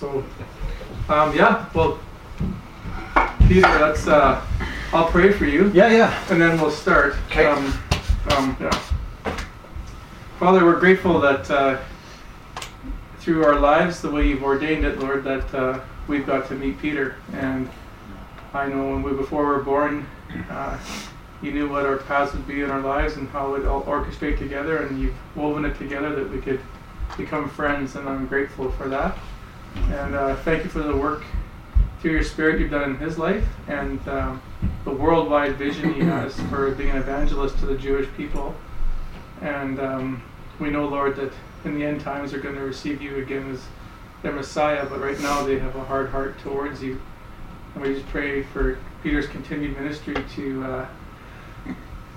So, um, yeah, well, Peter, let's. Uh, I'll pray for you. Yeah, yeah. And then we'll start. Okay. Um, um, yeah. Father, we're grateful that uh, through our lives, the way you've ordained it, Lord, that uh, we've got to meet Peter. And I know when we before we were born, uh, you knew what our paths would be in our lives and how it all orchestrate together, and you've woven it together that we could become friends, and I'm grateful for that. And uh, thank you for the work through your spirit you've done in his life and um, the worldwide vision he has for being an evangelist to the Jewish people. And um, we know, Lord, that in the end times they're going to receive you again as their Messiah, but right now they have a hard heart towards you. And we just pray for Peter's continued ministry to uh,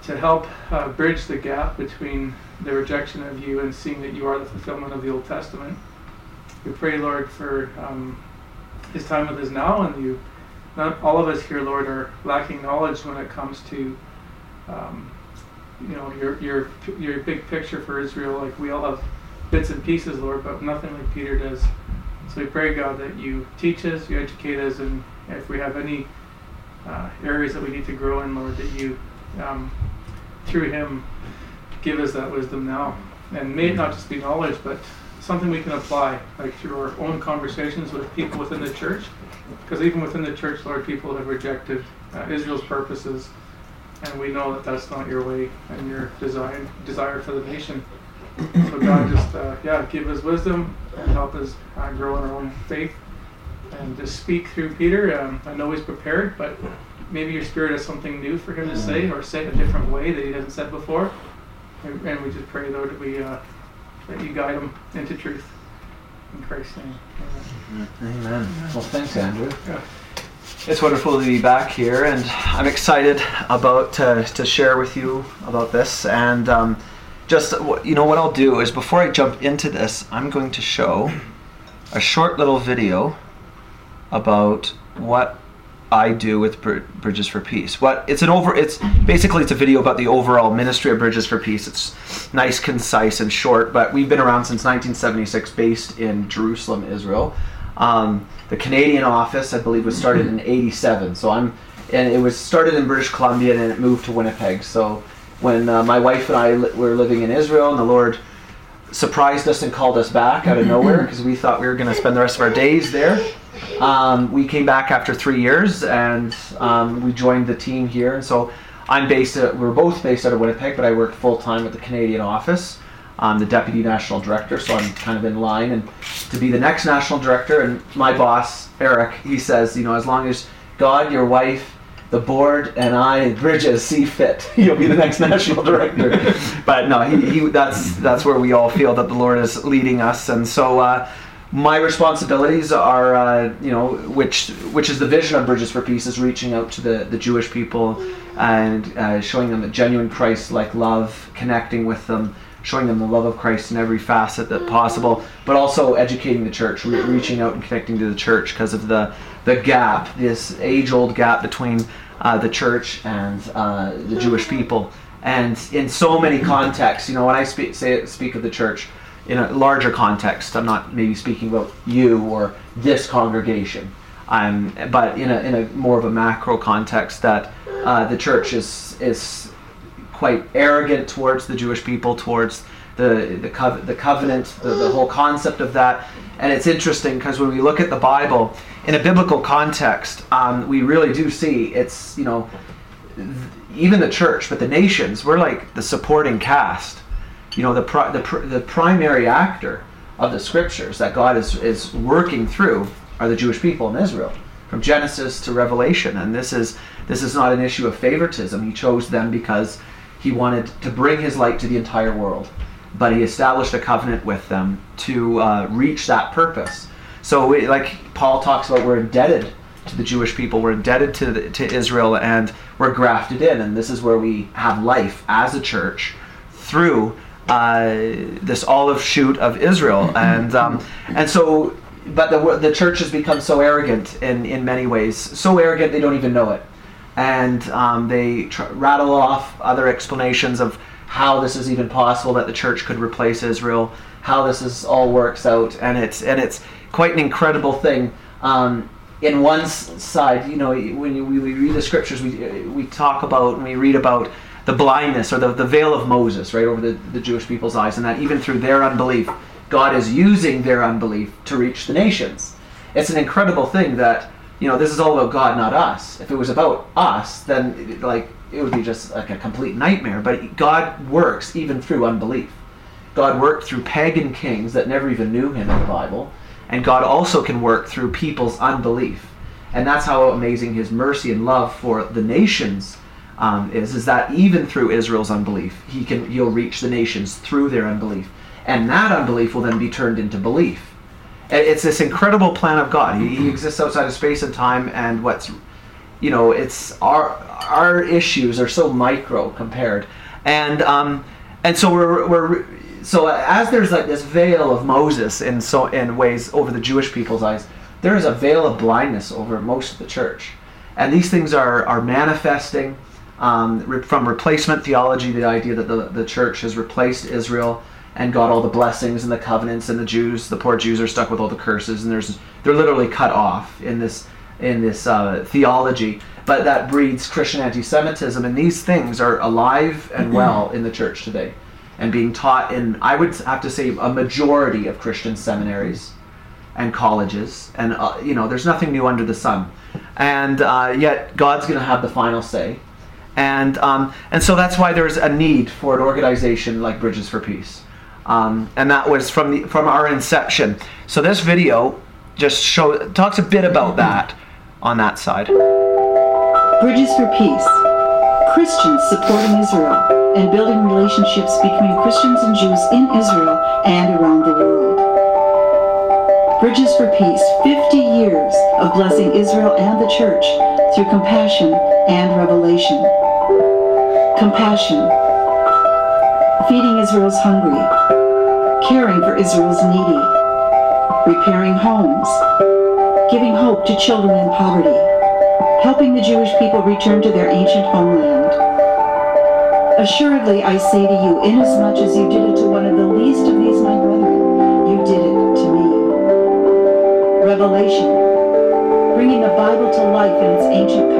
to help uh, bridge the gap between the rejection of you and seeing that you are the fulfillment of the Old Testament. We pray, Lord, for um, his time with us now, and you, not all of us here, Lord, are lacking knowledge when it comes to, um, you know, your your your big picture for Israel. Like we all have bits and pieces, Lord, but nothing like Peter does. So we pray, God, that you teach us, you educate us, and if we have any uh, areas that we need to grow in, Lord, that you um, through him give us that wisdom now. And may it not just be knowledge, but something we can apply, like through our own conversations with people within the church. Because even within the church, Lord, people have rejected uh, Israel's purposes, and we know that that's not your way and your design desire for the nation. So God, just uh, yeah, give us wisdom and help us uh, grow in our own faith, and just speak through Peter. Um, I know he's prepared, but maybe your spirit has something new for him to say, or say it a different way that he hasn't said before. And, and we just pray, Lord, that we uh, that you guide them into truth. In Christ's name. Amen. Amen. Well, thanks, Andrew. Yeah. It's wonderful to be back here, and I'm excited about uh, to share with you about this. And um, just you know what I'll do is before I jump into this, I'm going to show a short little video about what I do with Br- Bridges for Peace. What it's an over it's basically it's a video about the overall ministry of Bridges for Peace. It's nice, concise, and short. But we've been around since 1976, based in Jerusalem, Israel. Um, the Canadian office, I believe, was started in '87. So I'm and it was started in British Columbia and it moved to Winnipeg. So when uh, my wife and I li- were living in Israel, and the Lord surprised us and called us back out of nowhere because we thought we were going to spend the rest of our days there. Um, we came back after three years and um, we joined the team here. And so I'm based at, we're both based out of Winnipeg, but I work full time at the Canadian office. I'm the deputy national director, so I'm kind of in line and to be the next national director. And my boss, Eric, he says, you know, as long as God, your wife, the board, and I, Bridges, see fit, you'll be the next national director. but no, he, he, that's that's where we all feel that the Lord is leading us, and so. Uh, my responsibilities are, uh, you know, which which is the vision of Bridges for Peace is reaching out to the, the Jewish people and uh, showing them a genuine Christ-like love, connecting with them, showing them the love of Christ in every facet that possible, but also educating the church, re- reaching out and connecting to the church because of the the gap, this age-old gap between uh, the church and uh, the Jewish people, and in so many contexts, you know, when I speak say speak of the church in a larger context. I'm not maybe speaking about you or this congregation, um, but in a, in a more of a macro context that uh, the church is is quite arrogant towards the Jewish people, towards the the, the covenant, the, the whole concept of that. And it's interesting because when we look at the Bible in a biblical context, um, we really do see it's you know even the church, but the nations, we're like the supporting cast you know the, pri- the, pr- the primary actor of the scriptures that God is, is working through are the Jewish people in Israel. From Genesis to Revelation. And this is this is not an issue of favoritism. He chose them because he wanted to bring his light to the entire world. But he established a covenant with them to uh, reach that purpose. So we, like Paul talks about we're indebted to the Jewish people. We're indebted to the, to Israel and we're grafted in. And this is where we have life as a church through this olive shoot of Israel, and um, and so, but the the church has become so arrogant in in many ways, so arrogant they don't even know it, and um, they tr- rattle off other explanations of how this is even possible that the church could replace Israel, how this is all works out, and it's and it's quite an incredible thing. Um, in one side, you know, when you, we, we read the scriptures, we, we talk about and we read about the blindness or the, the veil of Moses, right, over the, the Jewish people's eyes, and that even through their unbelief, God is using their unbelief to reach the nations. It's an incredible thing that, you know, this is all about God, not us. If it was about us, then, like, it would be just like a complete nightmare. But God works even through unbelief. God worked through pagan kings that never even knew him in the Bible and God also can work through people's unbelief. And that's how amazing his mercy and love for the nations um, is, is that even through Israel's unbelief, he can he'll reach the nations through their unbelief. And that unbelief will then be turned into belief. It's this incredible plan of God. He, he exists outside of space and time, and what's you know, it's our our issues are so micro compared, and um, and so we're we're so as there's like this veil of Moses in so in ways over the Jewish people's eyes, there is a veil of blindness over most of the church, and these things are are manifesting um, from replacement theology, the idea that the the church has replaced Israel and got all the blessings and the covenants, and the Jews, the poor Jews, are stuck with all the curses, and there's they're literally cut off in this in this uh, theology. But that breeds Christian anti-Semitism, and these things are alive and well in the church today and being taught in, I would have to say, a majority of Christian seminaries and colleges. And, uh, you know, there's nothing new under the sun. And uh, yet, God's going to have the final say. And, um, and so that's why there's a need for an organization like Bridges for Peace. Um, and that was from, the, from our inception. So this video just show, talks a bit about that on that side. Bridges for Peace Christians supporting Israel and building relationships between Christians and Jews in Israel and around the world. Bridges for Peace, 50 years of blessing Israel and the church through compassion and revelation. Compassion, feeding Israel's hungry, caring for Israel's needy, repairing homes, giving hope to children in poverty, helping the Jewish people return to their ancient homeland. Assuredly, I say to you, inasmuch as you did it to one of the least of these my brethren, you did it to me. Revelation, bringing the Bible to life in its ancient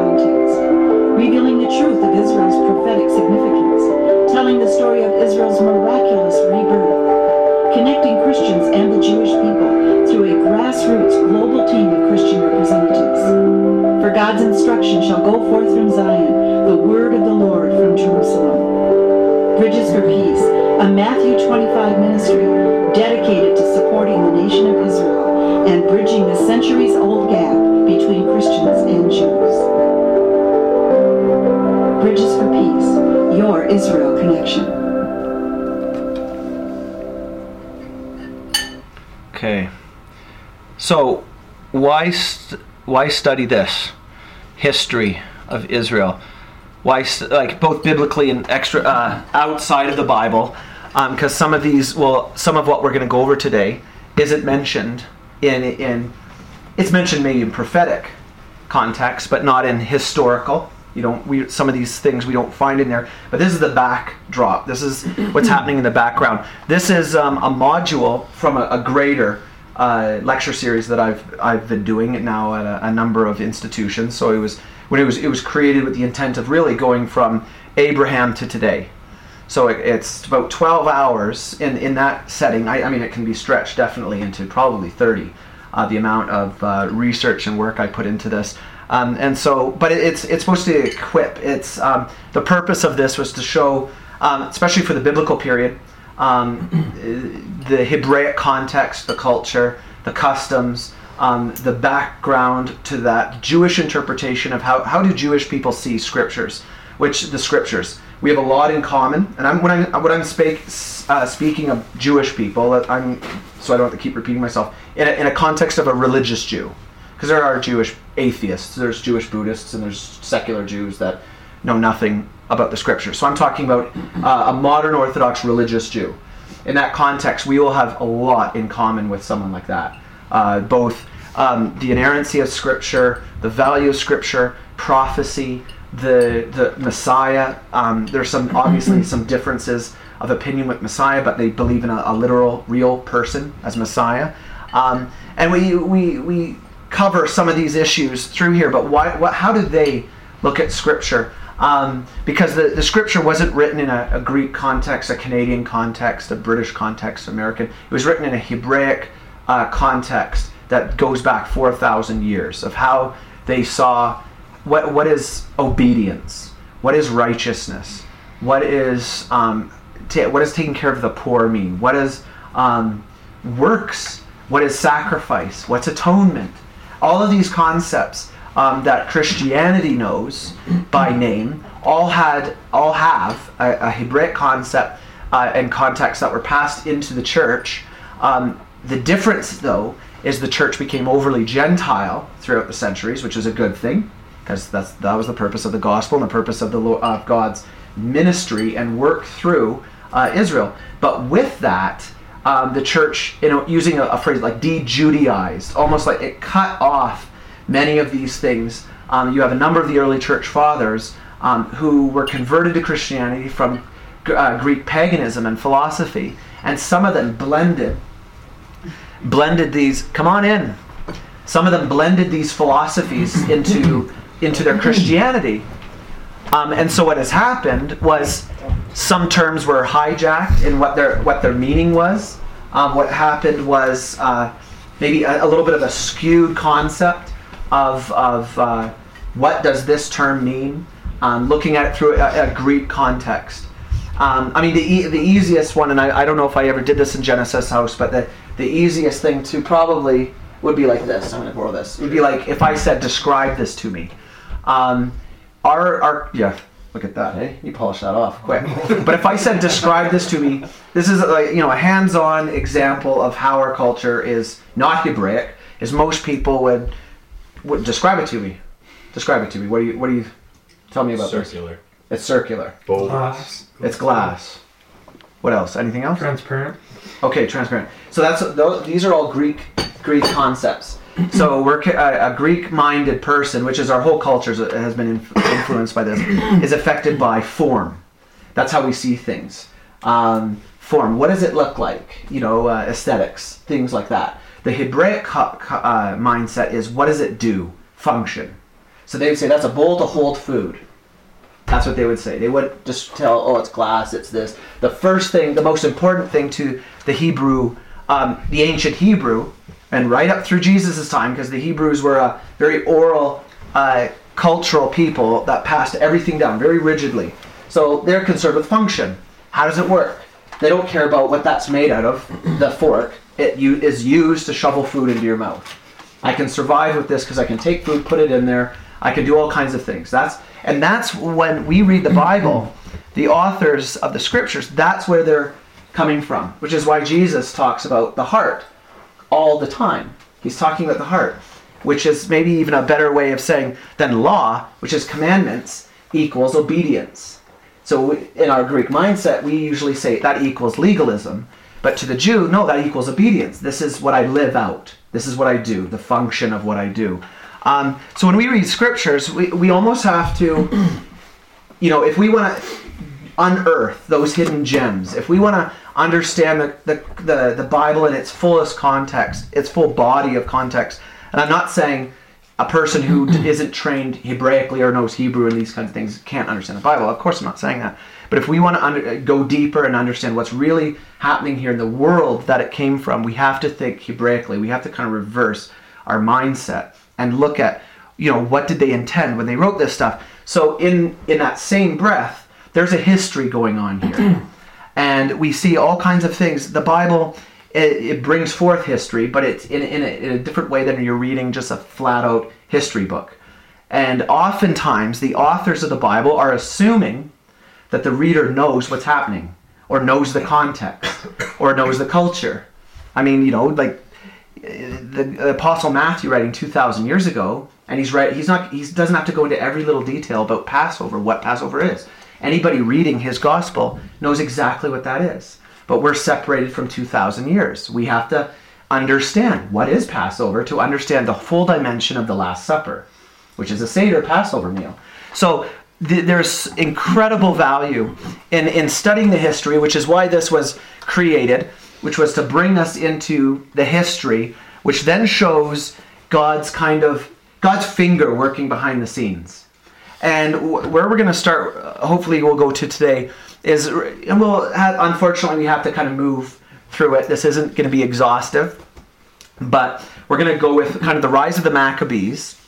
telling the story of Israel's miraculous rebirth, connecting Christians and the Jewish people through a grassroots global team of Christian representatives. For God's instruction shall go forth from Zion, the word of the Lord from Jerusalem. Bridges for Peace, a Matthew 25 ministry dedicated to supporting the nation of Israel and bridging the centuries-old gap between Christians and Jews. Bridges for your Israel connection. Okay. So, why st- why study this history of Israel? Why, like both biblically and extra uh, outside of the Bible? Because um, some of these, well, some of what we're going to go over today isn't mentioned in in. It's mentioned maybe in prophetic context, but not in historical. You don't. We some of these things we don't find in there. But this is the backdrop. This is what's happening in the background. This is um, a module from a, a greater uh, lecture series that I've I've been doing it now at a, a, number of institutions. So it was when it was it was created with the intent of really going from Abraham to today. So it, it's about 12 hours in in that setting. I, I, mean, it can be stretched definitely into probably 30. Uh, the amount of uh, research and work I put into this. Um, and so, but it, it's it's supposed to equip. It's um, the purpose of this was to show, um, especially for the biblical period, um, the Hebraic context, the culture, the customs, um, the background to that Jewish interpretation of how, how do Jewish people see scriptures, which the scriptures. We have a lot in common, and I'm, when, I'm when I'm speak, uh, speaking of Jewish people, I'm, so I don't have to keep repeating myself, in a, in a context of a religious Jew. Because there are Jewish atheists, there's Jewish Buddhists, and there's secular Jews that know nothing about the scriptures. So I'm talking about uh, a modern Orthodox religious Jew. In that context, we will have a lot in common with someone like that. Uh, both um, the inerrancy of Scripture, the value of Scripture, prophecy, the the Messiah. Um, there's some obviously some differences of opinion with Messiah, but they believe in a, a literal, real person as Messiah. Um, and we, we, we cover some of these issues through here, but why, what, how do they look at Scripture? Um, because the, the Scripture wasn't written in a, a, Greek context, a Canadian context, a British context, American. It was written in a Hebraic uh, context that goes back 4,000 years of how they saw what, what is obedience, what is righteousness, what is um, ta- what is taking care of the poor mean, what is um, works, what is sacrifice, what's atonement. All of these concepts um, that Christianity knows by name all had all have a, a Hebraic concept uh, and context that were passed into the church. Um, the difference, though, is the church became overly Gentile throughout the centuries, which is a good thing because that's that was the purpose of the gospel and the purpose of the God's ministry and work through uh, Israel. But with that, um, the church, you know, using a, a phrase like de-Judaized, almost like it cut off many of these things. Um, you have a number of the early church fathers um, who were converted to Christianity from uh, Greek paganism and philosophy, and some of them blended blended these. Come on in. Some of them blended these philosophies into into their Christianity. Um, and so what has happened was some terms were hijacked in what their what their meaning was. Um, what happened was uh, maybe a, a, little bit of a skewed concept of of uh, what does this term mean, um, looking at it through a, a Greek context. Um, I mean, the, e- the easiest one, and I, I don't know if I ever did this in Genesis House, but the, the easiest thing to probably would be like this. I'm going to borrow this. It would be like if I said, describe this to me. Um, our, our, yeah, look at that, hey? You polish that off quick. but if I said, describe this to me, this is like, you know, a hands-on example of how our culture is not Hebraic, as most people would, would describe it to me. Describe it to me. What do you, what do you, tell me about circular. this? It's circular. Bold. Glass. It's glass. What else? Anything else? Transparent. Okay, transparent. So that's those, these are all Greek Greek concepts. So we're a, a Greek-minded person, which is our whole culture has been influenced by this, is affected by form. That's how we see things. Um, form. What does it look like? You know, uh, aesthetics, things like that. The Hebraic uh, mindset is what does it do? Function. So they would say that's a bowl to hold food. That's what they would say. They would just tell, oh, it's glass, it's this. The first thing, the most important thing to the Hebrew, um, the ancient Hebrew, and right up through Jesus' time, because the Hebrews were a very oral, uh, cultural people that passed everything down very rigidly. So they're concerned with function. How does it work? They don't care about what that's made out of, the fork. It is used to shovel food into your mouth. I can survive with this because I can take food, put it in there. I can do all kinds of things. That's and that's when we read the Bible, the authors of the scriptures, that's where they're coming from, which is why Jesus talks about the heart all the time. He's talking about the heart, which is maybe even a better way of saying than law, which is commandments, equals obedience. So in our Greek mindset, we usually say that equals legalism. But to the Jew, no, that equals obedience. This is what I live out. This is what I do, the function of what I do. Um, so when we read scriptures, we, we almost have to, you know, if we want to unearth those hidden gems, if we want to understand the, the, the, the Bible in its fullest context, its full body of context, and I'm not saying a person who isn't trained Hebraically or knows Hebrew and these kinds of things can't understand the Bible. Of course, I'm not saying that. But if we want to under, uh, go deeper and understand what's really happening here in the world that it came from, we have to think Hebraically. We have to kind of reverse our mindset and look at you know what did they intend when they wrote this stuff so in in that same breath there's a history going on here. And we see all kinds of things. The bible it, it brings forth history but it's in, in, a, in a different way than you're reading just a flat out history book. And oftentimes the authors of the bible are assuming that the reader knows what's happening or knows the context or knows the culture. I mean you know like the apostle matthew writing 2000 years ago and he's right he's not he doesn't have to go into every little detail about passover what passover is anybody reading his gospel knows exactly what that is. But we're separated from 2000 years. We have to understand what is passover to understand the full dimension of the last supper which is a seder passover meal. So th- there's incredible value in, in studying the history which is why this was created which was to bring us into the history, which then shows God's kind of God's finger working behind the scenes. And wh- where we're going to start, hopefully, we'll go to today is, and we'll have, unfortunately we have to kind of move through it. This isn't going to be exhaustive, but we're going to go with kind of the rise of the Maccabees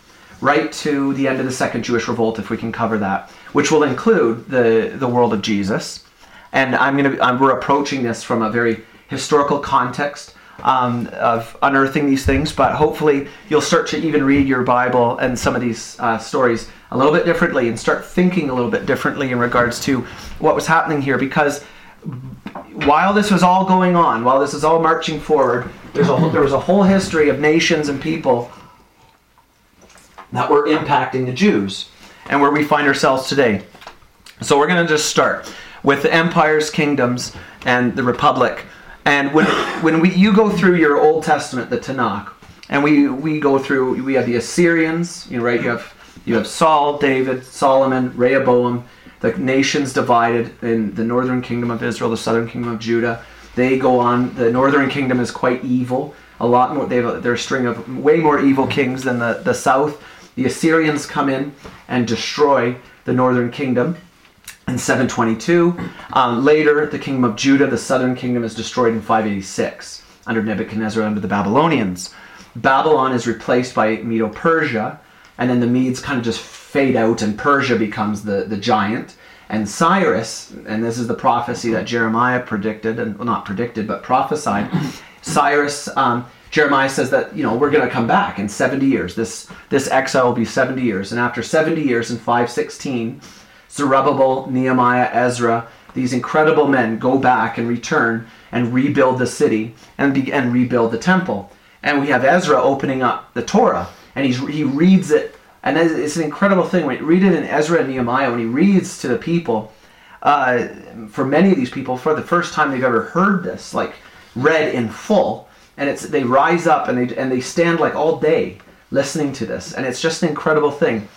right to the end of the Second Jewish Revolt, if we can cover that, which will include the the world of Jesus. And I'm going to I'm, we're approaching this from a very historical context um, of unearthing these things, but hopefully you'll start to even read your Bible and some of these uh, stories a little bit differently and start thinking a little bit differently in regards to what was happening here. Because while this was all going on, while this is all marching forward, a, there was a whole history of nations and people that were impacting the Jews and where we find ourselves today. So we're going to just start with the empires, kingdoms, and the republic. And when when we you go through your Old Testament, the Tanakh, and we we go through we have the Assyrians, you know, right? You have you have Saul, David, Solomon, Rehoboam, the nations divided in the northern kingdom of Israel, the southern kingdom of Judah. They go on. The northern kingdom is quite evil. A lot more. They have a, they're a string of way more evil kings than the the south. The Assyrians come in and destroy the northern kingdom in 722. Um, later, the kingdom of Judah, the southern kingdom, is destroyed in 586 under Nebuchadnezzar under the Babylonians. Babylon is replaced by Medo Persia, and then the Medes kind of just fade out, and Persia becomes the, the giant. And Cyrus, and this is the prophecy that Jeremiah predicted, and well, not predicted, but prophesied. Cyrus, um, Jeremiah says that you know we're going to come back in 70 years. This this exile will be 70 years, and after 70 years, in 516, Zerubbabel, Nehemiah, Ezra, these incredible men go back and return and rebuild the city and be, and rebuild the temple. And we have Ezra opening up the Torah, and he's, he reads it, and it's an incredible thing when you read it in Ezra and Nehemiah. When he reads to the people, uh, for many of these people, for the first time they've ever heard this, like read in full, and it's they rise up and they and they stand like all day listening to this, and it's just an incredible thing.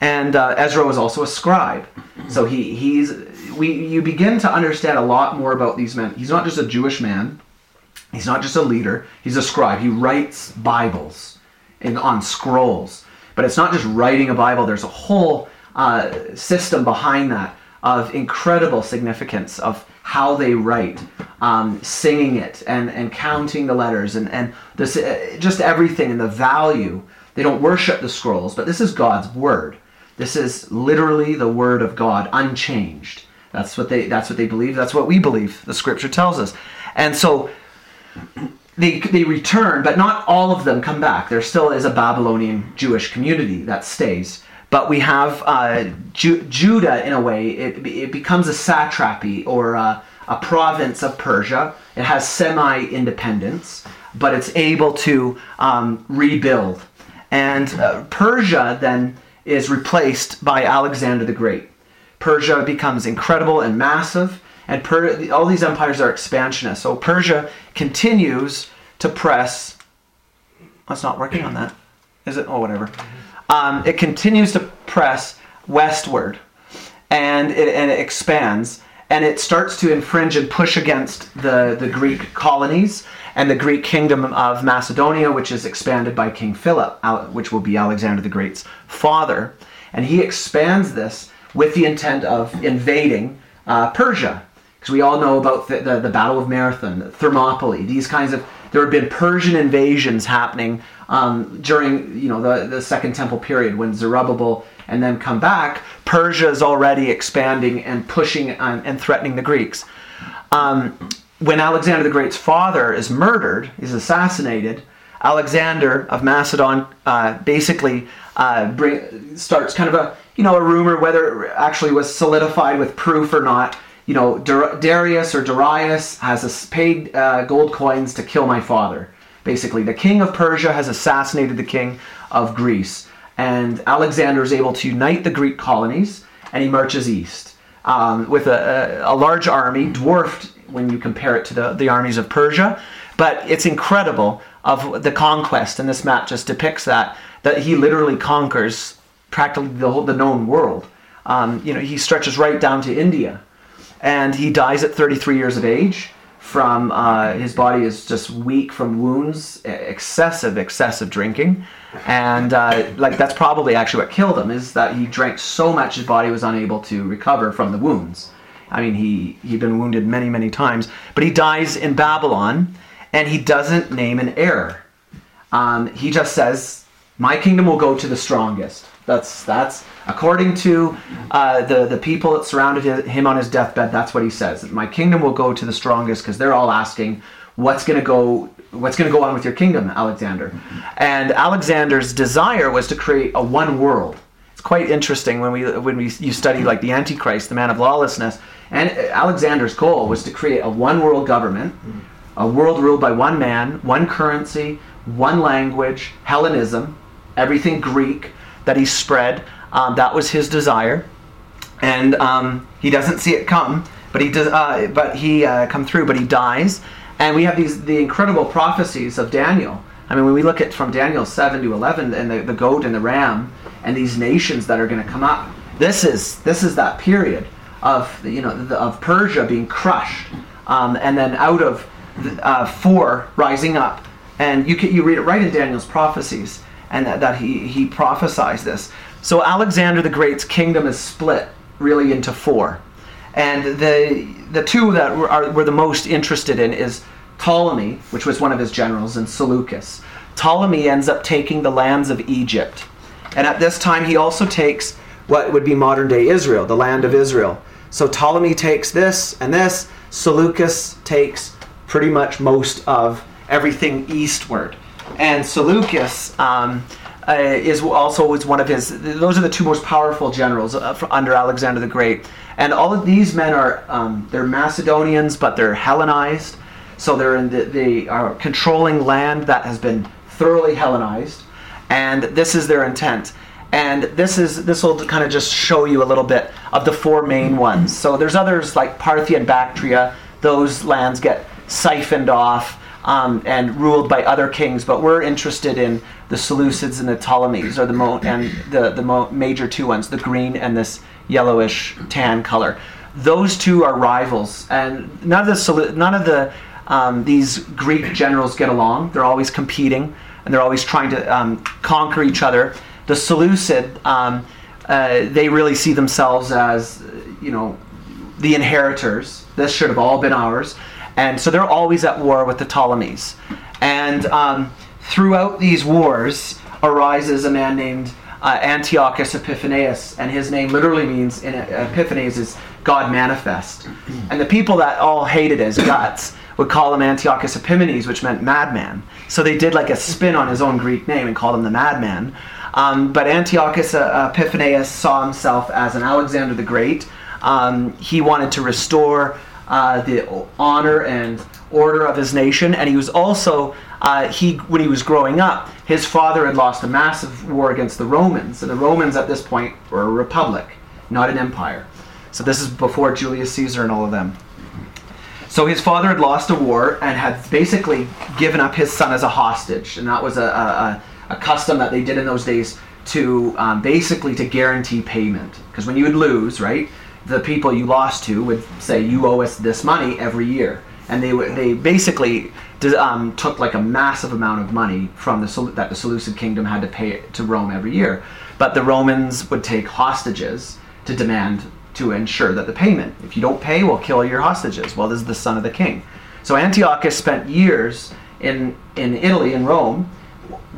And uh, Ezra was also a scribe, so he he's we you begin to understand a lot more about these men. He's not just a Jewish man. He's not just a leader. He's a scribe. He writes Bibles and on scrolls. But it's not just writing a Bible. There's a whole uh, system behind that of incredible significance of how they write, um, singing it and, and counting the letters and, and this, uh, just everything and the value. They don't worship the scrolls, but this is God's word. This is literally the word of God, unchanged. That's what they that's what they believe. That's what we believe. The scripture tells us. And so they they return, but not all of them come back. There still is a Babylonian Jewish community that stays. But we have uh, Ju- Judah, in a way, it, it becomes a satrapy or a, a province of Persia. It has semi independence, but it's able to um, rebuild. And uh, Persia then is replaced by Alexander the Great. Persia becomes incredible and massive, and per- all these empires are expansionist. So Persia continues to press. It's not working on that, is it? Oh, whatever. Um, it continues to press westward, and it, and it expands, and it starts to infringe and push against the, the Greek colonies and the Greek kingdom of Macedonia, which is expanded by King Philip, which will be Alexander the Great's father. And he expands this with the intent of invading uh, Persia. Because we all know about the, the, the, Battle of Marathon, Thermopylae, these kinds of. There have been Persian invasions happening um, during you know the, the Second Temple period when Zerubbabel and then come back. Persia is already expanding and pushing and, and threatening the Greeks. Um, when Alexander the Great's father is murdered, he's assassinated, Alexander of Macedon uh, basically uh, bring, starts kind of a you know a rumor whether it actually was solidified with proof or not. You know, Darius or Darius has paid uh, gold coins to kill my father. Basically, the king of Persia has assassinated the king of Greece, and Alexander is able to unite the Greek colonies, and he marches east um, with a, a, a large army, dwarfed when you compare it to the, the armies of Persia. But it's incredible of the conquest, and this map just depicts that, that he literally conquers practically the, whole, the known world. Um, you know, he stretches right down to India. And he dies at 33 years of age. from uh, his body is just weak from wounds, excessive, excessive drinking, and uh, like that's probably actually what killed him. Is that he drank so much his body was unable to recover from the wounds. I mean, he he'd been wounded many, many times, but he dies in Babylon, and he doesn't name an heir. Um, he just says, "My kingdom will go to the strongest." That's that's according to uh, the the people that surrounded him on his deathbed. That's what he says. My kingdom will go to the strongest because they're all asking, "What's going to go? What's going to go on with your kingdom, Alexander?" And Alexander's desire was to create a one world. It's quite interesting when we when we you study like the Antichrist, the man of lawlessness, and Alexander's goal was to create a one world government, a world ruled by one man, one currency, one language, Hellenism, everything Greek that he spread. Um, that was his desire, and um, he doesn't see it come, but he does. Uh, but he uh, come through, but he dies, and we have these the incredible prophecies of Daniel. I mean, when we look at from Daniel seven to eleven, and the, the goat and the ram, and these nations that are going to come up. This is this is that period of you know the, of Persia being crushed, um, and then out of the, uh, four rising up, and you can, you read it right in Daniel's prophecies, and that, that he he prophesies this. So Alexander the Great's kingdom is split really into four, and the the two that we're, were the most interested in is Ptolemy, which was one of his generals, and Seleucus. Ptolemy ends up taking the lands of Egypt, and at this time he also takes what would be modern day Israel, the land of Israel. So Ptolemy takes this and this. Seleucus takes pretty much most of everything eastward, and Seleucus. Um, uh, is also was one of his. Those are the two most powerful generals uh, under Alexander the Great, and all of these men are um, they're Macedonians, but they're Hellenized, so they're in the, they are controlling land that has been thoroughly Hellenized, and this is their intent. And this is this will kind of just show you a little bit of the four main ones. So there's others like Parthia and Bactria. Those lands get siphoned off um, and ruled by other kings, but we're interested in the Seleucids and the Ptolemies, or the mo- and the the mo- major two ones, the green and this yellowish tan color. Those two are rivals, and none of the none of the um, these Greek generals get along. They're always competing, and they're always trying to um, conquer each other. The Seleucid, um, uh, they really see themselves as, you know, the inheritors. This should have all been ours. And so they're always at war with the Ptolemies. And um, throughout these wars arises a man named uh, Antiochus Epiphanes, and his name literally means in Epiphanes is God manifest. And the people that all hated his guts would call him Antiochus Epimanes, which meant madman. So they did like a spin on his own Greek name and called him the madman. Um, but Antiochus uh, Epiphanes saw himself as an Alexander the Great. Um, he wanted to restore uh, the honor and order of his nation, and he was also uh, he when he was growing up, his father had lost a massive war against the Romans, and the Romans at this point were a republic, not an empire. So this is before Julius Caesar and all of them. So his father had lost a war and had basically given up his son as a hostage, and that was a, a, a custom that they did in those days to um, basically to guarantee payment. Because when you would lose, right, the people you lost to would say you owe us this money every year, and they would they basically um, took like a massive amount of money from the that the Seleucid kingdom had to pay to Rome every year. But the Romans would take hostages to demand to ensure that the payment. If you don't pay, we'll kill your hostages. Well, this is the son of the king. So Antiochus spent years in in Italy in Rome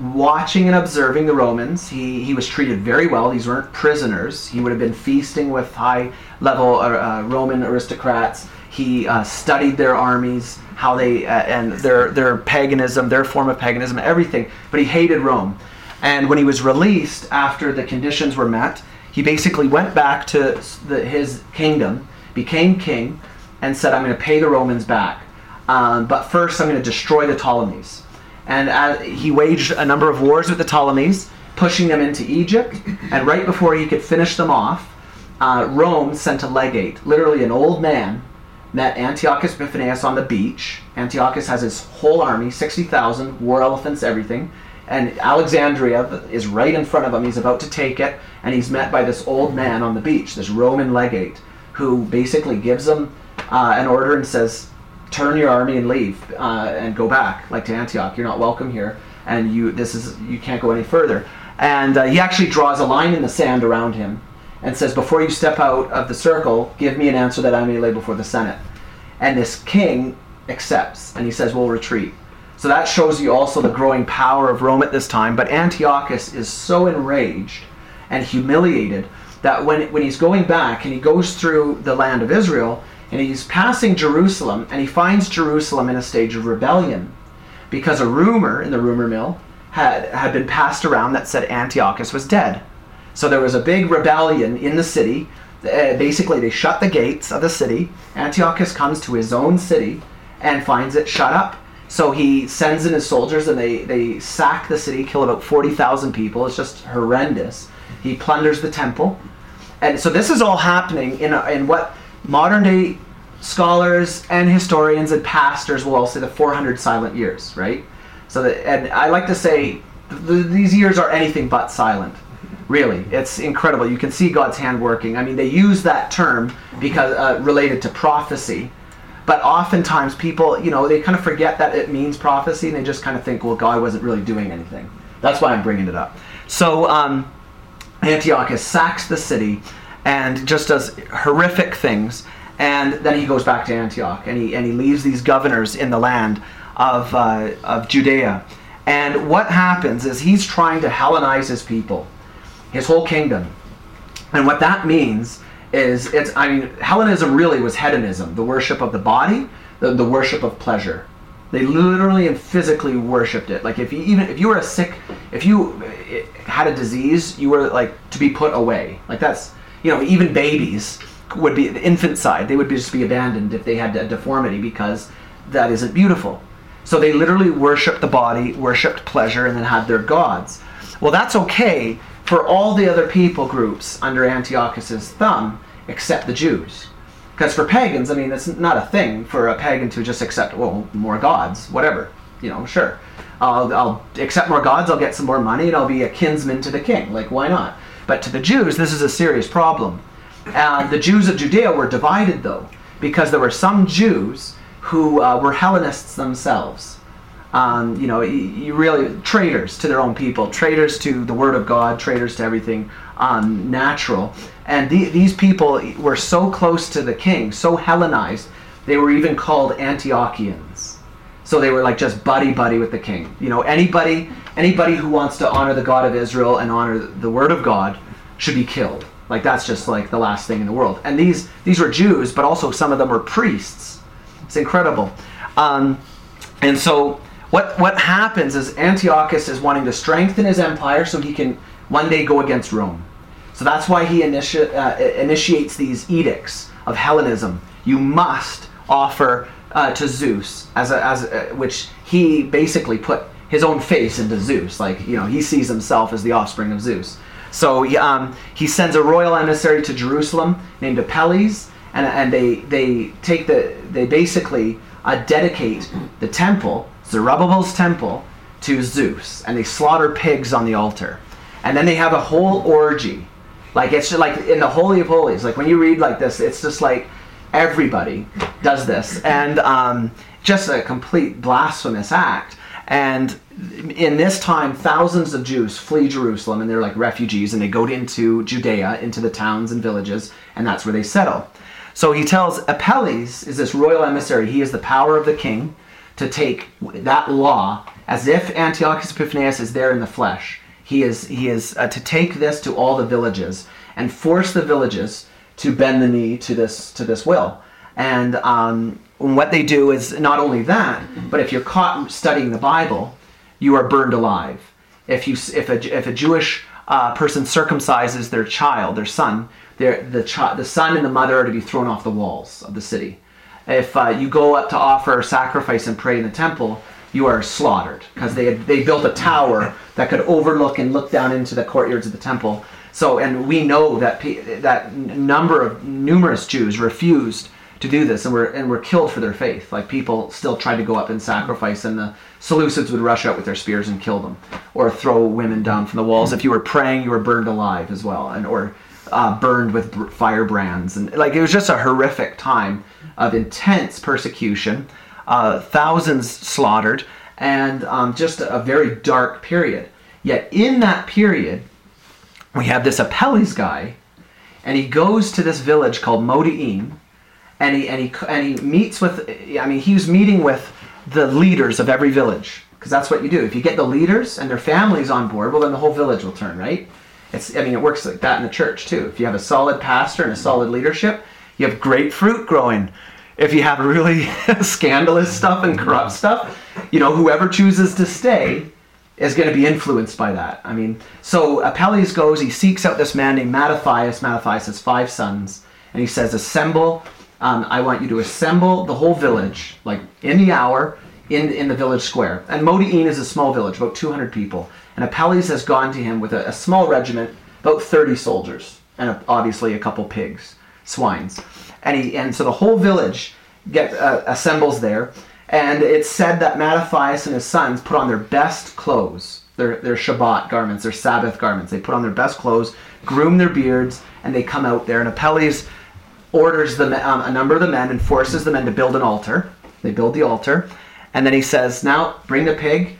watching and observing the Romans. He, he was treated very well. These weren't prisoners. He would have been feasting with high level uh, uh, Roman aristocrats. He uh, studied their armies, how they uh, and their their paganism, their form of paganism, everything. But he hated Rome. And when he was released after the conditions were met, he basically went back to the, his kingdom, became king, and said, "I'm going to pay the Romans back, um, but first I'm going to destroy the Ptolemies." And uh, he waged a number of wars with the Ptolemies, pushing them into Egypt. And right before he could finish them off, uh, Rome sent a legate, literally an old man, met Antiochus Epiphanes on the beach. Antiochus has his whole army, 60,000, war elephants, everything. And Alexandria is right in front of him. He's about to take it, and he's met by this old man on the beach, this Roman legate, who basically gives him uh, an order and says, turn your army and leave uh, and go back, like to Antioch. You're not welcome here, and you this is you can't go any further. And uh, he actually draws a line in the sand around him and says, Before you step out of the circle, give me an answer that I may lay before the Senate. And this king accepts, and he says, We'll retreat. So that shows you also the growing power of Rome at this time. But Antiochus is so enraged and humiliated that when, when he's going back and he goes through the land of Israel and he's passing Jerusalem and he finds Jerusalem in a stage of rebellion because a rumor in the rumor mill had, had been passed around that said Antiochus was dead. So there was a big rebellion in the city. Uh, basically, they shut the gates of the city. Antiochus comes to his own city and finds it shut up. So he sends in his soldiers and they, they sack the city, kill about 40,000 people. It's just horrendous. He plunders the temple. And so this is all happening in, a, in what modern day scholars and historians and pastors will all say the 400 silent years, right? So that, and I like to say th- these years are anything but silent. Really, it's incredible. You can see God's hand working. I mean, they use that term because uh, related to prophecy, but oftentimes people, you know, they kind of forget that it means prophecy, and they just kind of think, well, God wasn't really doing anything. That's why I'm bringing it up. So um, Antiochus sacks the city and just does horrific things, and then he goes back to Antioch, and he and he leaves these governors in the land of uh, of Judea. And what happens is he's trying to Hellenize his people his whole kingdom. And what that means is it's I mean Hellenism really was hedonism, the worship of the body, the, the worship of pleasure. They literally and physically worshipped it. Like if you even if you were a sick, if you eh, had a disease, you were like to be put away. Like that's you know even babies would be the infanticide. They would be, just be abandoned if they had a deformity because that isn't beautiful. So they literally worshipped the body, worshipped pleasure, and then had their gods. Well, that's okay for all the other people groups under Antiochus's thumb except the Jews. Because for pagans, I mean, it's not a thing for a pagan to just accept, well, more gods, whatever. You know, sure. I'll, I'll accept more gods, I'll get some more money, and I'll be a kinsman to the king. Like, why not? But to the Jews, this is a serious problem. Uh, the Jews of Judea were divided, though, because there were some Jews who uh, were Hellenists themselves. Um, you know, you really traitors to their own people, traitors to the Word of God, traitors to everything um, natural. And the, these people were so close to the king, so Hellenized, they were even called Antiochians. So they were like just buddy buddy with the king. You know, anybody anybody who wants to honor the God of Israel and honor the Word of God should be killed. Like that's just like the last thing in the world. And these these were Jews, but also some of them were priests. It's incredible. Um, and so what what happens is Antiochus is wanting to strengthen his empire so he can one day go against Rome. So that's why he initi- uh, initiates these edicts of Hellenism. You must offer uh, to Zeus as a, as a, which he basically put his own face into Zeus. Like you know he sees himself as the offspring of Zeus. So um, he sends a royal emissary to Jerusalem named Apelles, and, and they they take the they basically uh, dedicate the temple Zerubbabel's temple to Zeus, and they slaughter pigs on the altar, and then they have a whole orgy. Like it's just like in the Holy of Holies. Like when you read like this, it's just like everybody does this, and um, just a complete blasphemous act. And in this time, thousands of Jews flee Jerusalem, and they're like refugees, and they go into Judea, into the towns and villages, and that's where they settle. So he tells Apelles is this royal emissary. He is the power of the king to take that law as if Antiochus Epiphanes is there in the flesh. He is, he is uh, to take this to all the villages and force the villages to bend the knee to this, to this will. And um, what they do is not only that, but if you're caught studying the Bible, you are burned alive. If, you, if, a, if a Jewish uh, person circumcises their child, their son, the, chi- the son and the mother are to be thrown off the walls of the city if uh, you go up to offer sacrifice and pray in the temple, you are slaughtered because they they built a tower that could overlook and look down into the courtyards of the temple. So, and we know that that number of numerous Jews refused to do this and were and were killed for their faith. Like people still tried to go up and sacrifice, and the Seleucids would rush out with their spears and kill them, or throw women down from the walls. If you were praying, you were burned alive as well, and or uh, burned with firebrands, and like it was just a horrific time of intense persecution, uh, thousands slaughtered, and um, just a, very dark period. Yet in that period, we have this Apelles guy, and he goes to this village called Modi'in, and he and he and he meets with. I mean, he was meeting with the leaders of every village because that's what you do. If you get the leaders and their families on board, well, then the whole village will turn, right? It's. I mean, it works like that in the church too. If you have a solid pastor and a solid leadership, you have great fruit growing. If you have really scandalous stuff and corrupt stuff, you know, whoever chooses to stay is going to be influenced by that. I mean, so Apelles goes, he seeks out this man named Mattathias. Mattathias has five sons, and he says, Assemble, um, I want you to assemble the whole village, like in the hour, in, in the village square. And Modi'in is a small village, about 200 people. And Apelles has gone to him with a, a small regiment, about 30 soldiers, and a, obviously a couple pigs, swines. And, he, and so the whole village get, uh, assembles there. And it's said that Mattathias and his sons put on their best clothes, their, their Shabbat garments, their Sabbath garments. They put on their best clothes, groom their beards, and they come out there. And Apelles orders the, um, a number of the men and forces the men to build an altar. They build the altar. And then he says, Now bring the pig.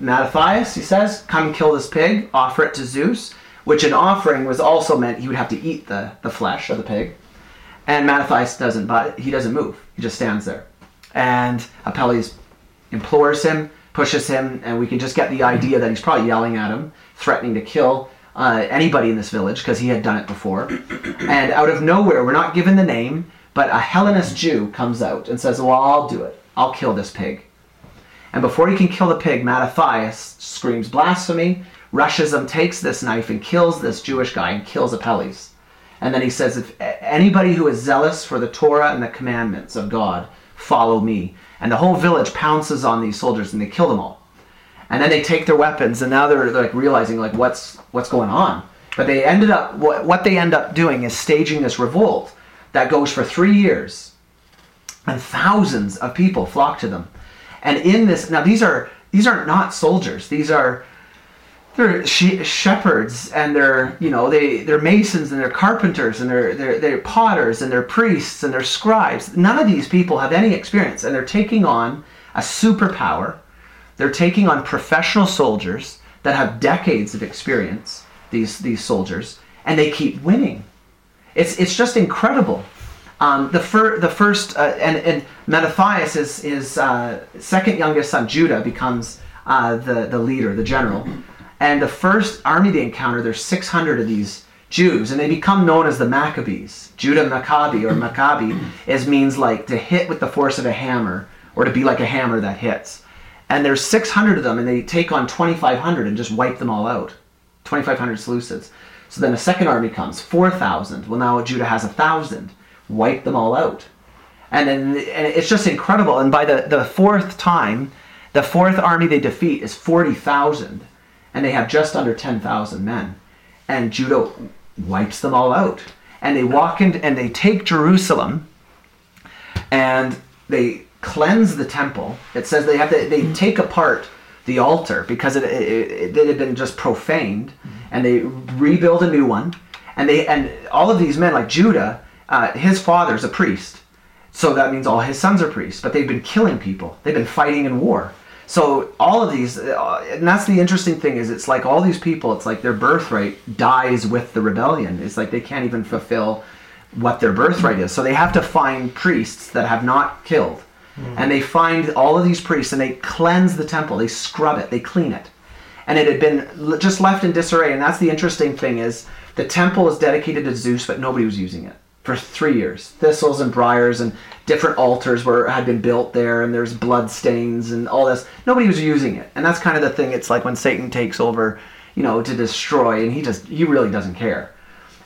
Mattathias, he says, come kill this pig, offer it to Zeus, which an offering was also meant he would have to eat the, the flesh of the pig. And Mattathias doesn't, but he doesn't move. He just stands there and Apelles implores him, pushes him, and we can just get the idea that he's probably yelling at him, threatening to kill uh, anybody in this village because he had done it before. and out of nowhere, we're not given the name, but a Hellenist Jew comes out and says, Well, I'll do it. I'll kill this pig. And before he can kill the pig, Mattathias screams blasphemy, rushes him, takes this knife, and kills this Jewish guy and kills Apelles. And then he says, If anybody who is zealous for the Torah and the commandments of God follow me. And the whole village pounces on these soldiers and they kill them all. And then they take their weapons and now they're, like realizing like what's what's going on. But they ended up what, what they end up doing is staging this revolt that goes for three years. And thousands of people flock to them. And in this now these are these are not soldiers. These are they're she- shepherds and they're you know they they're masons and they're carpenters and they're, they're they're potters and they're priests and they're scribes none of these people have any experience and they're taking on a superpower they're taking on professional soldiers that have decades of experience these these soldiers and they keep winning it's it's just incredible um, the, fir- the first uh, and, and Mattathias his, uh, second youngest son Judah becomes uh, the, the leader the general and the first army they encounter, there's 600 of these Jews, and they become known as the Maccabees. Judah Maccabi or Maccabi is means like to hit with the force of a hammer, or to be like a hammer that hits. And there's 600 of them, and they take on 2,500 and just wipe them all out. 2,500 Seleucids. So then a second army comes, 4,000. Well, now Judah has a thousand. Wipe them all out. And then and it's just incredible. And by the, the fourth time, the fourth army they defeat is 40,000 and they have just under 10,000 men. And Judah wipes them all out. And they walk in and they take Jerusalem and they cleanse the temple. It says they have to, they take apart the altar because it, it, it had been just profaned and they rebuild a new one. And they and all of these men like Judah, uh, his father's a priest. So that means all his sons are priests, but they've been killing people. They've been fighting in war. So all of these, uh, and that's the interesting thing is it's like all these people, it's like their birthright dies with the rebellion. It's like they can't even fulfill what their birthright is. So they have to find priests that have not killed. Mm. And they find all of these priests and they cleanse the temple. They scrub it. They clean it. And it had been just left in disarray. And that's the interesting thing is the temple was dedicated to Zeus, but nobody was using it for three years. Thistles and briars and different altars were had been built there, and there's blood stains and all this. Nobody was using it, and that's kind of the thing. It's like when Satan takes over, you know, to destroy, and he just he really doesn't care.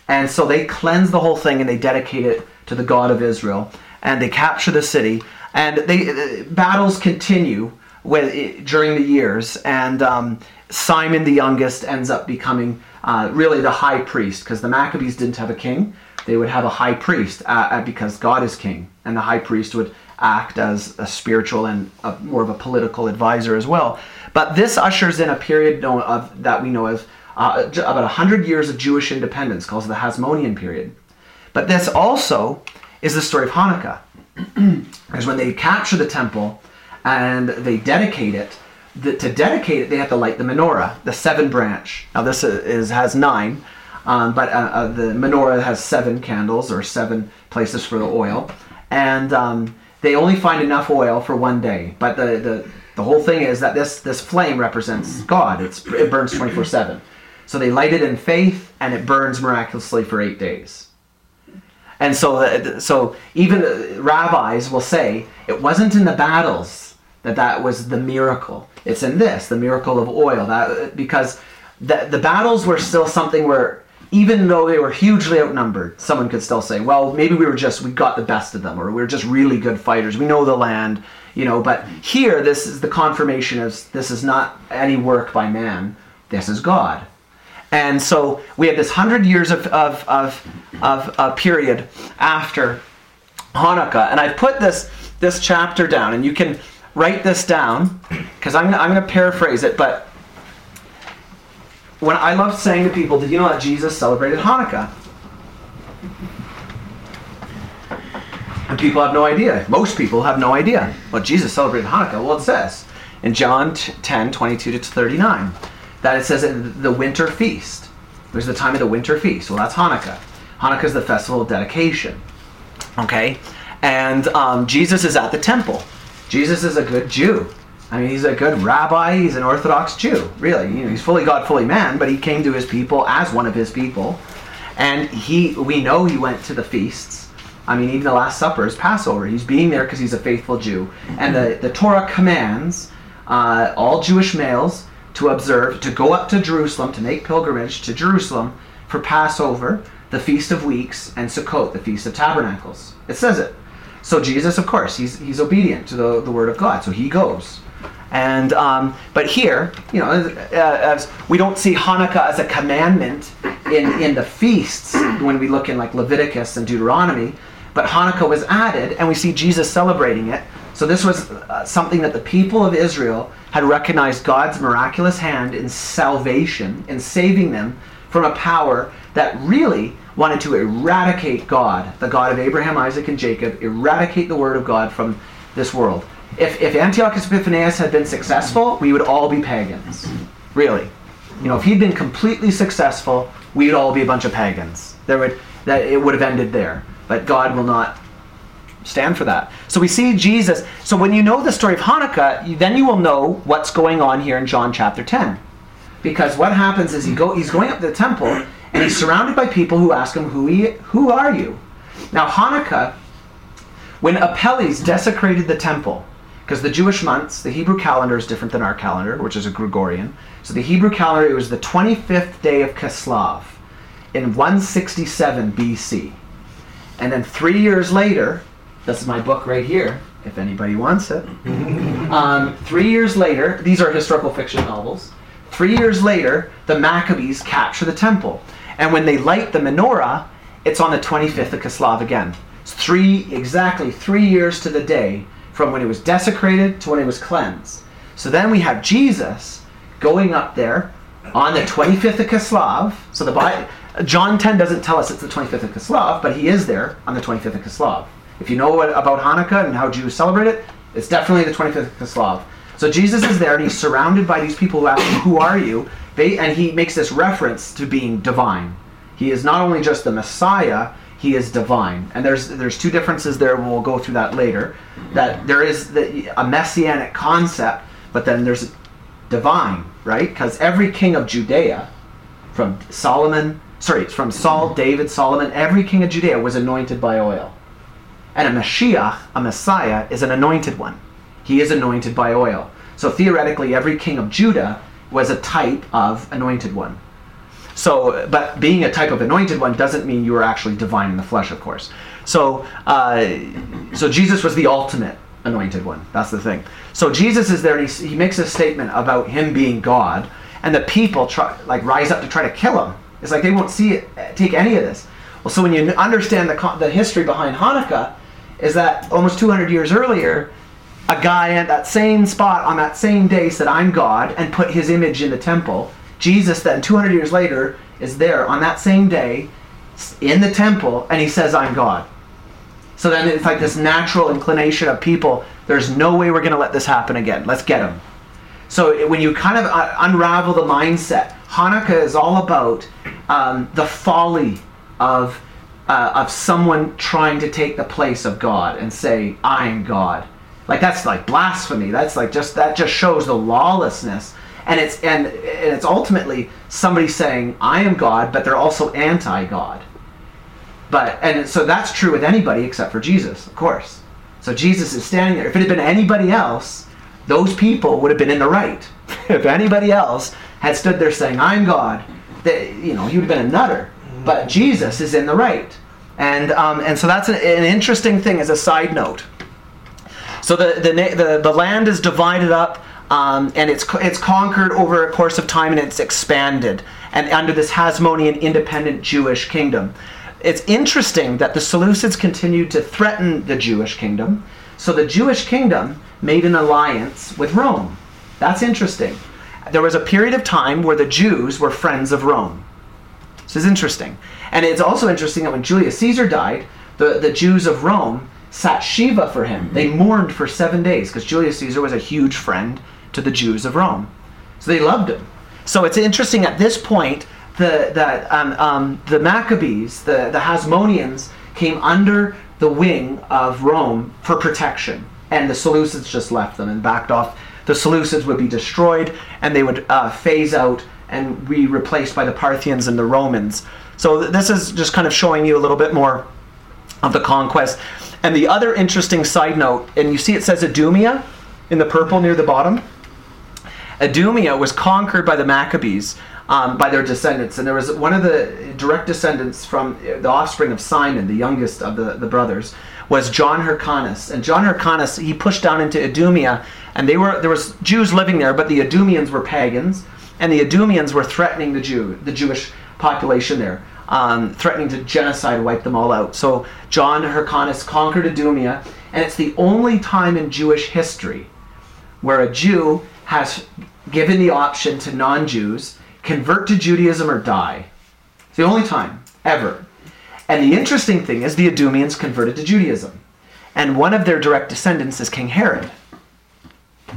And so they cleanse the whole thing and they dedicate it to the God of Israel, and they capture the city, and they uh, battles continue with during the years, and um, Simon the youngest ends up becoming uh, really the high priest because the Maccabees didn't have a king they would have a high priest uh, uh, because God is king, and the high priest would act as a spiritual and a, more of a political advisor as well. But this ushers in a period of, that we know of uh, about 100 years of Jewish independence, called the Hasmonean period. But this also is the story of Hanukkah. because when they capture the temple and they dedicate it, the, to dedicate it, they have to light the menorah, the seven branch. Now this is has nine, um, but uh, uh, the menorah has seven candles or seven places for the oil, and um, they only find enough oil for one day. But the, the the whole thing is that this this flame represents God. It's it burns twenty four seven. So they light it in faith, and it burns miraculously for eight days. And so, uh, so even uh, rabbis will say it wasn't in the battles that that was the miracle. It's in this, the miracle of oil. That uh, because the the battles were still something where even though they were hugely outnumbered, someone could still say, well, maybe we were just we got the best of them, or we were just really good fighters. We know the land, you know. But here, this is the confirmation of this is not any work by man. This is God. And so we have this hundred years of, of, of, of a period after Hanukkah. And I've put this, this chapter down, and you can write this down because I'm, I'm going to paraphrase it. But when I love saying to people, did you know that Jesus celebrated Hanukkah? And people have no idea. Most people have no idea. Well, Jesus celebrated Hanukkah. Well, it says in John 10 22 to 39 that it says the winter feast. Was the time of the winter feast. Well, that's Hanukkah. Hanukkah is the festival of dedication. Okay? And um, Jesus is at the temple. Jesus is a good Jew. I mean, he's a good rabbi. He's an Orthodox Jew, really. You know, he's fully God, fully man, but he came to his people as one of his people. And he, we know he went to the feasts. I mean, even the Last Supper is Passover. He's being there because he's a faithful Jew. And the, the Torah commands uh, all Jewish males to observe, to go up to Jerusalem, to make pilgrimage to Jerusalem for Passover, the Feast of Weeks, and Sukkot, the Feast of Tabernacles. It says it. So Jesus, of course, he's, he's obedient to the, the word of God, so he goes. And um, but here, you know, as, we don't see Hanukkah as a commandment in in the feasts when we look in like Leviticus and Deuteronomy, but Hanukkah was added, and we see Jesus celebrating it. So this was uh, something that the people of Israel had recognized God's miraculous hand in salvation, in saving them from a power that really wanted to eradicate God, the God of Abraham, Isaac, and Jacob, eradicate the word of God from this world. If, if Antiochus Epiphanes had been successful, we would all be pagans. Really. You know, if he'd been completely successful, we would all be a bunch of pagans. There would that it would have ended there. But God will not stand for that. So we see Jesus. So when you know the story of Hanukkah, then you will know what's going on here in John chapter 10. Because what happens is he go, he's going up to the temple and he's surrounded by people who ask him, who, he, who are you? Now, Hanukkah, when Apelles desecrated the temple, because the Jewish months, the Hebrew calendar is different than our calendar, which is a Gregorian. So the Hebrew calendar, it was the 25th day of Kislev in 167 BC. And then three years later, this is my book right here, if anybody wants it. Um, three years later, these are historical fiction novels. Three years later, the Maccabees capture the temple. And when they light the menorah, it's on the 25th of Kislev again. It's three, exactly three years to the day from when it was desecrated to when it was cleansed. So then we have Jesus going up there on the 25th of Kislev. So the Bible, John 10 doesn't tell us it's the 25th of Kislev, but he is there on the 25th of Kislev. If you know what, about Hanukkah and how Jews celebrate it, it's definitely the 25th of Kislev. So Jesus is there and he's surrounded by these people who ask him, Who are you? They, and he makes this reference to being divine. He is not only just the Messiah, he is divine. And there's there's two differences there. We'll go through that later. That there is the, a messianic concept, but then there's divine, right? Because every king of Judea, from Solomon, sorry, it's from Saul, David, Solomon, every king of Judea was anointed by oil. And a Mashiach, a Messiah, is an anointed one. He is anointed by oil. So theoretically, every king of Judah was a type of anointed one. So, but being a type of anointed one doesn't mean you are actually divine in the flesh, of course. So, uh, so Jesus was the ultimate anointed one. That's the thing. So Jesus is there, and he, he makes a statement about him being God, and the people try, like rise up to try to kill him. It's like they won't see it, take any of this. Well, so when you understand the the history behind Hanukkah, is that almost 200 years earlier, a guy at that same spot on that same day said, I'm God, and put his image in the temple. Jesus, then 200 years later, is there on that same day in the temple, and he says, I'm God. So then it's like this natural inclination of people. There's no way we're going to let this happen again. Let's get them. So when you kind of uh, unravel the mindset, Hanukkah is all about um, the folly of uh, of someone trying to take the place of God and say, "I'm God." Like that's like blasphemy. That's like just that just shows the lawlessness, and it's and, and it's ultimately somebody saying, "I am God," but they're also anti-God. But and so that's true with anybody except for Jesus, of course. So Jesus is standing there. If it had been anybody else, those people would have been in the right. if anybody else had stood there saying, "I'm God," that you know, would have been a nutter. But Jesus is in the right, and um, and so that's an, an interesting thing as a side note. So the the the, the land is divided up. Um, and it's it's conquered over a course of time, and it's expanded, and under this Hasmonean independent Jewish kingdom. It's interesting that the Seleucids continued to threaten the Jewish kingdom, so the Jewish kingdom made an alliance with Rome. That's interesting. There was a period of time where the Jews were friends of Rome. This is interesting. And it's also interesting that when Julius Caesar died, the, the Jews of Rome sat Shiva for him. They mourned for seven days because Julius Caesar was a huge friend to the Jews of Rome. So they loved him. So it's interesting at this point the, that um, um, the Maccabees, the, the Hasmoneans, came under the wing of Rome for protection. And the Seleucids just left them and backed off. The Seleucids would be destroyed and they would uh, phase out and be replaced by the Parthians and the Romans. So th- this is just kind of showing you a little bit more of the conquest. And the other interesting side note, and you see it says Idumea in the purple near the bottom. Idumea was conquered by the Maccabees um, by their descendants, and there was one of the direct descendants from the offspring of Simon, the youngest of the, the brothers, was John Hyrcanus. And John Hyrcanus he pushed down into Idumea, and they were there was Jews living there, but the Idumeans were pagans, and the Idumeans were threatening the Jew the Jewish population there. Um, threatening to genocide, wipe them all out. So John Hyrcanus conquered Idumea, and it's the only time in Jewish history where a Jew has given the option to non Jews convert to Judaism or die. It's the only time ever. And the interesting thing is, the Idumeans converted to Judaism. And one of their direct descendants is King Herod,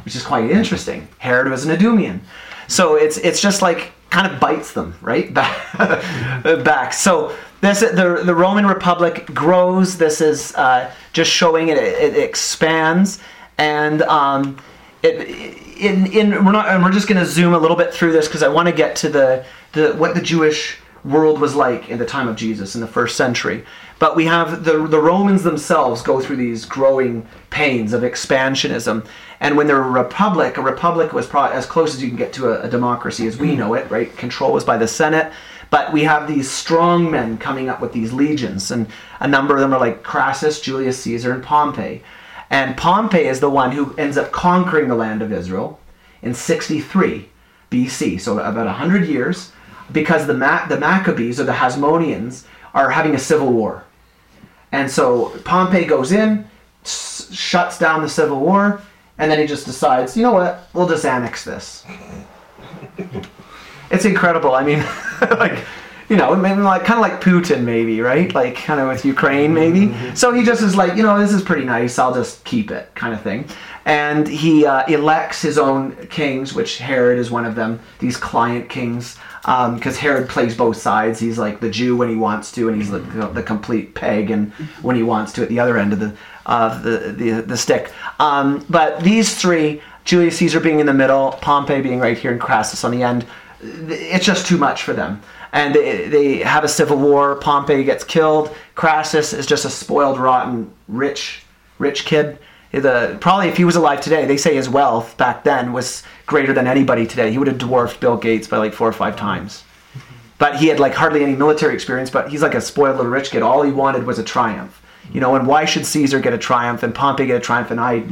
which is quite interesting. Herod was an Idumean. So it's, it's just like kind of bites them, right? Back. So this the, the Roman Republic grows. This is uh, just showing it, it expands. And um, it, in, in we're not we're just going to zoom a little bit through this because I want to get to the, the what the Jewish world was like in the time of Jesus in the first century. But we have the the Romans themselves go through these growing pains of expansionism. And when they're a republic, a republic was probably as close as you can get to a, a democracy as we mm. know it, right? Control was by the Senate. But we have these strong men coming up with these legions, and a number of them are like Crassus, Julius Caesar, and Pompey. And Pompey is the one who ends up conquering the land of Israel in 63 BC, so about 100 years, because the, Ma- the Maccabees or the Hasmoneans are having a civil war. And so Pompey goes in, s- shuts down the civil war, and then he just decides, you know what, we'll just annex this. it's incredible. I mean, like, you know, like kind of like Putin, maybe, right? Like kind of with Ukraine, maybe. So he just is like, you know, this is pretty nice. I'll just keep it, kind of thing. And he uh, elects his own kings, which Herod is one of them. These client kings, because Herod plays both sides. He's like the Jew when he wants to, and he's the, the complete pagan when he wants to at the other end of the uh, the, the the stick. Um, but these three, Julius Caesar being in the middle, Pompey being right here, and Crassus on the end, it's just too much for them. And they, they have a civil war. Pompey gets killed. Crassus is just a spoiled, rotten, rich, rich kid. The, probably if he was alive today, they say his wealth back then was greater than anybody today. He would have dwarfed Bill Gates by like four or five times. But he had like hardly any military experience. But he's like a spoiled little rich kid. All he wanted was a triumph. You know, and why should Caesar get a triumph and Pompey get a triumph and I,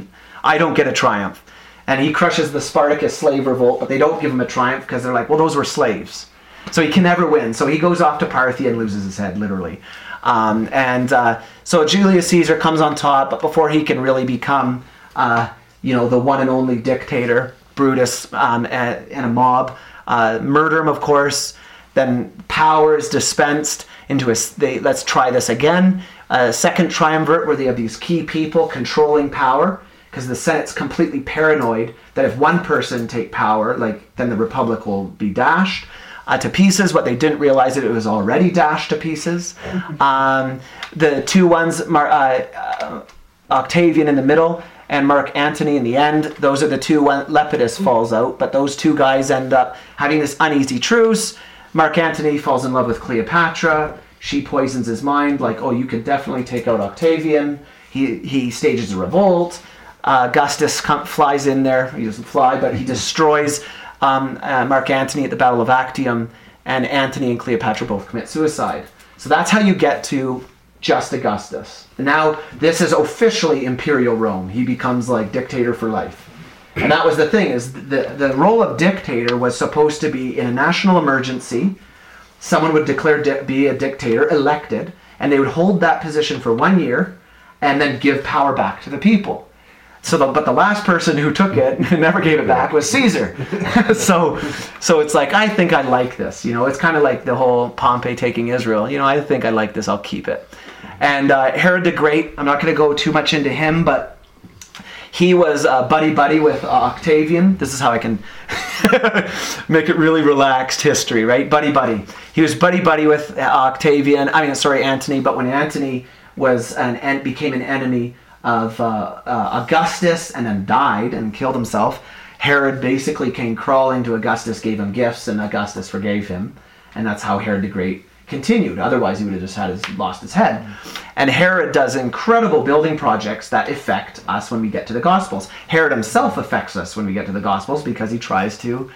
I don't get a triumph? And he crushes the Spartacus slave revolt, but they don't give him a triumph because they're like, well, those were slaves. So he can never win. So he goes off to Parthia and loses his head, literally. Um, and uh, so Julius Caesar comes on top, but before he can really become, uh, you know, the one and only dictator, Brutus um, and, and a mob uh, murder him, of course. Then power is dispensed into a. They, let's try this again. a second triumvirate where they have these key people controlling power because the Senate's completely paranoid that if one person take power, like then the republic will be dashed uh, to pieces. What they didn't realize that it was already dashed to pieces. Um, the two ones, Mar- uh, uh, Octavian in the middle and Mark Antony in the end. Those are the two. When Lepidus falls out, but those two guys end up having this uneasy truce. Mark Antony falls in love with Cleopatra. She poisons his mind, like, oh, you could definitely take out Octavian. He he stages a revolt. Uh, Augustus com- flies in there. He doesn't fly, but he destroys um, uh, Mark Antony at the Battle of Actium, and Antony and Cleopatra both commit suicide. So that's how you get to just Augustus. Now, this is officially imperial Rome. He becomes like dictator for life. And that was the thing is the the role of dictator was supposed to be in a national emergency. Someone would declare di- be a dictator, elected, and they would hold that position for one year, and then give power back to the people. So, the, but the last person who took it and never gave it back was Caesar. so, so it's like I think I like this. You know, it's kind of like the whole Pompey taking Israel. You know, I think I like this. I'll keep it. And uh, Herod the Great. I'm not going to go too much into him, but he was uh, buddy buddy with uh, Octavian. This is how I can make it really relaxed history, right? Buddy buddy. He was buddy buddy with uh, Octavian. I mean, sorry, Antony. But when Antony was an and became an enemy of uh, uh, Augustus and then died and killed himself, Herod basically came crawling to Augustus, gave him gifts, and Augustus forgave him, and that's how Herod the Great continued. Otherwise, he would have just had his, lost his head. And Herod does incredible building projects that affect us when we get to the Gospels. Herod himself affects us when we get to the Gospels because he tries to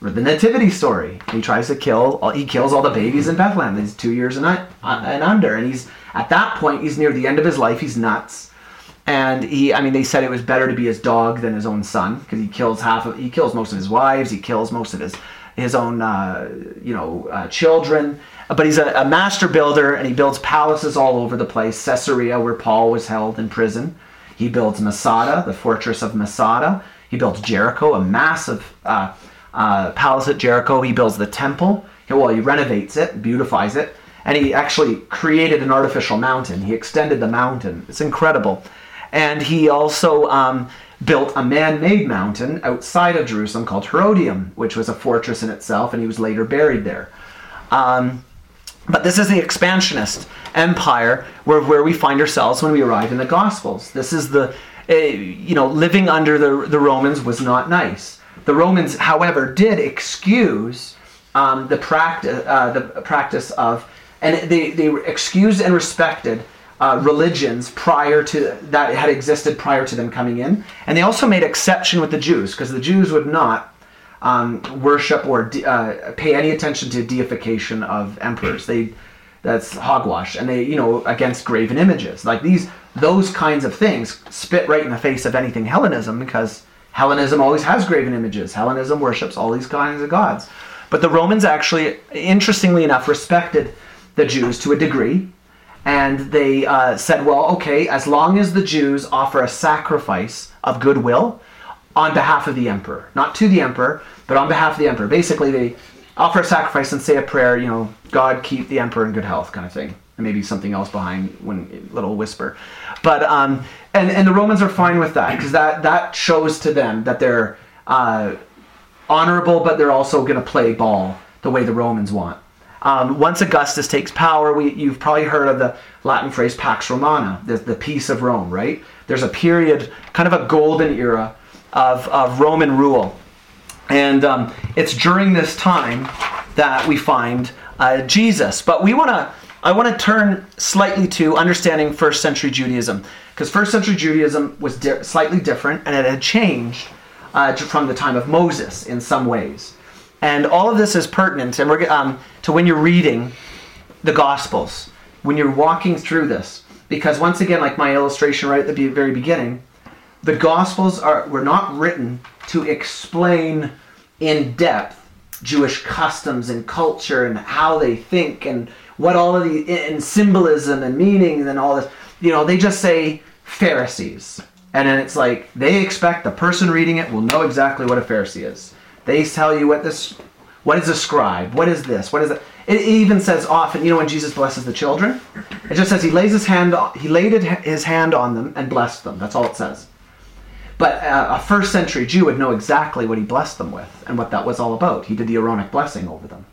the nativity story. He tries to kill. He kills all the babies in Bethlehem. He's two years and, uh, and under, and he's at that point. He's near the end of his life. He's nuts, and he. I mean, they said it was better to be his dog than his own son because he kills half of. He kills most of his wives. He kills most of his his own, uh, you know, uh, children. But he's a, a master builder, and he builds palaces all over the place. Caesarea, where Paul was held in prison. He builds Masada, the fortress of Masada. He builds Jericho, a massive uh, uh, palace at Jericho. He builds the temple. He, well, he renovates it, beautifies it, and he actually created an artificial mountain. He extended the mountain. It's incredible. And he also um, built a man made mountain outside of Jerusalem called Herodium, which was a fortress in itself, and he was later buried there. Um, but this is the expansionist empire where, where we find ourselves when we arrive in the Gospels. This is the, uh, you know, living under the, the Romans was not nice. The Romans, however, did excuse um, the, practice, uh, the practice of, and they, they excused and respected uh, religions prior to that had existed prior to them coming in, and they also made exception with the Jews because the Jews would not um, worship or de- uh, pay any attention to deification of emperors. They that's hogwash, and they you know against graven images like these those kinds of things spit right in the face of anything Hellenism because Hellenism always has graven images. Hellenism worships all these kinds of gods, but the Romans actually, interestingly enough, respected the Jews to a degree. And they uh, said, well, okay, as long as the Jews offer a sacrifice of goodwill, on behalf of the emperor, not to the emperor, but on behalf of the emperor. Basically, they offer a sacrifice and say a prayer, you know, God keep the emperor in good health, kind of thing, and maybe something else behind when little whisper. But um, and and the Romans are fine with that because that that shows to them that they're uh, honorable, but they're also going to play ball the way the Romans want. Um, once Augustus takes power, we, you've probably heard of the Latin phrase Pax Romana, the, the peace of Rome, right? There's a period, kind of a golden era of, of Roman rule. And um, it's during this time that we find uh, Jesus. But we want to, I want to turn slightly to understanding first century Judaism. Because first century Judaism was di- slightly different and it had changed uh, from the time of Moses in some ways. And all of this is pertinent and we're, um, to when you're reading the Gospels, when you're walking through this. Because once again, like my illustration right at the very beginning, the Gospels are were not written to explain in depth Jewish customs and culture and how they think and what all of the and symbolism and meanings and all this. You know, they just say Pharisees. And then it's like they expect the person reading it will know exactly what a Pharisee is. They tell you what this What is a scribe? What is this? What is it? It even says often, you know, when Jesus blesses the children, it just says he lays his hand, he laid his hand on them and blessed them. That's all it says. But a first century Jew would know exactly what he blessed them with and what that was all about. He did the Aaronic blessing over them.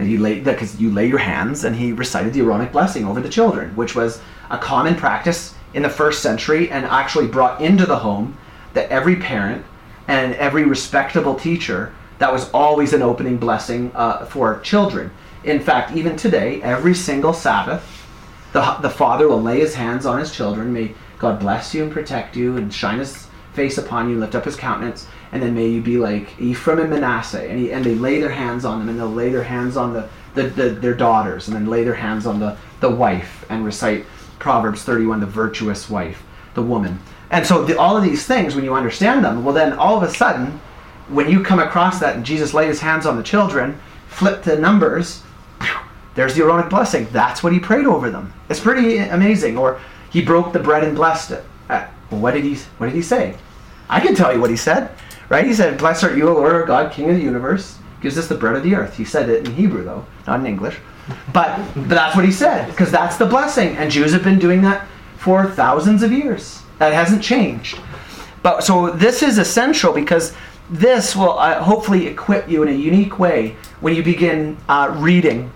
And he laid because you lay your hands and he recited the Aaronic blessing over the children, which was a common practice in the first century and actually brought into the home that every parent and every respectable teacher that was always an opening blessing uh, for children. In fact, even today, every single Sabbath, the, the father will lay his hands on his children. May God bless you and protect you and shine his face upon you, lift up his countenance, and then may you be like Ephraim and Manasseh. And, he, and they lay their hands on them, and they'll lay their hands on the, the, the, their daughters, and then lay their hands on the, the wife, and recite Proverbs 31, the virtuous wife, the woman. And so the, all of these things, when you understand them, well, then all of a sudden, when you come across that and Jesus laid his hands on the children, flip to Numbers, there's the Aaronic blessing. That's what he prayed over them. It's pretty amazing. Or he broke the bread and blessed it. Uh, what did he What did he say? I can tell you what he said. Right? He said, "Blessed art you, O Lord our God, King of the universe, gives us the bread of the earth." He said it in Hebrew, though, not in English. But but that's what he said because that's the blessing, and Jews have been doing that for thousands of years. That hasn't changed. But so this is essential because this will uh, hopefully equip you in a unique way when you begin uh, reading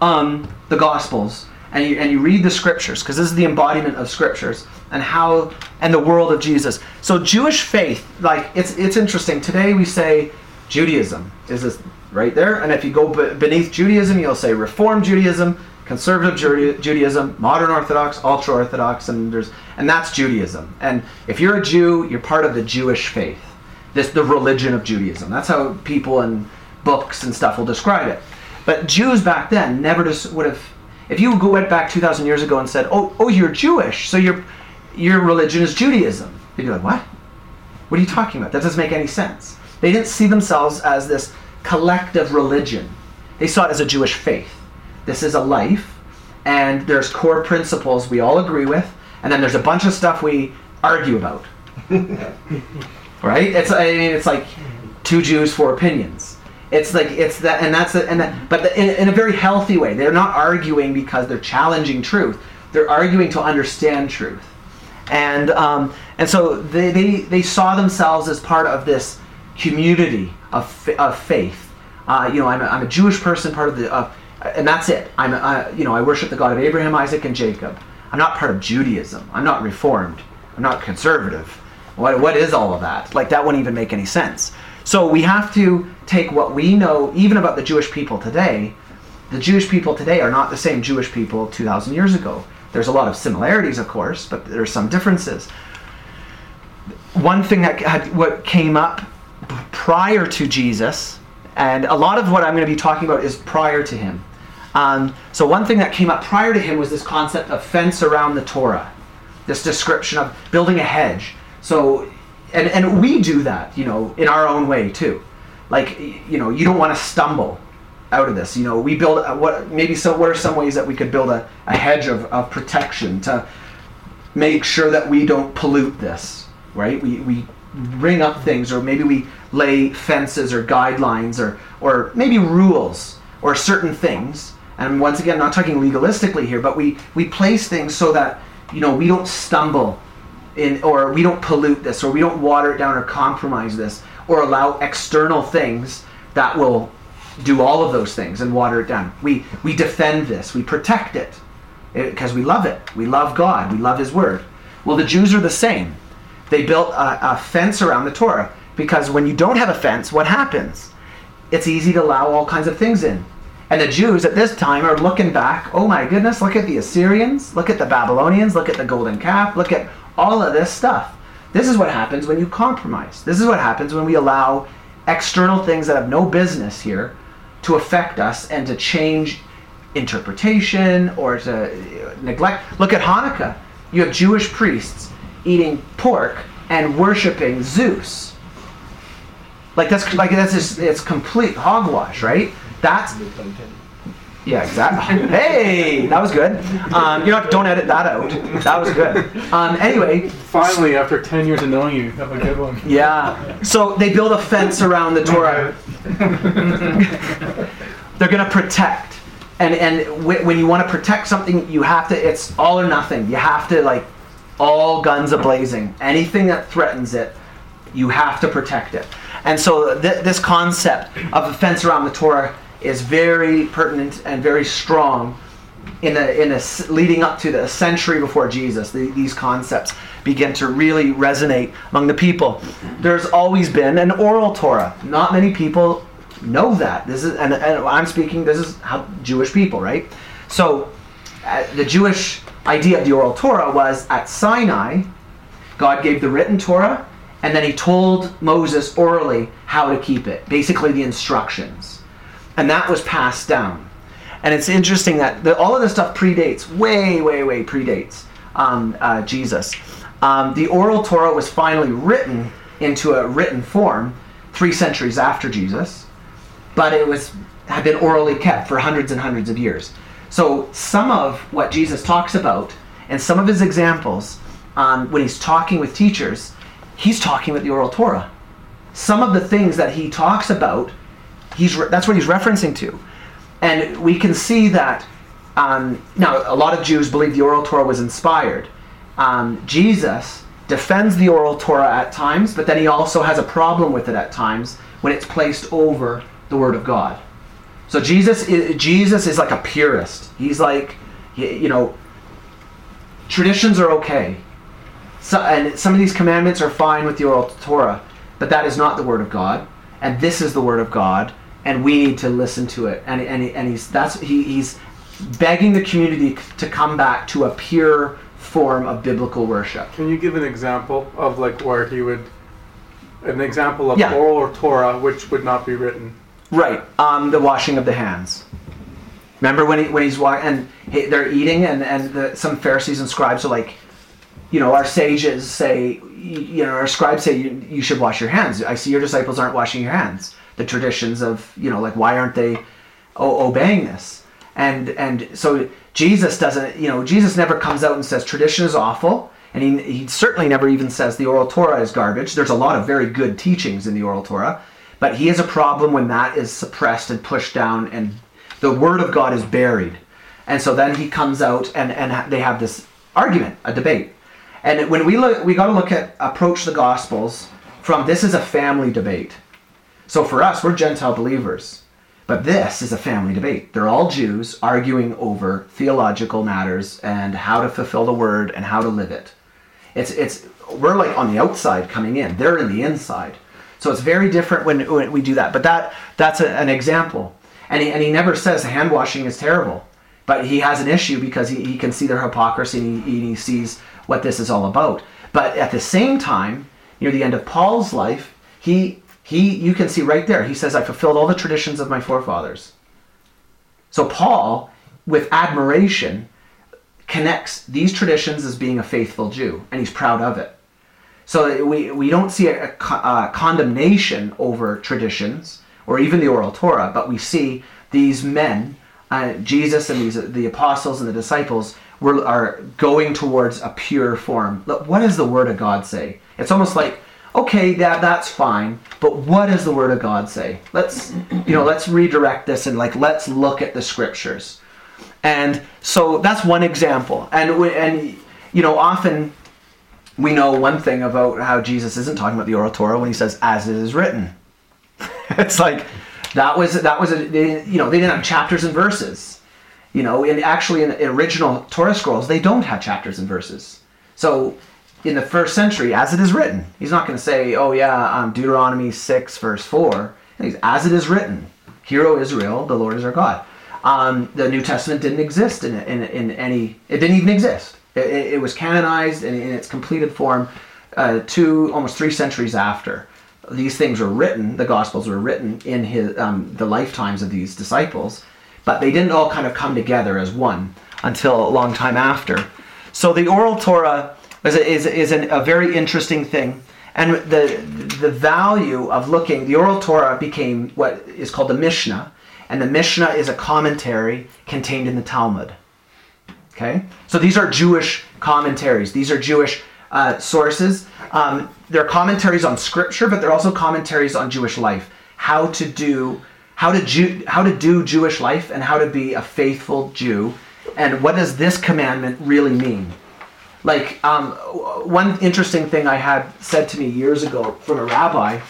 um, the Gospels and you, and you read the Scriptures, because this is the embodiment of Scriptures and how and the world of Jesus. So Jewish faith, like it's it's interesting. Today we say Judaism is this right there, and if you go b- beneath Judaism, you'll say Reform Judaism, Conservative Judaism, Modern Orthodox, Ultra Orthodox, and there's and that's Judaism. And if you're a Jew, you're part of the Jewish faith this the religion of Judaism. That's how people and books and stuff will describe it. But Jews back then never just would have. If you went back 2,000 years ago and said, "Oh, oh, you're Jewish, so your your religion is Judaism," they'd be like, "What? What are you talking about? That doesn't make any sense." They didn't see themselves as this collective religion. They saw it as a Jewish faith. This is a life, and there's core principles we all agree with, and then there's a bunch of stuff we argue about. right? It's I mean it's like two Jews, four opinions. It's like it's that, and that's it, and that, but the, in, in, a very healthy way. They're not arguing because they're challenging truth. They're arguing to understand truth, and um, and so they, they they saw themselves as part of this community of of faith. Uh, you know, I'm a, I'm a Jewish person, part of the, uh, and that's it. I'm a, you know I worship the God of Abraham, Isaac, and Jacob. I'm not part of Judaism. I'm not Reformed. I'm not conservative. What, what is all of that? Like, that wouldn't even make any sense. So we have to take what we know, even about the Jewish people today. The Jewish people today are not the same Jewish people 2,000 years ago. There's a lot of similarities, of course, but there's some differences. One thing that had, what came up prior to Jesus, and a lot of what I'm going to be talking about is prior to him. Um, so one thing that came up prior to him was this concept of fence around the Torah, this description of building a hedge. So, and, and we do that, you know, in our own way too. Like, you know, you don't want to stumble out of this. You know, we build a, what maybe so. What are some ways that we could build a, a hedge of, of protection to make sure that we don't pollute this, right? We we ring up things, or maybe we lay fences or guidelines, or or maybe rules or certain things. And once again, not talking legalistically here, but we we place things so that you know we don't stumble in, or we don't pollute this, or we don't water it down or compromise this, or allow external things that will do all of those things and water it down. We, we defend this, we protect it eh, because we love it. We love God, we love His Word. Well, the Jews are the same. They built a, a fence around the Torah because when you don't have a fence, what happens? It's easy to allow all kinds of things in. And the Jews at this time are looking back, oh my goodness, look at the Assyrians, look at the Babylonians, look at the golden calf, look at all of this stuff. This is what happens when you compromise. This is what happens when we allow external things that have no business here to affect us and to change interpretation or to neglect. Look at Hanukkah. You have Jewish priests eating pork and worshiping Zeus. Like that's like that's just it's complete hogwash, right? That's Yeah, exactly. hey, that was good. Um, you know, don't edit that out. That was good. Um, anyway, Finally, after 10 years of knowing you, have a good one. yeah. So they build a fence around the Torah. They're going to protect. And and wh- when you want to protect something, you have to. It's all or nothing. You have to like all guns a blazing. Anything that threatens it, you have to protect it. And so th- this concept of a fence around the Torah is very pertinent and very strong in a, in a leading up to the century before Jesus. The, these concepts begin to really resonate among the people. There's always been an oral Torah. Not many people know that. This is and, and I'm speaking. This is how Jewish people, right? So uh, the Jewish idea of the oral Torah was at Sinai, God gave the written Torah, and then He told Moses orally how to keep it. Basically, the instructions, and that was passed down. And it's interesting that the, all of this stuff predates, way, way, way predates um, uh, Jesus. Um, the oral Torah was finally written into a written form three centuries after Jesus, but it was had been orally kept for hundreds and hundreds of years. So some of what Jesus talks about and some of his examples um, when he's talking with teachers, he's talking with the oral Torah. Some of the things that he talks about, he's re- that's what he's referencing to. And we can see that um, now a lot of Jews believe the oral Torah was inspired. Um, Jesus defends the oral Torah at times, but then he also has a problem with it at times when it's placed over the Word of God. So Jesus, i- Jesus is like a purist. He's like, you know, traditions are okay, so, and some of these commandments are fine with the oral Torah, but that is not the Word of God, and this is the Word of God, and we need to listen to it. And and, and he's that's he, he's begging the community to come back to a pure form of biblical worship. Can you give an example of like where he would, an example of Yeah. oral or Torah which would not be written? Right. Um, the washing of the hands. Remember when he when he's wa- and he, they're eating and and the, some Pharisees and scribes are like, you know, our sages say, you know, our scribes say you, you should wash your hands. I see your disciples aren't washing your hands. The traditions of you know, like why aren't they o- obeying this? And and so Jesus doesn't, you know, Jesus never comes out and says tradition is awful. And he, he certainly never even says the oral Torah is garbage. There's a lot of very good teachings in the oral Torah. But he has a problem when that is suppressed and pushed down and the word of God is buried. And so then he comes out and, and they have this argument, a debate. And when we look, we got to look at approach the Gospels from this is a family debate. So for us, we're Gentile believers. But this is a family debate. They're all Jews arguing over theological matters and how to fulfill the word and how to live it. It's it's we're like on the outside coming in. They're in the inside. So it's very different when, when we do that. But that that's a, an example. And he, and he never says hand washing is terrible. But he has an issue because he, he can see their hypocrisy and he, he sees what this is all about. But at the same time, near the end of Paul's life, he he you can see right there, he says, I fulfilled all the traditions of my forefathers. So Paul, with admiration, connects these traditions as being a faithful Jew, and he's proud of it. So we, we don't see a, a uh, condemnation over traditions or even the oral Torah, but we see these men, uh, Jesus and these the apostles and the disciples, were, are going towards a pure form. Look, what does the Word of God say? It's almost like, okay, that that's fine, but what does the Word of God say? Let's you know let's redirect this and like let's look at the Scriptures. And so that's one example. And and you know often we know one thing about how Jesus isn't talking about the oral Torah when he says "as it is written." it's like that was that was a they, you know they didn't have chapters and verses. You know, and actually in original Torah scrolls they don't have chapters and verses. So in the first century, as it is written, he's not going to say, "Oh yeah, um, Deuteronomy six verse 4. He's, as it is written, "Hear, O Israel, the Lord is our God." Um, the New Testament didn't exist in, in, in any. It didn't even exist. It, it, it was canonized in, in its completed form uh, two, almost three centuries after. These things were written. The Gospels were written in his um, the lifetimes of these disciples, but they didn't all kind of come together as one until a long time after. So the oral Torah is is, is an, a very interesting thing. And the, the value of looking, the oral Torah became what is called the Mishnah. and the Mishnah is a commentary contained in the Talmud. Okay? So these are Jewish commentaries. These are Jewish uh, sources. Um, they're commentaries on scripture, but they're also commentaries on Jewish life. How to do how to Jew, how to do Jewish life and how to be a faithful Jew, and what does this commandment really mean? Like um, one interesting thing I had said to me years ago from a rabbi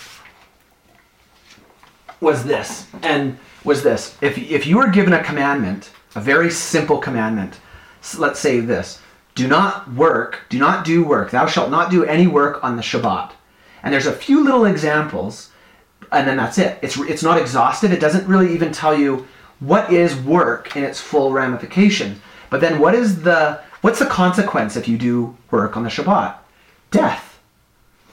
was this, and was this: if if you were given a commandment, a very simple commandment, let's say this do not work, do not do work, thou shalt not do any work on the Shabbat. And there's a few little examples, and then that's it. It's, it's not exhaustive, it doesn't really even tell you what is work in its full ramification. But then what is the what's the consequence if you do work on the Shabbat? Death.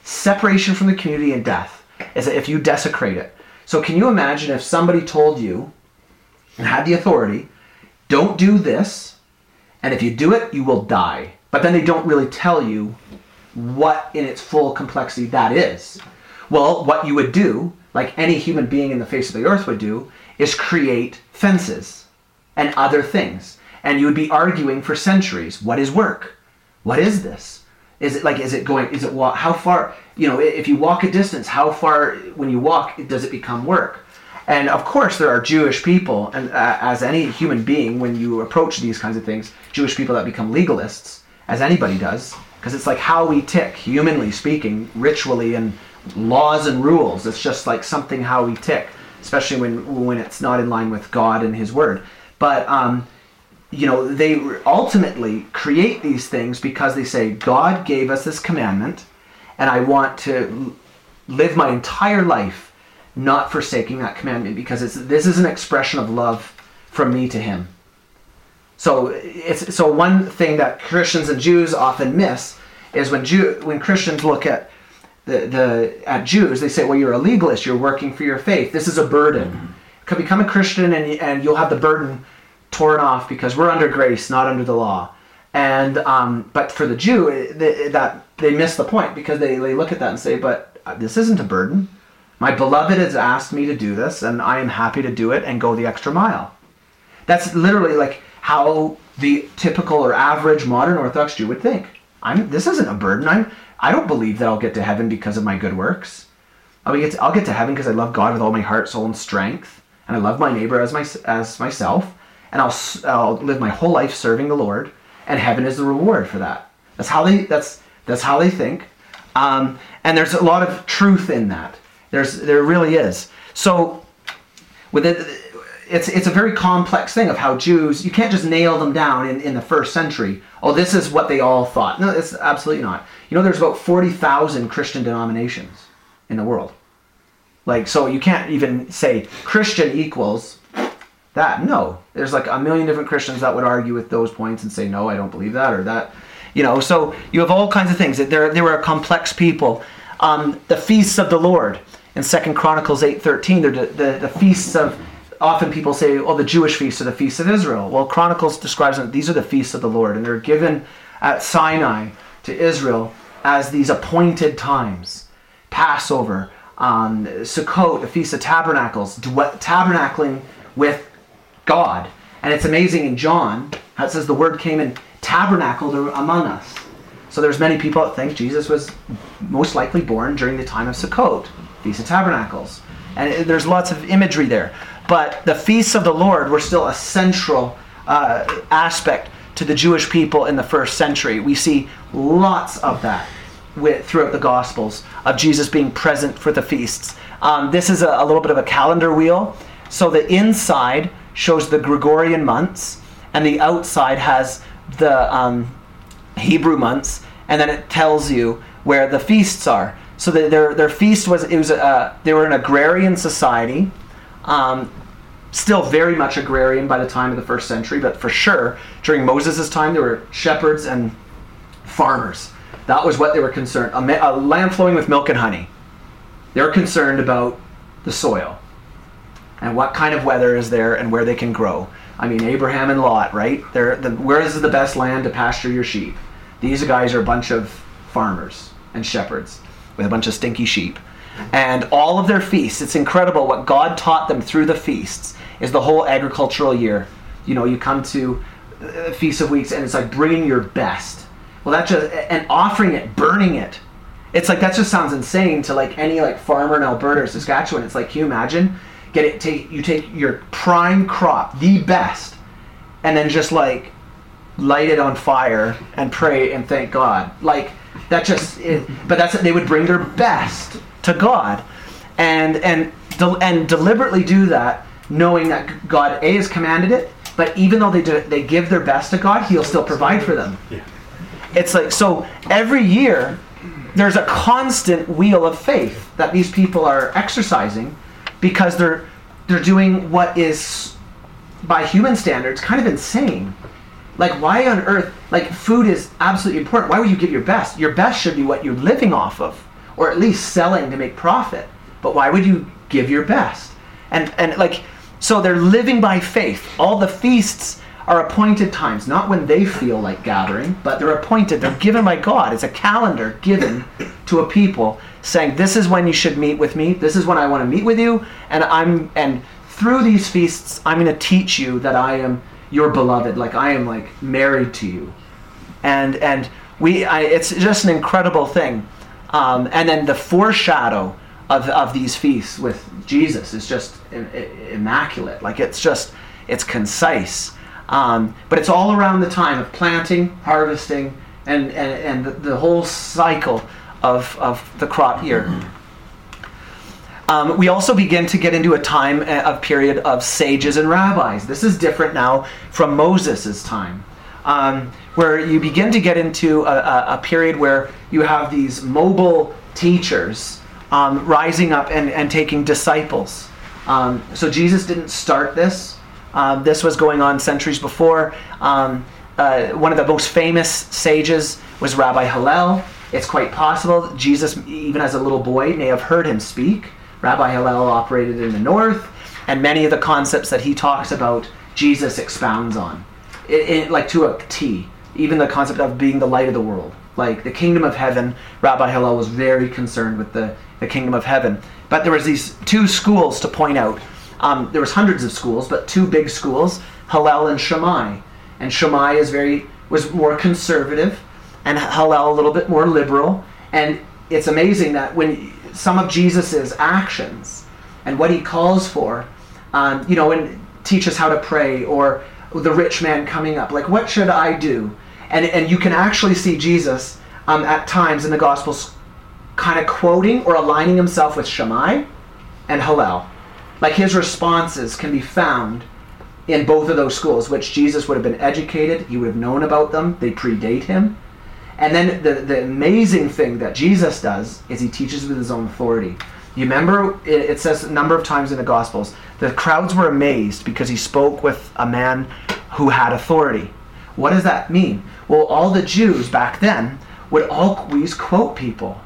Separation from the community and death is if you desecrate it. So can you imagine if somebody told you and had the authority, don't do this, and if you do it, you will die. But then they don't really tell you what in its full complexity that is. Well, what you would do, like any human being in the face of the earth would do, is create fences and other things. And you would be arguing for centuries. What is work? What is this? Is it like, is it going, is it, how far, you know, if you walk a distance, how far, when you walk, does it become work? And of course, there are Jewish people, and uh, as any human being, when you approach these kinds of things, Jewish people that become legalists, as anybody does, because it's like how we tick, humanly speaking, ritually and laws and rules. It's just like something how we tick, especially when when it's not in line with God and His Word. But um, you know, they ultimately create these things because they say God gave us this commandment, and I want to live my entire life not forsaking that commandment because it's this is an expression of love from me to him. So it's so one thing that Christians and Jews often miss is when Jew when Christians look at the, the at Jews, they say, "Well, you're a legalist. You're working for your faith. This is a burden. Could become a Christian, and and you'll have the burden torn off because we're under grace, not under the law." And um, but for the Jew, that they miss the point because they, they look at that and say, "But this isn't a burden. My beloved has asked me to do this, and I am happy to do it and go the extra mile. That's literally like how the typical or average modern Orthodox Jew would think. I'm, this isn't a burden. I'm, I don't believe that I'll get to heaven because of my good works. I'll get to, I'll get to heaven because I love God with all my heart, soul, and strength, and I love my neighbor as my as myself, and I'll I'll live my whole life serving the Lord, and heaven is the reward for that. That's how they that's that's how they think, um, and there's a lot of truth in that. There's there really is. So with it, it's it's a very complex thing of how Jews you can't just nail them down in, in the first century. Oh, this is what they all thought. No, it's absolutely not. You know, there's about forty thousand Christian denominations in the world. Like so, you can't even say Christian equals that. No, there's like a million different Christians that would argue with those points and say no, I don't believe that or that. You know, so you have all kinds of things. There, there were complex people. Um, the feasts of the Lord in Second Chronicles 8.13, they're the, the, the feasts of, often people say, oh, the Jewish feasts are the feasts of Israel. Well, Chronicles describes them, these are the feasts of the Lord, and they're given at Sinai to Israel as these appointed times. Passover, um, Sukkot, the Feast of Tabernacles, tabernacling with God. And it's amazing in John, how it says the word came and tabernacled among us. So there's many people that think Jesus was most likely born during the time of Sukkot. Feast of Tabernacles. And there's lots of imagery there. But the feasts of the Lord were still a central uh, aspect to the Jewish people in the first century. We see lots of that with, throughout the Gospels of Jesus being present for the feasts. Um, this is a, a little bit of a calendar wheel. So the inside shows the Gregorian months, and the outside has the um, Hebrew months, and then it tells you where the feasts are. So the, their their feast was it was uh, they were an agrarian society, um, still very much agrarian by the time of the first century, but for sure during Moses' time there were shepherds and farmers. That was what they were concerned. A, a land flowing with milk and honey. They're concerned about the soil and what kind of weather is there and where they can grow. I mean, Abraham and Lot, right? They're the, where is the best land to pasture your sheep? These guys are a bunch of farmers and shepherds with a bunch of stinky sheep. And all of their feasts, it's incredible what God taught them through the feasts, is the whole agricultural year. You know, you come to uh, Feast of Weeks and it's like bringing your best. Well, that just and offering it, burning it. It's like that just sounds insane to like any like farmer in Alberta or Saskatchewan. It's like, can you imagine? Get it. Take you take your prime crop, the best, and then just like light it on fire and pray and thank God. Like that just. It, but that's they would bring their best to God, and and del- and deliberately do that, knowing that God a has commanded it. But even though they do, it, they give their best to God, He'll still provide for them. Yeah. It's like so every year there's a constant wheel of faith that these people are exercising because they're they're doing what is by human standards kind of insane. Like why on earth like food is absolutely important. Why would you give your best? Your best should be what you're living off of or at least selling to make profit. But why would you give your best? And and like so they're living by faith. All the feasts are appointed times, not when they feel like gathering, but they're appointed. They're given by God. It's a calendar given to a people saying, "This is when you should meet with me. This is when I want to meet with you." And I'm and through these feasts, I'm going to teach you that I am your beloved, like I am like married to you. And and we, I, it's just an incredible thing. Um, and then the foreshadow of, of these feasts with Jesus is just immaculate. Like it's just, it's concise. Um, but it's all around the time of planting, harvesting, and, and, and the, the whole cycle of, of the crop year. Um, we also begin to get into a time of period of sages and rabbis. This is different now from Moses' time, um, where you begin to get into a, a, a period where you have these mobile teachers um, rising up and, and taking disciples. Um, so Jesus didn't start this. Um, this was going on centuries before. Um, uh, one of the most famous sages was Rabbi Hillel. It's quite possible Jesus, even as a little boy, may have heard him speak. Rabbi Hillel operated in the north, and many of the concepts that he talks about, Jesus expounds on, it, it, like to a T. Even the concept of being the light of the world, like the kingdom of heaven. Rabbi Hillel was very concerned with the, the kingdom of heaven. But there was these two schools to point out. Um, there was hundreds of schools, but two big schools, Hillel and Shammai. And Shammai is very was more conservative, and Hillel a little bit more liberal. And it's amazing that when some of Jesus's actions and what he calls for, um, you know, and teach us how to pray, or the rich man coming up, like what should I do? And and you can actually see Jesus um, at times in the Gospels, kind of quoting or aligning himself with Shammai and Hillel. Like his responses can be found in both of those schools, which Jesus would have been educated, he would have known about them, they predate him. And then the, the amazing thing that Jesus does is he teaches with his own authority. You remember, it, it says a number of times in the Gospels, the crowds were amazed because he spoke with a man who had authority. What does that mean? Well, all the Jews back then would always quote people.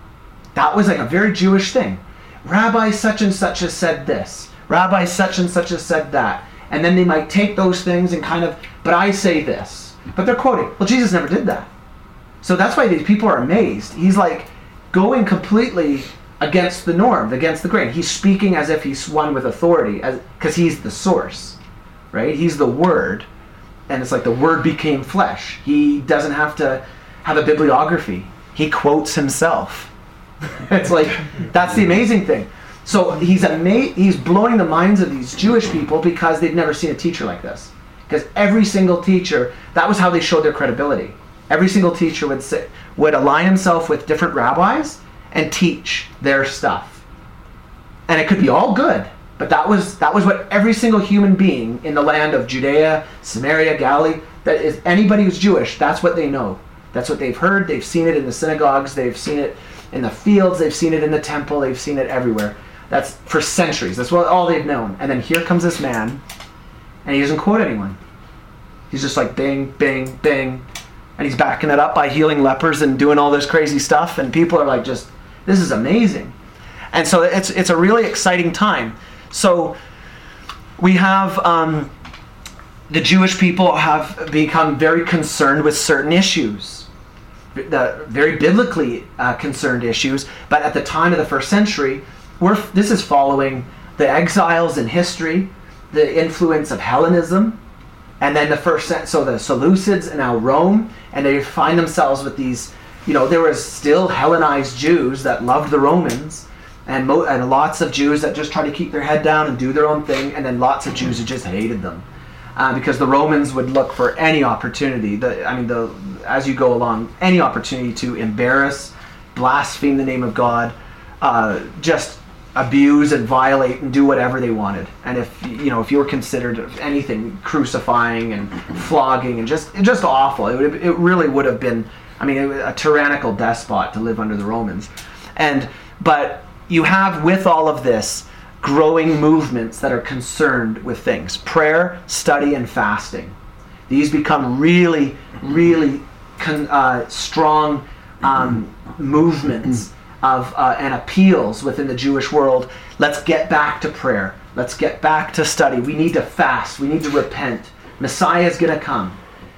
That was like a very Jewish thing. Rabbi such and such has said this. Rabbi such and such has said that. And then they might take those things and kind of, but I say this. But they're quoting. Well, Jesus never did that. So that's why these people are amazed. He's like going completely against the norm, against the grain. He's speaking as if he's one with authority, because he's the source, right? He's the Word, and it's like the Word became flesh. He doesn't have to have a bibliography. He quotes himself. it's like that's the amazing thing. So he's ama- he's blowing the minds of these Jewish people because they've never seen a teacher like this. Because every single teacher, that was how they showed their credibility. Every single teacher would say, would align himself with different rabbis and teach their stuff. And it could be all good, but that was that was what every single human being in the land of Judea, Samaria, Galilee, that is anybody who's Jewish, that's what they know. That's what they've heard. They've seen it in the synagogues, they've seen it in the fields, they've seen it in the temple, they've seen it everywhere. That's for centuries. That's what all they've known. And then here comes this man, and he doesn't quote anyone. He's just like bing, bing, bing, and he's backing it up by healing lepers and doing all this crazy stuff. And people are like, just this is amazing. And so it's it's a really exciting time. So we have um, the Jewish people have become very concerned with certain issues, the very biblically uh, concerned issues. But at the time of the first century, we're this is following the exiles in history. the influence of Hellenism, and then the first so the Seleucids and now Rome, and they find themselves with these. You know, there was still Hellenized Jews that loved the Romans, and mo- and lots of Jews that just try to keep their head down and do their own thing, and then lots of Jews who just hated them. Uh, because the Romans would look for any opportunity. The, I mean, the as you go along, any opportunity to embarrass, blaspheme the name of God, uh, just abuse and violate and do whatever they wanted. And if you know, if you were considered anything, crucifying and flogging and just just awful, it would it really would have been. I mean, a tyrannical despot to live under the Romans, and but you have with all of this growing movements that are concerned with things prayer, study, and fasting. These become really, really con, uh, strong um, movements of uh, and appeals within the Jewish world. Let's get back to prayer. Let's get back to study. We need to fast. We need to repent. Messiah is going to come,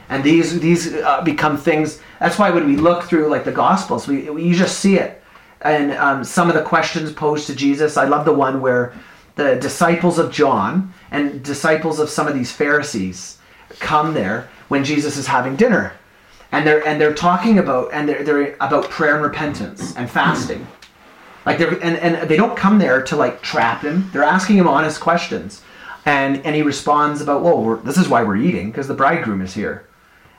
and these these uh, become things. That's why when we look through like the Gospels, we, we you just see it and um, some of the questions posed to Jesus. I love the one where the disciples of John and disciples of some of these Pharisees come there when Jesus is having dinner, and they're and they're talking about and they're, they're about prayer and repentance and fasting. Like they're and, and they don't come there to like trap him. They're asking him honest questions, and and he responds about, "Well, this is why we're eating because the bridegroom is here,"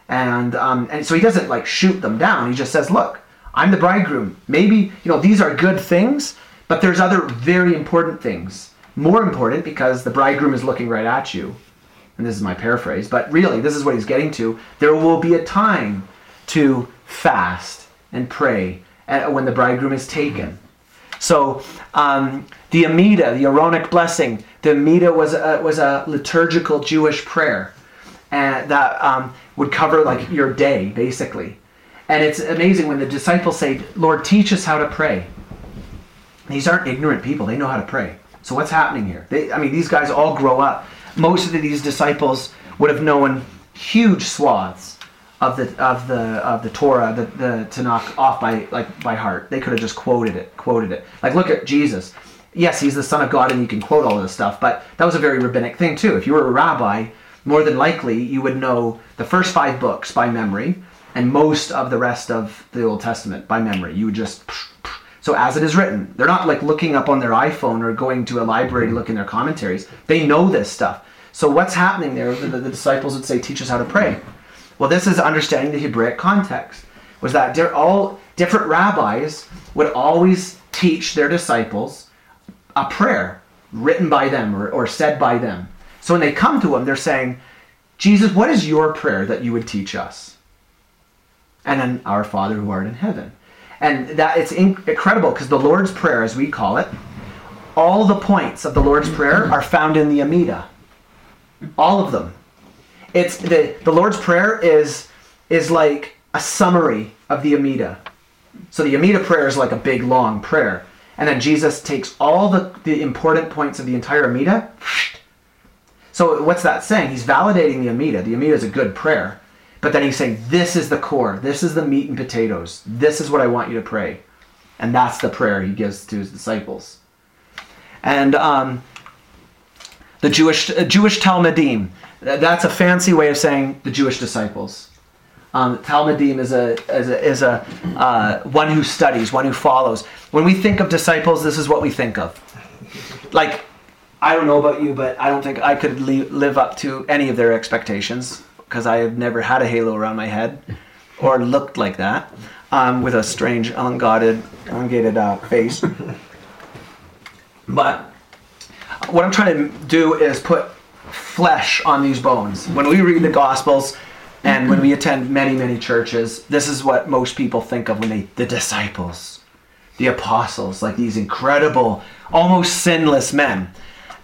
and um, and so he doesn't like shoot them down. He just says, "Look." I'm the bridegroom. Maybe, you know, these are good things, but there's other very important things. More important because the bridegroom is looking right at you. And this is my paraphrase, but really, this is what he's getting to. There will be a time to fast and pray when the bridegroom is taken. So, um, the Amida, the Aaronic blessing, the Amida was a, was a liturgical Jewish prayer and that um, would cover like your day, basically. And it's amazing when the disciples say, Lord, teach us how to pray. These aren't ignorant people, they know how to pray. So what's happening here? They, I mean, these guys all grow up. Most of these disciples would have known huge swaths of the of the of the Torah, the, the Tanakh off by like by heart. They could have just quoted it, quoted it. Like look at Jesus. Yes, he's the Son of God, and you can quote all this stuff, but that was a very rabbinic thing too. If you were a rabbi, more than likely you would know the first five books by memory and most of the rest of the Old Testament by memory. You would just so as it is written. They're not like looking up on their iPhone or going to a library to look in their commentaries. They know this stuff. So what's happening there? The, the disciples would say, "Teach us how to pray." Well, this is understanding the Hebraic context. Was that they're all different rabbis would always teach their disciples a prayer written by them or, or said by them. So when they come to him, they're saying, Jesus, what is your prayer that you would teach us? and then our Father who art in heaven. And that it's incredible because the Lord's Prayer, as we call it, all the points of the Lord's Prayer are found in the Amida. All of them. It's the, the Lord's Prayer is is like a summary of the Amida. So the Amida prayer is like a big long prayer. And then Jesus takes all the, the important points of the entire Amida. So what's that saying? He's validating the Amida. The Amida is a good prayer. But then he's saying, This is the core. This is the meat and potatoes. This is what I want you to pray. And that's the prayer he gives to his disciples. And um, the Jewish, uh, Jewish Talmudim, that's a fancy way of saying the Jewish disciples. Um, Talmudim is a, is a, is a uh, one who studies, one who follows. When we think of disciples, this is what we think of. Like, I don't know about you, but I don't think I could live up to any of their expectations because I have never had a halo around my head or looked like that um, with a strange, unguarded, elongated uh, face. but what I'm trying to do is put flesh on these bones. When we read the Gospels and when we attend many, many churches, this is what most people think of when they, the disciples, the apostles, like these incredible, almost sinless men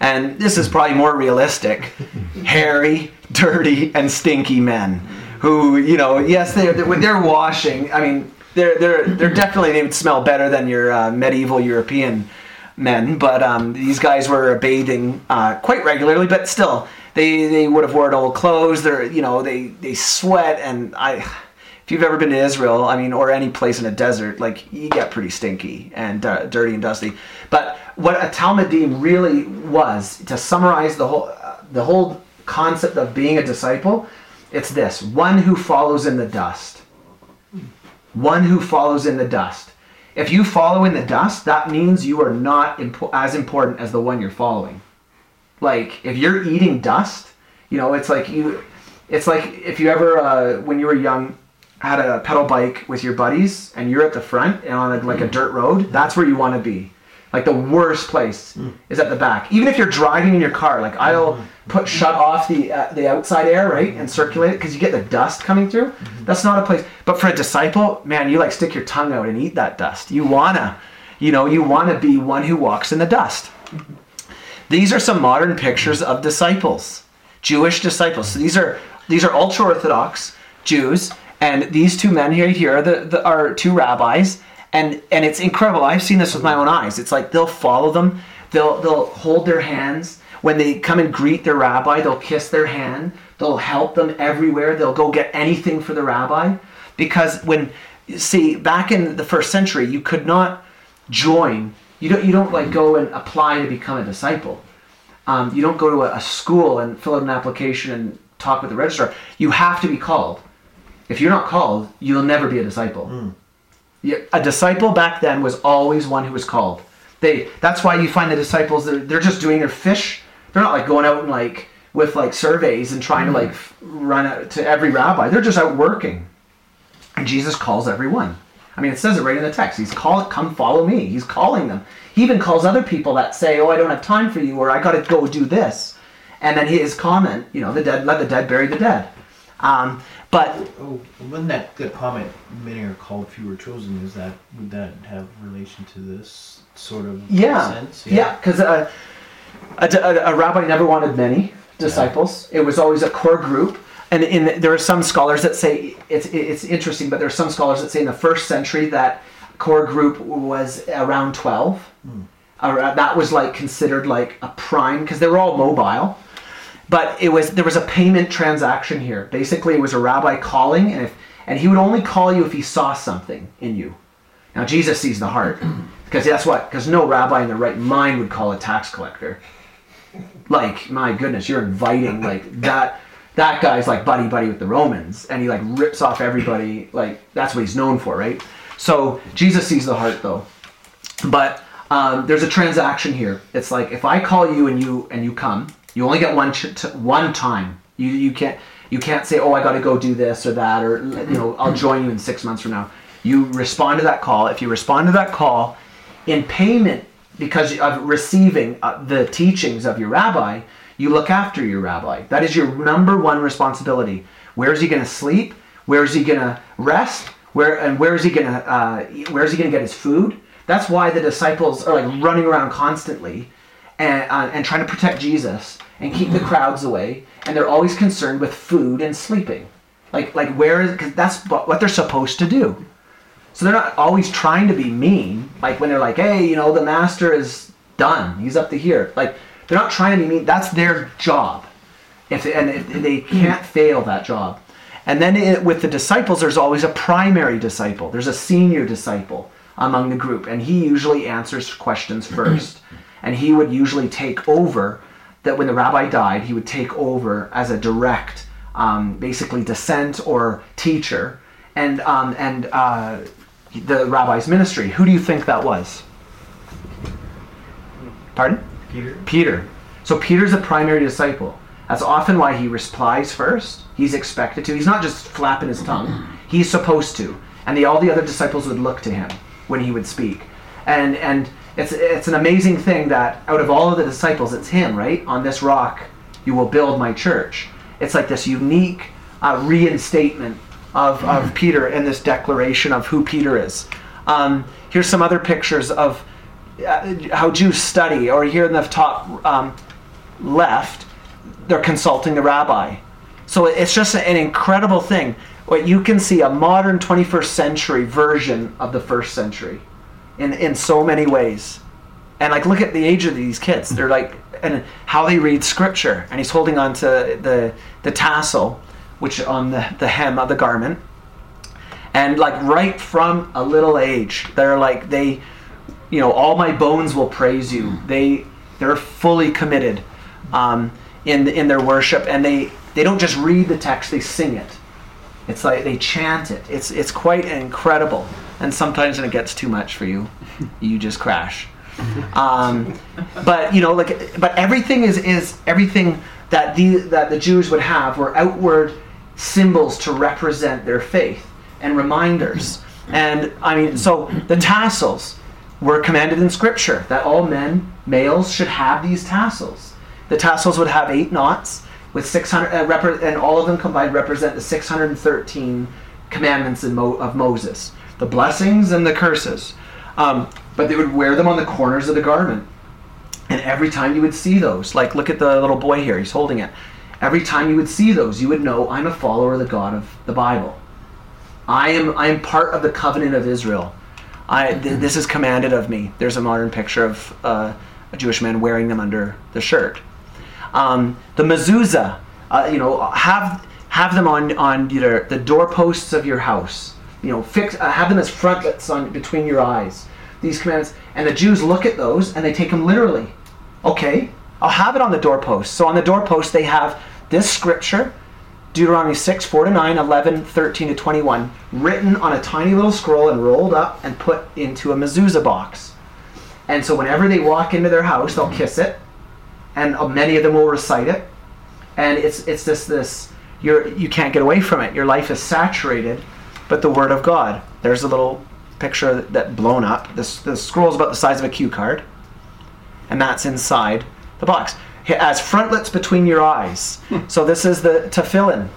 and this is probably more realistic hairy dirty and stinky men who you know yes they're they're, they're washing i mean they're they're they're definitely they would smell better than your uh, medieval european men but um, these guys were bathing uh, quite regularly but still they they would have worn old clothes they're you know they they sweat and i if you've ever been to Israel, I mean, or any place in a desert, like you get pretty stinky and uh, dirty and dusty. But what a Talmudim really was, to summarize the whole, uh, the whole concept of being a disciple, it's this one who follows in the dust. One who follows in the dust. If you follow in the dust, that means you are not impo- as important as the one you're following. Like if you're eating dust, you know, it's like you, it's like if you ever, uh, when you were young, had a pedal bike with your buddies and you're at the front and on a, like a dirt road. That's where you want to be. Like the worst place hmm. is at the back. Even if you're driving in your car, like I'll hmm. put shut off the uh, the outside air, right, and circulate it because you get the dust coming through. Hmm. That's not a place. But for a disciple, man, you like stick your tongue out and eat that dust. You wanna, you know, you wanna be one who walks in the dust. These are some modern pictures of disciples, Jewish disciples. So these are these are ultra orthodox Jews, and these two men right here are the, the are two rabbis, and and it's incredible. I've seen this with my own eyes. It's like they'll follow them, they'll they'll hold their hands when they come and greet their rabbi. They'll kiss their hand. They'll help them everywhere. They'll go get anything for the rabbi, because when see back in the first century, you could not join. You don't you don't like go and apply to become a disciple. Um, you don't go to a, a school and fill out an application and talk with the registrar. You have to be called. If you're not called, you'll never be a disciple. Yeah, a disciple back then was always one who was called. They that's why you find the disciples they're, they're just doing their fish. They're not like going out and like with like surveys and trying to like run out to every rabbi. They're just out working. And Jesus calls everyone. I mean, it says it right in the text. He's calling, come follow me. He's calling them. He even calls other people that say, oh, I don't have time for you, or I got to go do this. And then his comment, you know, the dead, let the dead bury the dead. Um, but Oh, wouldn't that the comment many are called, few are chosen? Is that would that have relation to this sort of yeah, sense? yeah, because a, a, a, a rabbi never wanted many disciples. It was always a core group. And in there are some scholars that say it's it's interesting, but there are some scholars that say in the first century that core group was around twelve. Uh, that was like considered like a prime because they were all mobile. But it was there was a payment transaction here. Basically, it was a rabbi calling, and if and he would only call you if he saw something in you. Now Jesus sees the heart because that's what because no rabbi in their right mind would call a tax collector. Like my goodness, you're inviting like that. That guy's like buddy buddy with the Romans, and he like rips off everybody. Like that's what he's known for, right? So Jesus sees the heart though. But um, there's a transaction here. It's like if I call you and you and you come, you only get one ch- one time. You you can't you can't say oh I got to go do this or that or you know I'll join you in six months from now. You respond to that call. If you respond to that call, in payment because of receiving uh, the teachings of your rabbi, you look after your rabbi. That is your number one responsibility. Where is he going to sleep? Where is he going to rest? Where and where is he going to uh, where is he going to get his food? That's why the disciples are like running around constantly and uh, and trying to protect Jesus and keep the crowds away. And they're always concerned with food and sleeping. Like like where is because that's what they're supposed to do. So they're not always trying to be mean. Like when they're like, hey, you know, the master is done. He's up to here. Like they're not trying to be mean. That's their job. If and if they can't fail that job. And then it, with the disciples, there's always a primary disciple. There's a senior disciple among the group, and he usually answers questions first. And he would usually take over. That when the rabbi died, he would take over as a direct, um, basically descent or teacher, and um, and uh, the rabbi's ministry. Who do you think that was? Pardon? Peter. Peter. So Peter's a primary disciple. That's often why he replies first. He's expected to. He's not just flapping his tongue. He's supposed to. And the, all the other disciples would look to him when he would speak. And and it's it's an amazing thing that out of all of the disciples, it's him, right? On this rock, you will build my church. It's like this unique uh, reinstatement of, of Peter and this declaration of who Peter is. Um, here's some other pictures of uh, how Jews study, or here in the top um, left, they're consulting the rabbi. So it's just an incredible thing. What you can see a modern 21st century version of the first century, in in so many ways. And like, look at the age of these kids. They're like, and how they read scripture. And he's holding on to the the tassel, which on the the hem of the garment. And like right from a little age, they're like they you know all my bones will praise you they they're fully committed um, in in their worship, and they they don't just read the text; they sing it. It's like they chant it. It's it's quite incredible. And sometimes when it gets too much for you, you just crash. Um, but you know, like, but everything is is everything that the that the Jews would have were outward symbols to represent their faith and reminders. And I mean, so the tassels were commanded in Scripture that all men, males, should have these tassels. The tassels would have eight knots with 600, uh, and all of them combined represent the 613 commandments Mo- of Moses, the blessings and the curses. Um, but they would wear them on the corners of the garment. And every time you would see those, like look at the little boy here, he's holding it. Every time you would see those, you would know I'm a follower of the God of the Bible. I am I am part of the covenant of Israel. I th- this is commanded of me. There's a modern picture of uh, a Jewish man wearing them under the shirt. Um, the mezuzah, uh, you know, have have them on on either the doorposts of your house. You know, fix uh, have them as frontlets on between your eyes. These commandments, and the Jews look at those and they take them literally. Okay, I'll have it on the doorpost. So on the doorpost they have this scripture, Deuteronomy 6, 4 to 9, 11, 13 to 21, written on a tiny little scroll and rolled up and put into a mezuzah box. And so whenever they walk into their house, they'll kiss it, and uh, many of them will recite it. And it's it's this this you're you can't get away from it. Your life is saturated, but the Word of God. There's a little picture that, blown up. This the scroll's about the size of a cue card, and that's inside the box as frontlets between your eyes. so this is the tefillin.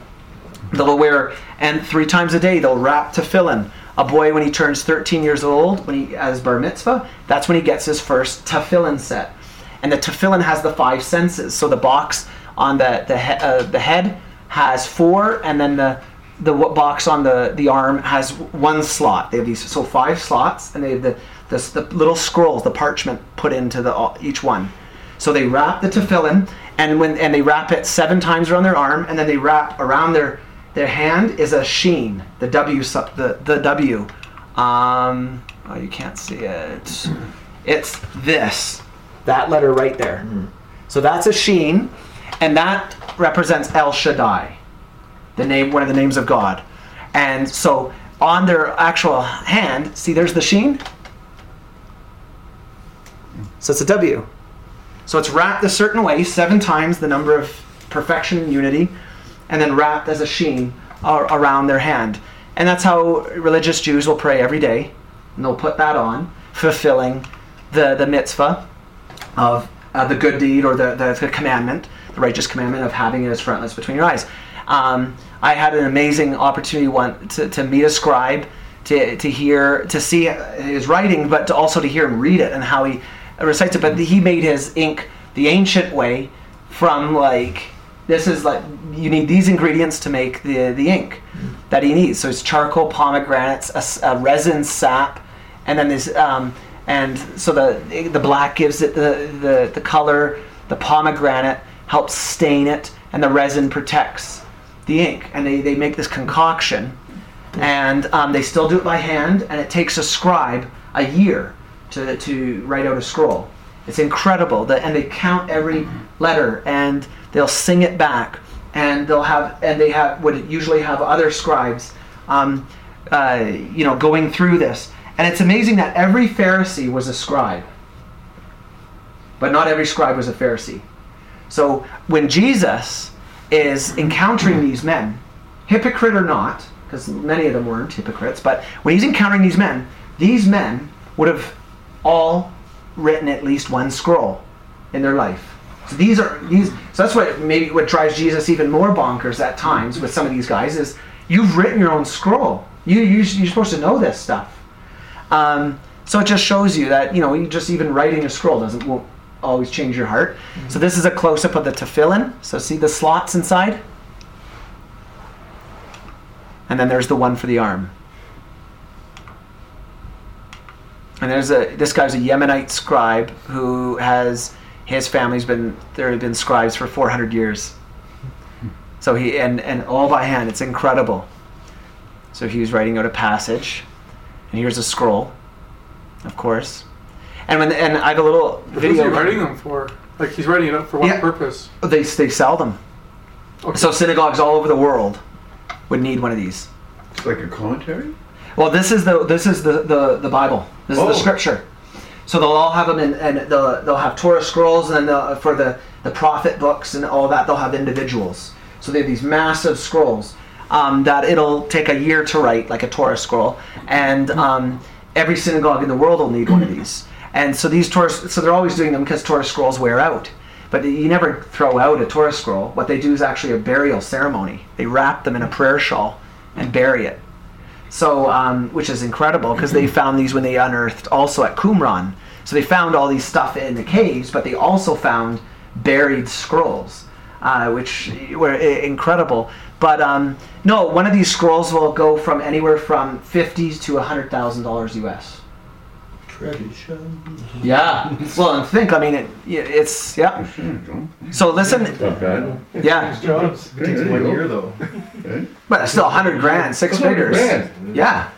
They'll wear, and three times a day they'll wrap tefillin. A boy, when he turns 13 years old, when he has bar mitzvah, that's when he gets his first tefillin set. And the tefillin has the five senses. So the box on the the, he, uh, the head has four, and then the the box on the, the arm has one slot. They have these so five slots, and they have the the, the little scrolls, the parchment put into the each one. So they wrap the tefillin, and when and they wrap it seven times around their arm, and then they wrap around their their hand is a sheen, the W the the W. Um, oh, you can't see it. It's this, that letter right there. So that's a sheen, and that represents El Shaddai, the name, one of the names of God. And so on their actual hand, see, there's the sheen. So it's a W. So it's wrapped a certain way, seven times the number of perfection and unity, and then wrapped as a sheen around their hand. And that's how religious Jews will pray every day. And they'll put that on, fulfilling the, the mitzvah of uh, the good deed or the, the, the, commandment, the righteous commandment of having it as frontlets between your eyes. Um, I had an amazing opportunity one to, to meet a scribe, to, to hear, to see his writing, but to also to hear him read it and how he recites it, but he made his ink the ancient way from like this is like you need these ingredients to make the the ink that he needs. So it's charcoal, pomegranates, a, a resin sap, and then this um, and so the the black gives it the, the the color. The pomegranate helps stain it, and the resin protects the ink. And they, they make this concoction, and um, they still do it by hand, and it takes a scribe a year to, to write out a scroll. It's incredible that, and they count every letter and they'll sing it back, and they'll have and they have would usually have other scribes, um, uh, you know, going through this. And it's amazing that every Pharisee was a scribe, but not every scribe was a Pharisee. So when Jesus is encountering these men, hypocrite or not, because many of them weren't hypocrites, but when he's encountering these men, these men would have all written at least one scroll in their life. So these are these. So that's what maybe what drives Jesus even more bonkers at times with some of these guys is you've written your own scroll. You, you you're supposed to know this stuff. Um, so it just shows you that you know just even writing a scroll doesn't won't always change your heart. Mm-hmm. So this is a close up of the tefillin. So see the slots inside, and then there's the one for the arm. And there's a this guy's a Yemenite scribe who has his family's been there have been scribes for 400 years. So he and and all by hand. It's incredible. So he was writing out a passage, and here's a scroll, of course. And when and I have a little Who's video. he writing them for? Like he's writing it up for what Yeah. purpose? They they sell them. Okay. So synagogues all over the world would need one of these. It's like a commentary? Well, this is the this is the the, the Bible. This is Oh. the scripture. So they'll all have them, in, and they'll they'll have Torah scrolls, and then for the the prophet books and all that, they'll have individuals. So they have these massive scrolls um, that it'll take a year to write, like a Torah scroll, and um, every synagogue in the world will need one of these. And so these Torah, so they're always doing them because Torah scrolls wear out. But you never throw out a Torah scroll. What they do is actually a burial ceremony. They wrap them in a prayer shawl and bury it. So, um, which is incredible because they found these when they unearthed also at Qumran. So they found all these stuff in the caves, but they also found buried scrolls, uh, which were incredible. But um, no, one of these scrolls will go from anywhere from fifty to hundred thousand dollars US. Tradition. Yeah. well, and think, I mean, it, it's yeah. So listen, Not bad. yeah, Jobs. It takes one year though. but it's still hundred grand, six figures. Yeah.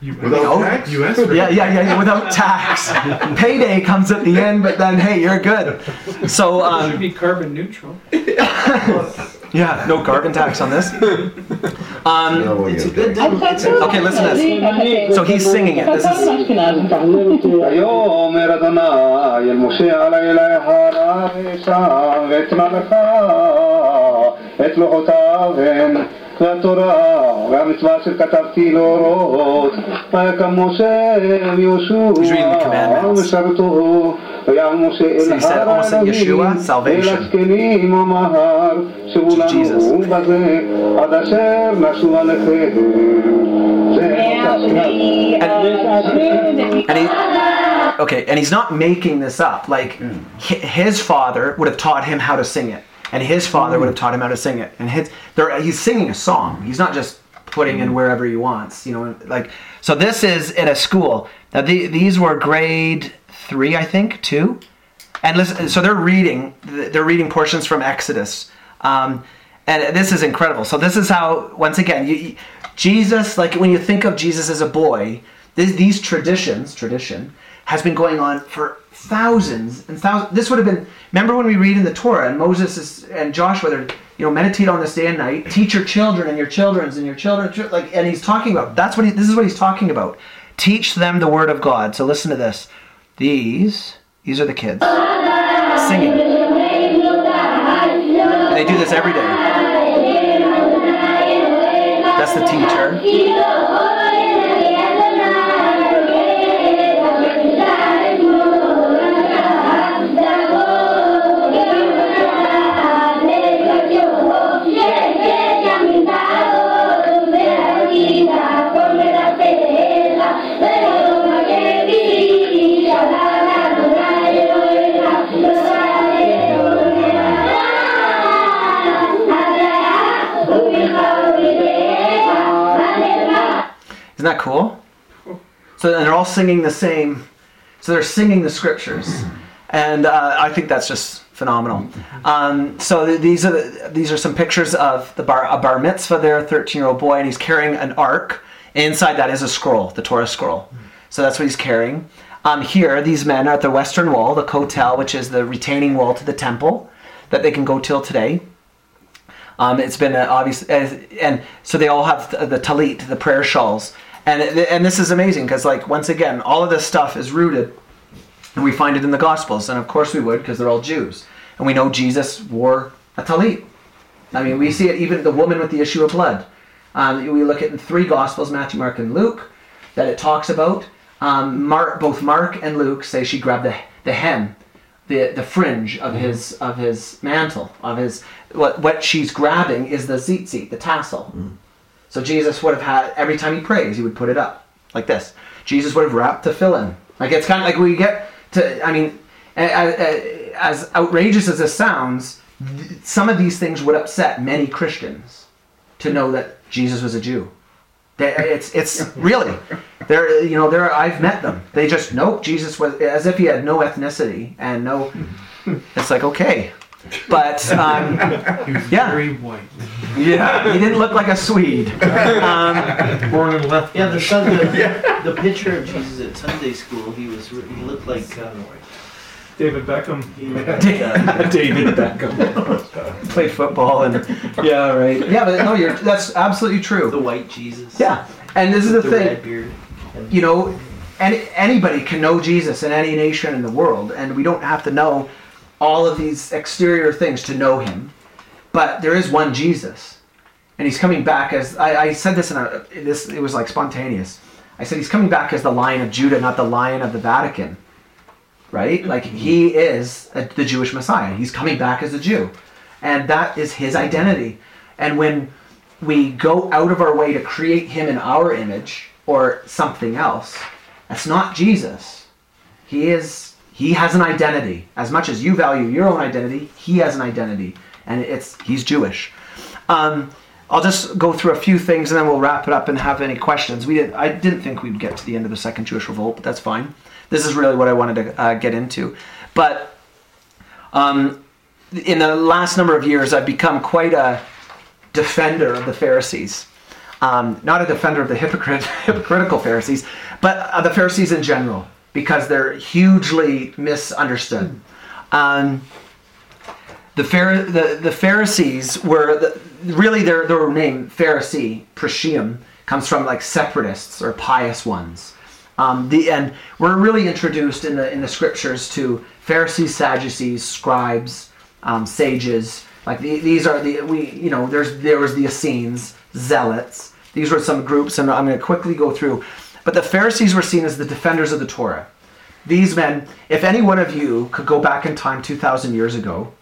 Without know, tax? US Yeah, yeah, yeah, yeah, without tax. Payday comes at the end, but then hey, you're good. So, Should um, be carbon neutral. yeah, no carbon tax on this. Um, It's a good that. deal. okay, listen to this. So he's singing it. This is את לוחותיו הן והתורה והמצווה אשר כתבתי להורות ויקם משה He's reading the commandments. ושרתו ויעל משה אל So he said הר almost in Yeshua, האלוהים salvation. אל הזקנים אמר שבו To Jesus. לנו בזה עד אשר נשוב עליכם and he okay and he's not making this up like hi- his father would have taught him how to sing it and his father would have taught him how to sing it. And his he's singing a song. He's not just putting in wherever he wants you know like so this is at a school. Now the, these were grade three i think two. And listen so they're reading they're reading portions from exodus. Um, and this is incredible. So this is how once again you, you- jesus like when you think of jesus as a boy these, these traditions tradition has been going on for thousands and thousands. This would have been remember when we read in the torah and moses is, and joshua they're you know meditate on this day and night teach your children and your children's and your children chil- like and he's talking about that's what he, this is what he's talking about. Teach them the word of god. So listen to this. These these are the kids. Singing. They do this every day. That's the teacher Isn't that cool? So and they're all singing the same. So they're singing the scriptures, and uh, I think that's just phenomenal. Um, so th- these are the, these are some pictures of the bar a bar mitzvah there, thirteen year old boy, and he's carrying an ark. Inside that is a scroll, the Torah scroll. So that's what he's carrying. Um, here, these men are at the western wall, the kotel, which is the retaining wall to the temple that they can go till today. Um, it's been obvious, and so they all have the, the talit, the prayer shawls, and and this is amazing because like once again, all of this stuff is rooted, and we find it in the Gospels, and of course we would because they're all Jews, and we know Jesus wore a talit. I mean, we see it even the woman with the issue of blood. Um, we look at in three Gospels, Matthew, Mark, and Luke, that it talks about. Um, Mark, both Mark and Luke say she grabbed the the hem, the the fringe of his of his mantle of his what what she's grabbing is the tzitzit, the tassel. So Jesus would have had every time he prays, he would put it up like this. Jesus would have wrapped tefillin. Like it's kind of like we get to. I mean, as outrageous as this sounds, some of these things would upset many Christians to know that Jesus was a Jew. It's it's really there. You know, there I've met them. They just nope. Jesus was as if he had no ethnicity and no. It's like okay, but um, yeah, Very white. Yeah, he didn't look like a Swede. Um, Born and left. Yeah, the son, the, the picture of Jesus at Sunday school, he was he looked like uh, David Beckham. David Beckham played football and yeah, right. Yeah, but no, you're that's absolutely true. The white Jesus. Yeah, and this is the, The thing. red beard. you know, any, anybody can know Jesus in any nation in the world, and we don't have to know all of these exterior things to know him. But there is one Jesus, and he's coming back as I, I said this in a this it was like spontaneous. I said he's coming back as the Lion of Judah, not the Lion of the Vatican. Right? Like mm-hmm. he is a, the Jewish Messiah. He's coming back as a Jew, and that is his identity. And when we go out of our way to create him in our image or something else, that's not Jesus. He is he has an identity. As much as you value your own identity, he has an identity, and it's he's Jewish. Um, I'll just go through a few things and then we'll wrap it up and have any questions. We did, I didn't think we'd get to the end of the second Jewish revolt, but that's fine. This is really what I wanted to uh, get into. But um, in the last number of years, I've become quite a defender of the Pharisees. Um, not a defender of the hypocrite, hypocritical Pharisees, but uh, the Pharisees in general, because they're hugely misunderstood. Um, the, Phar- the, the Pharisees were the, really their, their name, Pharisee, Perushim, comes from like separatists or pious ones. Um, the, and we're really introduced in the, in the scriptures to Pharisees, Sadducees, scribes, um, sages. Like the, these are the we you know there's there was the Essenes, zealots. These were some groups, and I'm going to quickly go through. But the Pharisees were seen as the defenders of the Torah. These men, if any one of you could go back in time 2,000 years ago,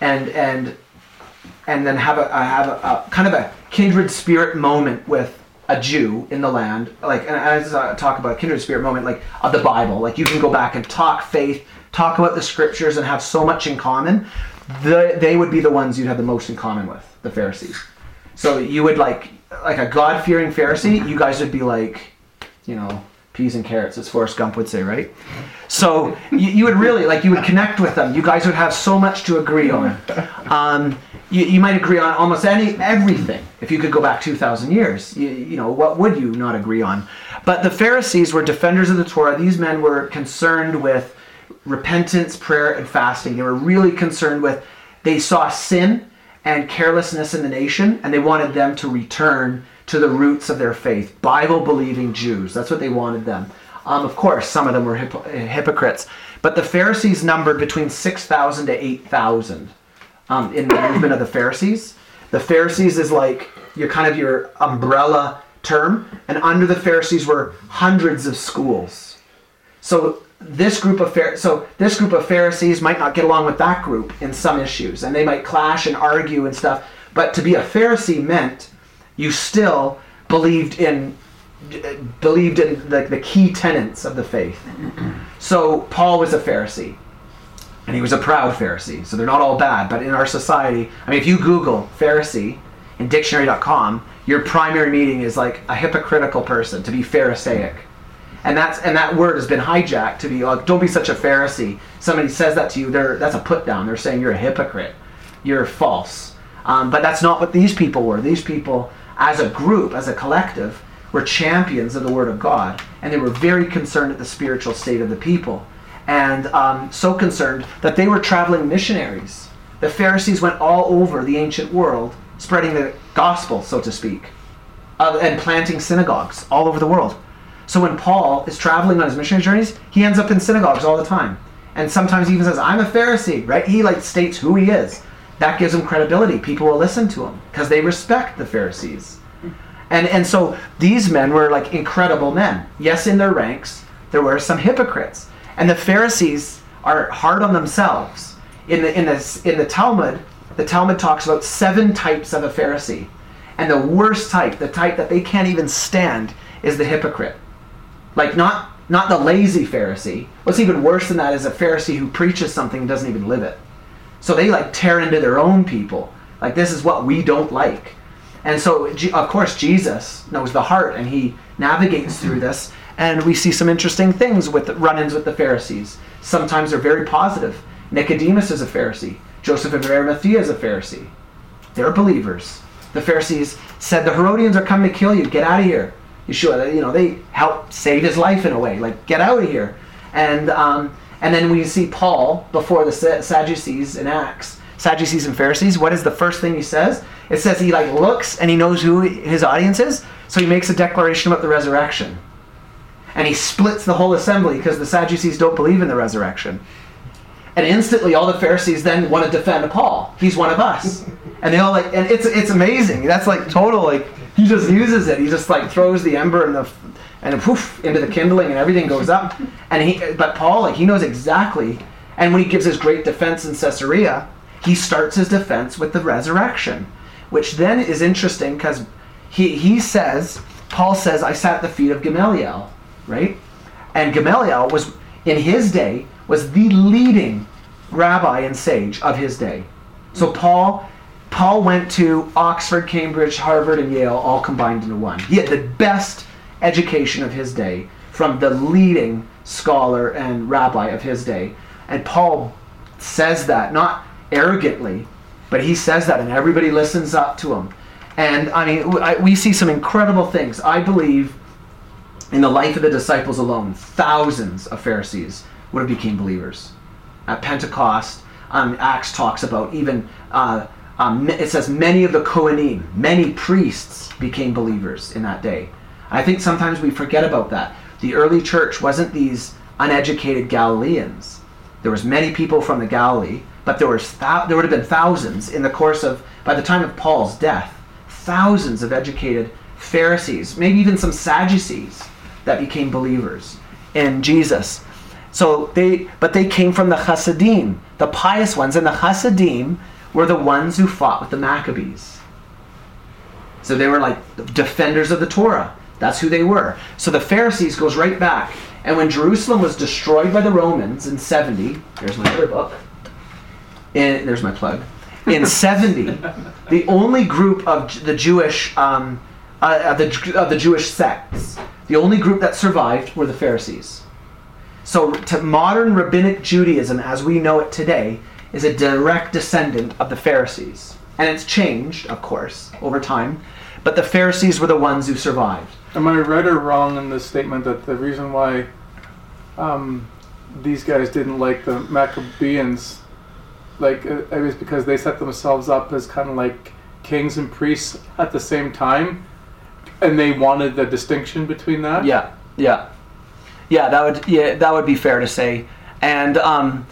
and and and then have a, have a, a kind of a kindred spirit moment with a Jew in the land, like and as I uh, talk about a kindred spirit moment, like of the Bible, like you can go back and talk faith, talk about the scriptures, and have so much in common. The, they would be the ones you'd have the most in common with, the Pharisees. So you would like like a God fearing Pharisee, you guys would be like, you know, peas and carrots, as Forrest Gump would say, right? So you, you would really like you would connect with them. You guys would have so much to agree on. Um, you, you might agree on almost any everything if you could go back 2,000 years. You, you know what would you not agree on? But the Pharisees were defenders of the Torah. These men were concerned with repentance, prayer, and fasting. They were really concerned with. They saw sin and carelessness in the nation, and they wanted them to return to the roots of their faith. Bible believing Jews. That's what they wanted them. Um, of course, some of them were hypo- hypocrites, but the Pharisees numbered between 6,000 to 8,000 um, in the movement of the Pharisees. The Pharisees is like your kind of your umbrella term, and under the Pharisees were hundreds of schools. So this group of so this group of Pharisees might not get along with that group in some issues, and they might clash and argue and stuff. But to be a Pharisee meant you still believed in believed in like the key tenets of the faith. So Paul was a Pharisee, and he was a proud Pharisee. So they're not all bad, but in our society, I mean, if you Google Pharisee in dictionary.com, your primary meaning is like a hypocritical person, to be Pharisaic. And that's and that word has been hijacked to be like, don't be such a Pharisee. Somebody says that to you, they're that's a put down. They're saying you're a hypocrite, you're false. Um, but that's not what these people were. These people, as a group, as a collective, were champions of the Word of God, and they were very concerned at the spiritual state of the people, and um, so concerned that they were traveling missionaries. The Pharisees went all over the ancient world, spreading the gospel, so to speak, uh, and planting synagogues all over the world. So when Paul is traveling on his missionary journeys, he ends up in synagogues all the time. And sometimes he even says, I'm a Pharisee, right? He like states who he is. That gives him credibility. People will listen to him because they respect the Pharisees. And and so these men were like incredible men. Yes, in their ranks, there were some hypocrites. And the Pharisees are hard on themselves. In the in the in the Talmud, the Talmud talks about seven types of a Pharisee. And the worst type, the type that they can't even stand, is the hypocrite. Like not not the lazy Pharisee. What's even worse than that is a Pharisee who preaches something and doesn't even live it. So they like tear into their own people. Like this is what we don't like. And so of course Jesus knows the heart and he navigates through this and we see some interesting things with run-ins with the Pharisees. Sometimes they're very positive. Nicodemus is a Pharisee. Joseph of Arimathea is a Pharisee. They're believers. The Pharisees said the Herodians are coming to kill you. Get out of here. Yeshua, you know, they helped save his life in a way. Like, get out of here. And um, And then we see Paul before the Sadducees in Acts, Sadducees and Pharisees. What is the first thing he says? It says he like looks and he knows who his audience is, so he makes a declaration about the resurrection. And he splits the whole assembly because the Sadducees don't believe in the resurrection. And instantly, all the Pharisees then want to defend Paul. He's one of us, and they all like, and it's it's amazing. That's like total like he just uses it. He just like throws the ember and the and poof into the kindling, and everything goes up. And he, but Paul, like he knows exactly. And when he gives his great defense in Caesarea, he starts his defense with the resurrection, which then is interesting because he he says Paul says I sat at the feet of Gamaliel, right? And Gamaliel was in his day was the leading rabbi and sage of his day. So Paul Paul went to Oxford, Cambridge, Harvard, and Yale all combined into one. He had the best education of his day from the leading scholar and rabbi of his day. And Paul says that, not arrogantly, but he says that, and everybody listens up to him. And I mean, we see some incredible things. I believe in the life of the disciples alone, thousands of Pharisees would have became believers. At Pentecost, um, Acts talks about even uh, um, it says many of the Kohanim, many priests became believers in that day. I think sometimes we forget about that. The early church wasn't these uneducated Galileans. There was many people from the Galilee, but there was thou- there would have been thousands in the course of by the time of Paul's death, thousands of educated Pharisees, maybe even some Sadducees that became believers in Jesus. So they, but they came from the Hasidim, the pious ones, and the Hasidim were the ones who fought with the Maccabees. So they were like defenders of the Torah. That's who they were. So the Pharisees goes right back. And when Jerusalem was destroyed by the Romans in 70, there's my other book. In, there's my plug. In 70, the only group of the Jewish um, uh, of the of the Jewish sects, the only group that survived were the Pharisees. So, to modern rabbinic Judaism, as we know it today, is a direct descendant of the Pharisees. And it's changed, of course, over time. But the Pharisees were the ones who survived. Am I right or wrong in this statement that the reason why um, these guys didn't like the Maccabeans, like uh, it was because they set themselves up as kind of like kings and priests at the same time, and they wanted the distinction between that. Yeah, yeah, yeah. That would yeah that would be fair to say, and um,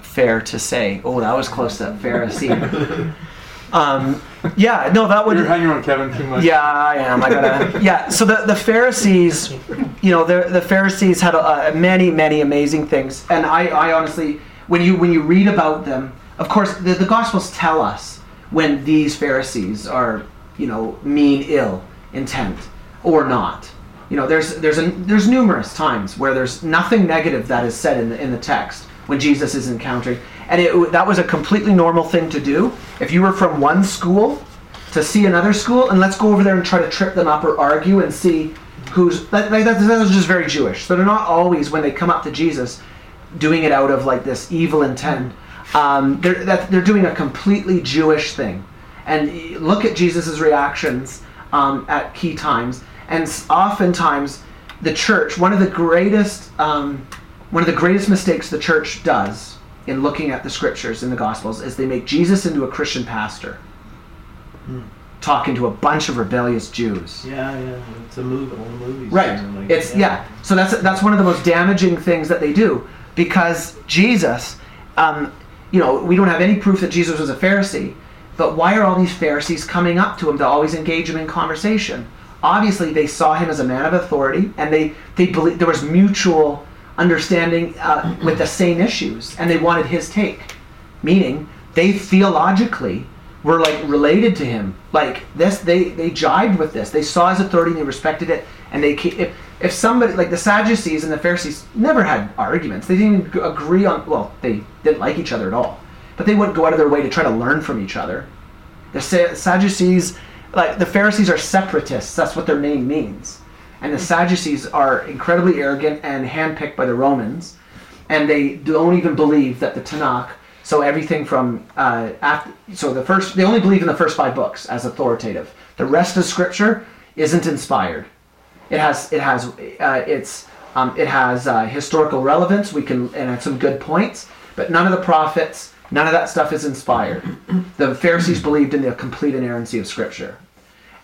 fair to say. Oh, that was close to Pharisee. um, yeah, no, that would. You're hanging on Kevin too much. Yeah, I am. I gotta. Yeah. So the, the Pharisees, you know, the the Pharisees had uh, many many amazing things, and I, I honestly, when you when you read about them, of course, the, the Gospels tell us when these Pharisees are, you know, mean ill intent or not. You know, there's there's a, there's numerous times where there's nothing negative that is said in the in the text when Jesus is encountering, and it, that was a completely normal thing to do. If you were from one school to see another school, and let's go over there and try to trip them up or argue and see who's that, that, that, that was just very Jewish. So they're not always when they come up to Jesus doing it out of like this evil intent. Um, they're that, they're doing a completely Jewish thing, and look at Jesus' reactions um, at key times, and oftentimes the church one of the greatest um, one of the greatest mistakes the church does in looking at the scriptures in the gospels is they make jesus into a christian pastor talking to a bunch of rebellious jews Yeah, yeah. It's a movie. All the movies. right like, it's yeah. so that's that's one of the most damaging things that they do because jesus um, you know we don't have any proof that jesus was a pharisee but why are all these pharisees coming up to him to always engage him in conversation obviously they saw him as a man of authority and they they believe there was mutual understanding uh, with the same issues and they wanted his take. Meaning they theologically were like related to him. Like this they they jibed with this. They saw his authority and they respected it and they if, if somebody like the sadducees and the pharisees never had arguments. They didn't agree on well they didn't like each other at all. But they wouldn't go out of their way to try to learn from each other. The sadducees like the pharisees are separatists. That's what their name means and the sadducees are incredibly arrogant and handpicked by the romans and they don't even believe that the Tanakh. So everything from uh, after, so the first they only believe in the first five books as authoritative. The rest of Scripture isn't inspired. It has it has uh, it's Um, it has uh, historical relevance. We can and some good points, but none of the prophets, none of that stuff is inspired. The Pharisees believed in the complete inerrancy of Scripture,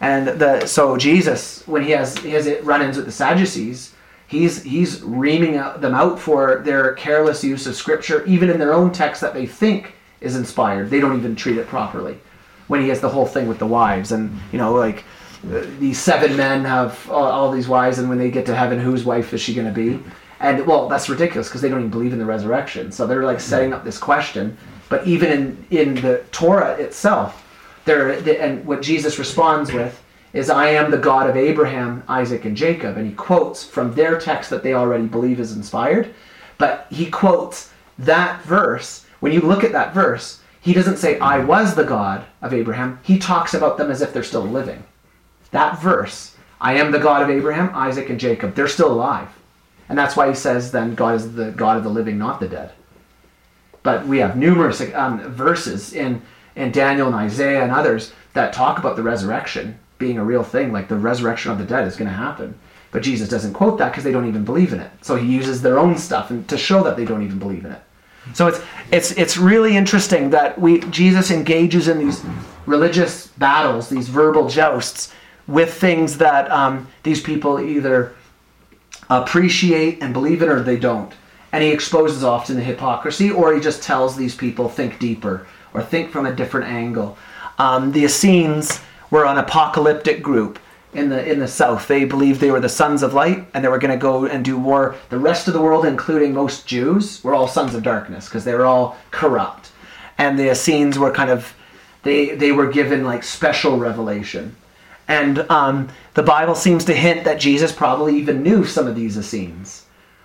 and the so Jesus, when he has he has run-ins with the Sadducees, he's he's reaming them out for their careless use of Scripture, even in their own text that they think is inspired. They don't even treat it properly. When he has the whole thing with the wives, and you know, like uh, these seven men have all, all these wives, and when they get to heaven, whose wife is she going to be? And well, that's ridiculous because they don't even believe in the resurrection. So they're like setting up this question. But even in in the Torah itself, there and what Jesus responds with is, "I am the God of Abraham, Isaac, and Jacob," and he quotes from their text that they already believe is inspired. But he quotes that verse. When you look at that verse, he doesn't say, I was the God of Abraham. He talks about them as if they're still living. That verse, I am the God of Abraham, Isaac, and Jacob, they're still alive. And that's why he says then God is the God of the living, not the dead. But we have numerous um, verses in, in Daniel and Isaiah and others that talk about the resurrection being a real thing, like the resurrection of the dead is going to happen. But Jesus doesn't quote that because they don't even believe in it. So he uses their own stuff and, to show that they don't even believe in it. So it's it's it's really interesting that we Jesus engages in these religious battles, these verbal jousts, with things that um, these people either appreciate and believe in or they don't. And he exposes often the hypocrisy, or he just tells these people think deeper or think from a different angle. Um, the Essenes were an apocalyptic group in the in the south. They believed they were the sons of light, and they were going to go and do war. The rest of the world, including most Jews, were all sons of darkness because they were all corrupt. And the Essenes were kind of they they were given like special revelation. And um, the Bible seems to hint that Jesus probably even knew some of these Essenes.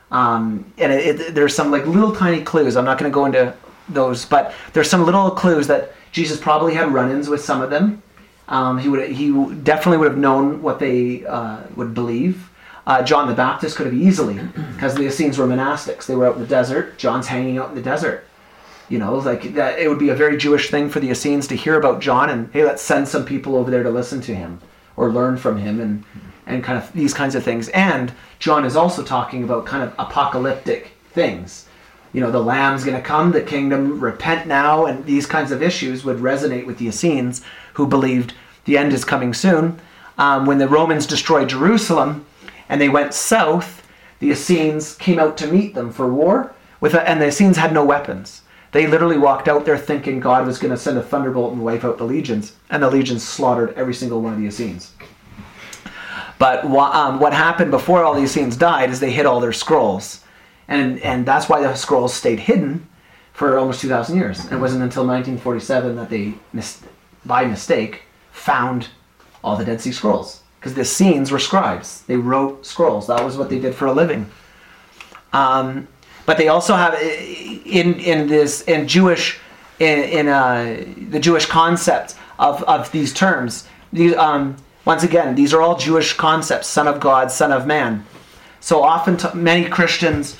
Um, and it, it, there's some like little tiny clues. I'm not going to go into those, but there's some little clues that Jesus probably had run-ins with some of them um, he would he definitely would have known what they uh, would believe. Uh, John the Baptist could have easily, because the Essenes were monastics. They were out in the desert. John's hanging out in the desert. You know, like that. It would be a very Jewish thing for the Essenes to hear about John and hey, let's send some people over there to listen to him or learn from him and and kind of these kinds of things. And John is also talking about kind of apocalyptic things. You know, the Lamb's going to come, the kingdom, repent now, and these kinds of issues would resonate with the Essenes who believed the end is coming soon. Um, when the Romans destroyed Jerusalem and they went south, the Essenes came out to meet them for war, with a, and the Essenes had no weapons. They literally walked out there thinking God was going to send a thunderbolt and wipe out the legions, and the legions slaughtered every single one of the Essenes. But um, what happened before all the Essenes died is they hid all their scrolls, and and that's why the scrolls stayed hidden for almost 2,000 years. And it wasn't until 1947 that they missed by mistake, found all the Dead Sea Scrolls. Because the Essenes were scribes. They wrote scrolls. That was what they did for a living. Um, but they also have in in this in Jewish in, in uh, the Jewish concept of, of these terms. These, um, once again, these are all Jewish concepts: Son of God, Son of Man. So often, t- many Christians,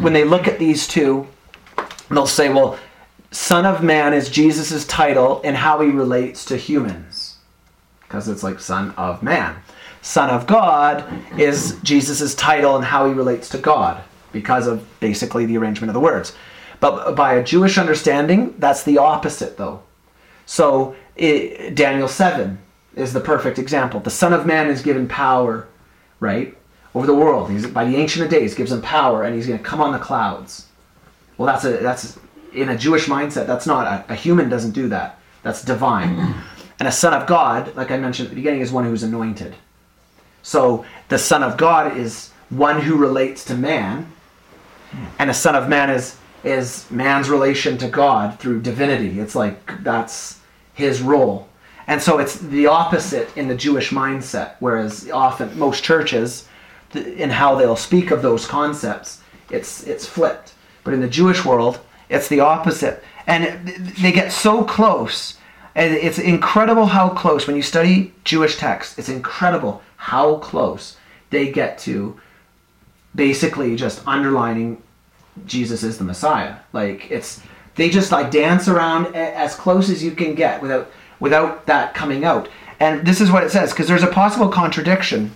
when they look at these two, they'll say, "Well, Son of Man is Jesus' title and how he relates to humans. Because it's like Son of Man. Son of God is Jesus' title and how he relates to God because of basically the arrangement of the words. But by a Jewish understanding, that's the opposite though. So it, Daniel 7 is the perfect example. The Son of Man is given power, right, over the world. He's by the Ancient of Days gives him power, and he's going to come on the clouds. Well, that's a that's in a Jewish mindset, that's not a, a human doesn't do that. That's divine. And a son of God, like I mentioned at the beginning, is one who's anointed. So the son of God is one who relates to man, and a son of man is is man's relation to God through divinity. It's like that's his role. And so it's the opposite in the Jewish mindset, whereas often most churches, in how they'll speak of those concepts, it's it's flipped. But in the Jewish world, it's the opposite. And they get so close. And it's incredible how close, when you study Jewish texts, it's incredible how close they get to basically just underlining Jesus is the Messiah. Like, it's, they just like dance around as close as you can get without, without that coming out. And this is what it says, because there's a possible contradiction.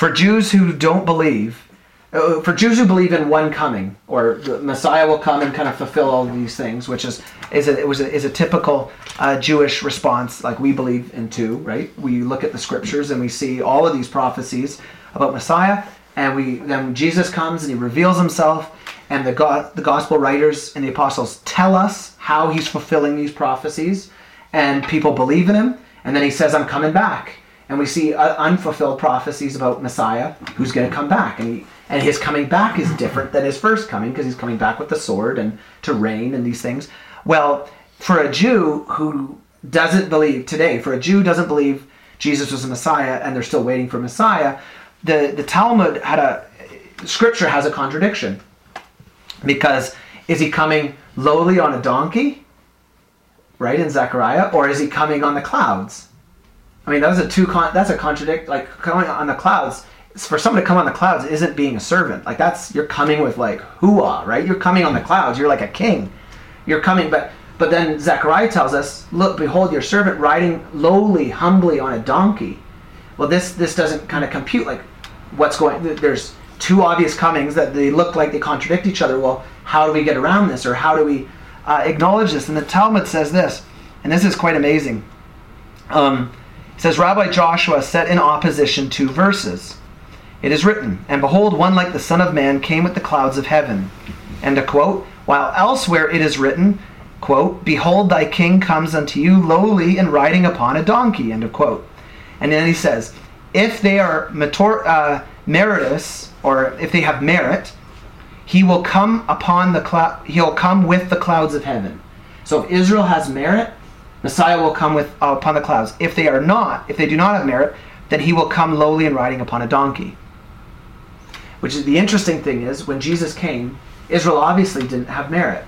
For Jews who don't believe uh, for Jews who believe in one coming, or the Messiah will come and kind of fulfill all of these things, which is is a, it was a, is a typical uh, Jewish response, like we believe in two, right? We look at the scriptures and we see all of these prophecies about Messiah, and we then Jesus comes and he reveals himself, and the the gospel writers and the apostles tell us how he's fulfilling these prophecies, and people believe in him, and then he says, "I'm coming back." And we see uh, unfulfilled prophecies about Messiah who's going to come back, and he, and his coming back is different than his first coming because he's coming back with the sword and to reign and these things. Well, for a Jew who doesn't believe today, for a Jew doesn't believe Jesus was a Messiah and they're still waiting for Messiah, the the Talmud had a scripture has a contradiction because is he coming lowly on a donkey, right in Zechariah, or is he coming on the clouds? I mean, that's a two con- that's a contradict like coming on the clouds. For someone to come on the clouds isn't being a servant. Like that's you're coming with like hooah, right? You're coming on the clouds. You're like a king. You're coming, but but then Zechariah tells us, look, behold, your servant riding lowly, humbly on a donkey. Well, this this doesn't kind of compute. Like what's going? There's two obvious comings that they look like they contradict each other. Well, how do we get around this, or how do we uh, acknowledge this? And the Talmud says this, and this is quite amazing. Um, says Rabbi Joshua set in opposition two verses. It is written, And behold, one like the Son of Man came with the clouds of heaven. And a quote, while elsewhere it is written, quote, Behold, thy king comes unto you lowly and riding upon a donkey, end of quote. And then he says, If they are mator- uh, meritus, or if they have merit, he will come upon the cloud, he'll come with the clouds of heaven. So if Israel has merit, Messiah will come with uh, upon the clouds. If they are not, if they do not have merit, then he will come lowly and riding upon a donkey. Which is the interesting thing is when Jesus came, Israel obviously didn't have merit.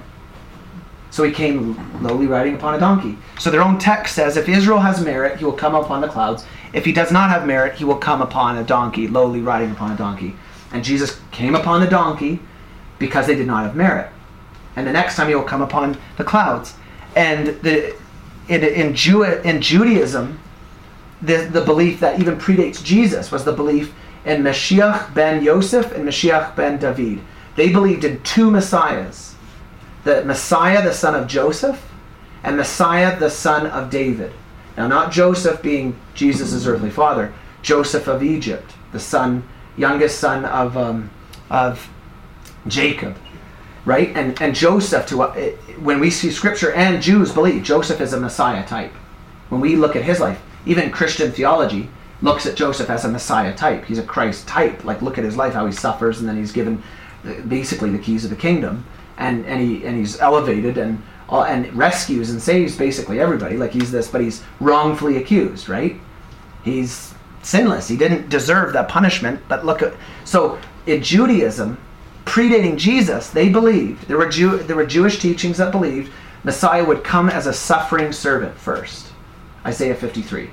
So he came lowly riding upon a donkey. So their own text says if Israel has merit, he will come upon the clouds. If he does not have merit, he will come upon a donkey, lowly riding upon a donkey. And Jesus came upon the donkey because they did not have merit. And the next time he will come upon the clouds. And the in, in, Jew, in Judaism, the, the belief that even predates Jesus was the belief in Mashiach ben Yosef and Mashiach ben David. They believed in two messiahs the Messiah, the son of Joseph, and Messiah, the son of David. Now, not Joseph being Jesus' earthly father, Joseph of Egypt, the son, youngest son of, um, of Jacob right? And and Joseph, to uh, when we see Scripture and Jews believe Joseph is a Messiah type. When we look at his life, even Christian theology looks at Joseph as a Messiah type. He's a Christ type. Like look at his life, how he suffers, and then he's given uh, basically the keys of the kingdom, and and he and he's elevated and and rescues and saves basically everybody. Like he's this, but he's wrongfully accused, right? He's sinless. He didn't deserve that punishment, but look at so in Judaism predating Jesus, they believed there were Jew, there were Jewish teachings that believed Messiah would come as a suffering servant first. Isaiah 53.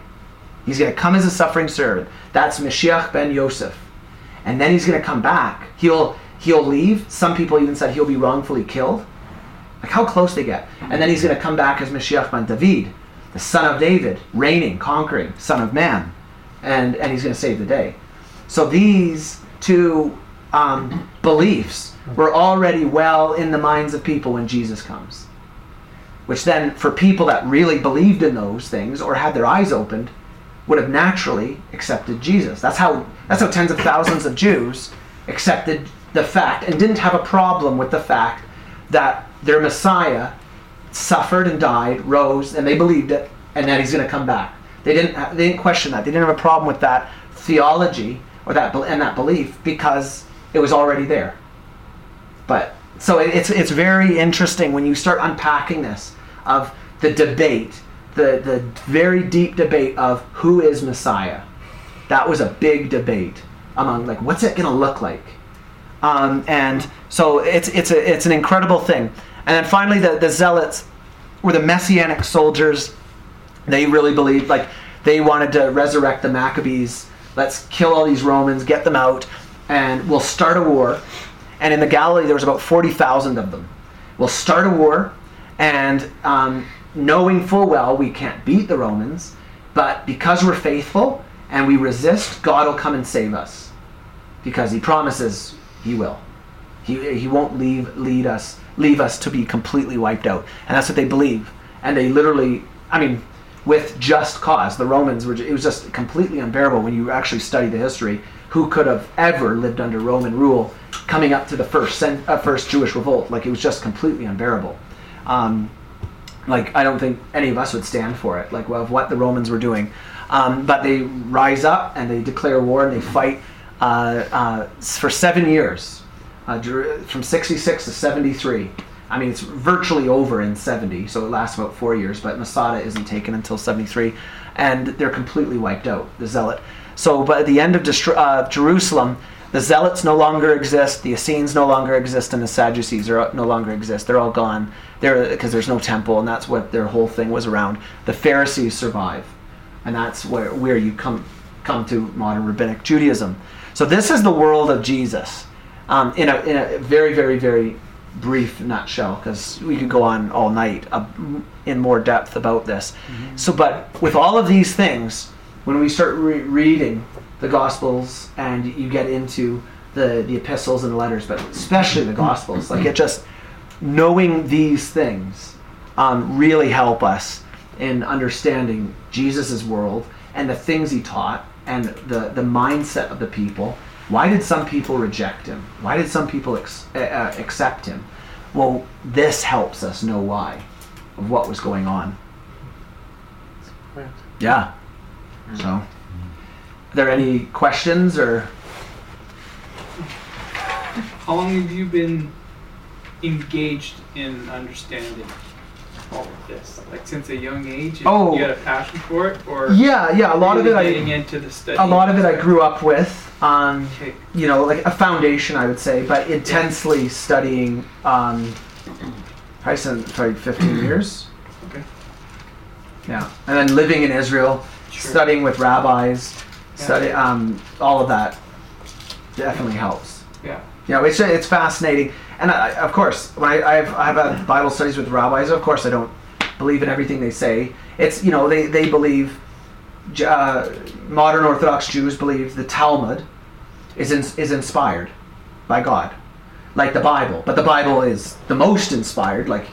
He's going to come as a suffering servant. That's Mashiach ben Yosef. And then he's going to come back. He'll he'll leave. Some people even said he'll be wrongfully killed. Like how close they get. And then he's going to come back as Mashiach ben David, the son of David, reigning, conquering, son of man. And and he's going to save the day. So these two um, beliefs were already well in the minds of people when Jesus comes. Which then, for people that really believed in those things or had their eyes opened, would have naturally accepted Jesus. That's how that's how tens of thousands of Jews accepted the fact and didn't have a problem with the fact that their Messiah suffered and died, rose, and they believed it, and that he's going to come back. They didn't they didn't question that. They didn't have a problem with that theology or that and that belief because it was already there. But so it's it's very interesting when you start unpacking this of the debate, the the very deep debate of who is Messiah. That was a big debate among like what's it going to look like, um, and so it's it's a it's an incredible thing. And then finally, the the zealots were the messianic soldiers. They really believed like they wanted to resurrect the Maccabees. Let's kill all these Romans, get them out and we'll start a war. And in the Galilee, there was about 40,000 of them. We'll start a war, and um, knowing full well we can't beat the Romans, but because we're faithful and we resist, God will come and save us. Because he promises He will. He, he won't leave lead us leave us to be completely wiped out. And that's what they believe. And they literally I mean, with just cause. The Romans were it was just completely unbearable when you actually study the history. Who could have ever lived under Roman rule coming up to the first uh, first Jewish revolt? Like it was just completely unbearable. Um, like I don't think any of us would stand for it. Like well, of what the Romans were doing, um, but they rise up and they declare war and they fight uh, uh, for seven years, uh, from 66 to 73. I mean, it's virtually over in 70, so it lasts about four years. But Masada isn't taken until 73, and they're completely wiped out. The Zealot. So, but at the end of uh, Jerusalem, the Zealots no longer exist. The Essenes no longer exist, and the Sadducees are no longer exist. They're all gone. They're because there's no temple, and that's what their whole thing was around. The Pharisees survive, and that's where where you come come to modern rabbinic Judaism. So this is the world of Jesus, um, in a in a very very very brief nutshell, because we could go on all night uh, in more depth about this. So, but with all of these things, when we start re- reading the Gospels and you get into the the epistles and the letters, but especially the Gospels, like it just knowing these things um, really help us in understanding Jesus' world and the things he taught and the, the mindset of the people. Why did some people reject him? Why did some people ex- uh, uh, accept him? Well, this helps us know why of what was going on. Yeah. So, are there any questions or? How long have you been engaged in understanding all of this? Like since a young age, Oh. you had a passion for it, or Yeah, yeah. A lot of it, really I getting into the study. a lot of it I grew up with. Um, Okay. you know, like a foundation, I would say, but intensely studying. Um, probably since probably 15 years. Okay. Yeah, and then living in Israel, Sure. studying with rabbis, Yeah. study um, all of that definitely helps. Yeah. You know, it's it's fascinating, and I, of course, when I I've, I've had Bible studies with rabbis, of course, I don't believe in everything they say. It's you know they they believe uh, modern Orthodox Jews believe the Talmud is in, is inspired by God, like the Bible. But the Bible is the most inspired. Like,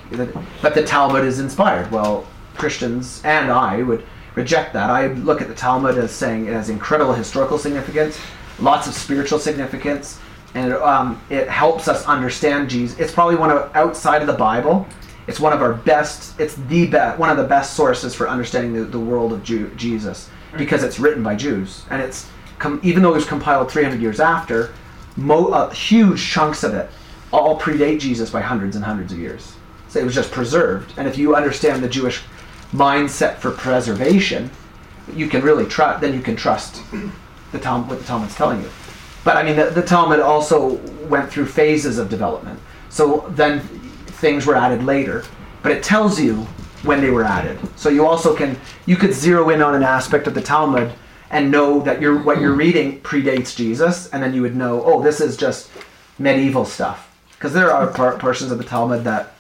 but the Talmud is inspired. Well, Christians and I would reject that. I look at the Talmud as saying it has incredible historical significance, lots of spiritual significance, and um, it helps us understand Jesus. It's probably one of outside of the Bible. It's one of our best. It's the best. One of the best sources for understanding the, the world of Jew, Jesus because it's written by Jews and it's com- even though it was compiled 300 years after, mo- uh, huge chunks of it all predate Jesus by hundreds and hundreds of years. So it was just preserved. And if you understand the Jewish mindset for preservation, you can really trust. Then you can trust the Talmud, what the Talmud's telling you. But I mean, the, the Talmud also went through phases of development. So then things were added later, but it tells you when they were added. So you also can you could zero in on an aspect of the Talmud and know that you're what you're reading predates Jesus, and then you would know, oh, this is just medieval stuff. Because there are par- portions of the Talmud that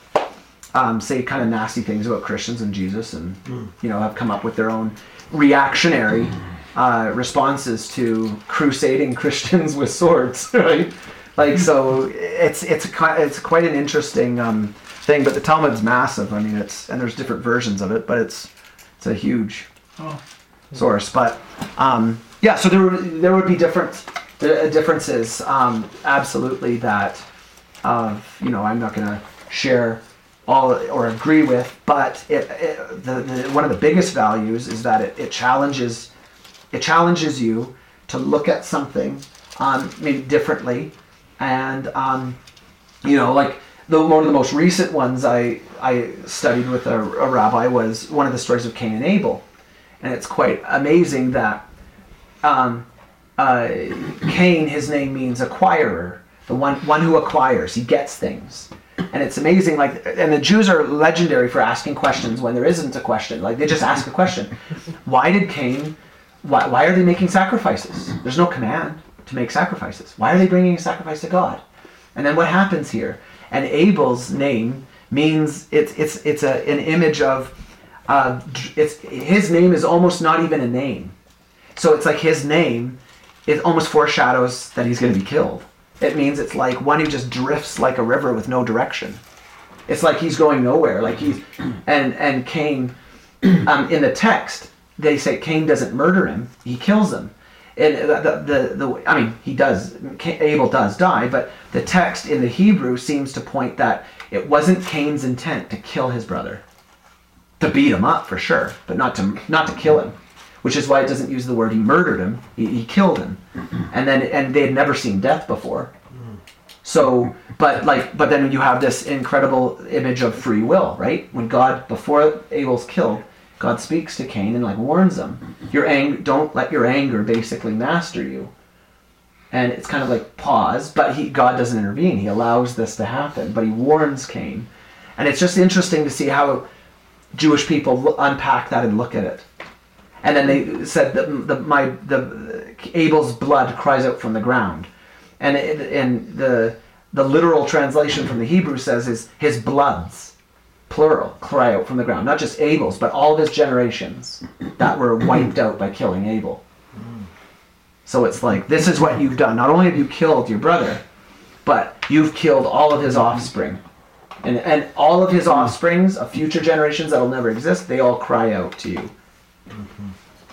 um, say kind of nasty things about Christians and Jesus, and you know have come up with their own reactionary uh, responses to crusading Christians with swords, right? Like so, it's it's a, it's quite an interesting um, thing. But the Talmud's massive. I mean, it's and there's different versions of it, but it's it's a huge Oh. source. But um, yeah, so there would- there would be different uh, differences. Um, absolutely, that of you know I'm not going to share all or agree with, but it, it the, the one of the biggest values is that it, it challenges it challenges you to look at something um, maybe differently, and um, you know like the one of the most recent ones I I studied with a, a rabbi was one of the stories of Cain and Abel, and it's quite amazing that um, uh, Cain, his name means acquirer, the one one who acquires. He gets things, and it's amazing. Like, and the Jews are legendary for asking questions when there isn't a question. Like they just ask a question. Why did Cain? Why, why are they making sacrifices? There's no command to make sacrifices. Why are they bringing a sacrifice to God? And then what happens here? And Abel's name means it's it's it's a, an image of uh, it's his name is almost not even a name. So it's like his name it almost foreshadows that he's going to be killed. It means it's like one who just drifts like a river with no direction. It's like he's going nowhere. Like he's and and Cain um, in the text they say Cain doesn't murder him; he kills him. And the, the, the, I mean he does Abel does die, but the text in the Hebrew seems to point that it wasn't Cain's intent to kill his brother, to beat him up for sure, but not to not to kill him. Which is why it doesn't use the word he murdered him; he, he killed him, and then and they had never seen death before. So, but like, but then you have this incredible image of free will, right? When God, before Abel's killed, God speaks to Cain and like warns him, "Your ang, don't let your anger basically master you." And it's kind of like pause, but he God doesn't intervene. He allows this to happen, but he warns Cain, and it's just interesting to see how Jewish people unpack that and look at it. And then they said that the, my the Abel's blood cries out from the ground, and it, and the the literal translation from the Hebrew says is his bloods, plural, cry out from the ground. Not just Abel's, but all of his generations that were wiped out by killing Abel. So it's like this is what you've done. Not only have you killed your brother, but you've killed all of his offspring. And, and all of his offsprings of future generations that'll never exist, they all cry out to you.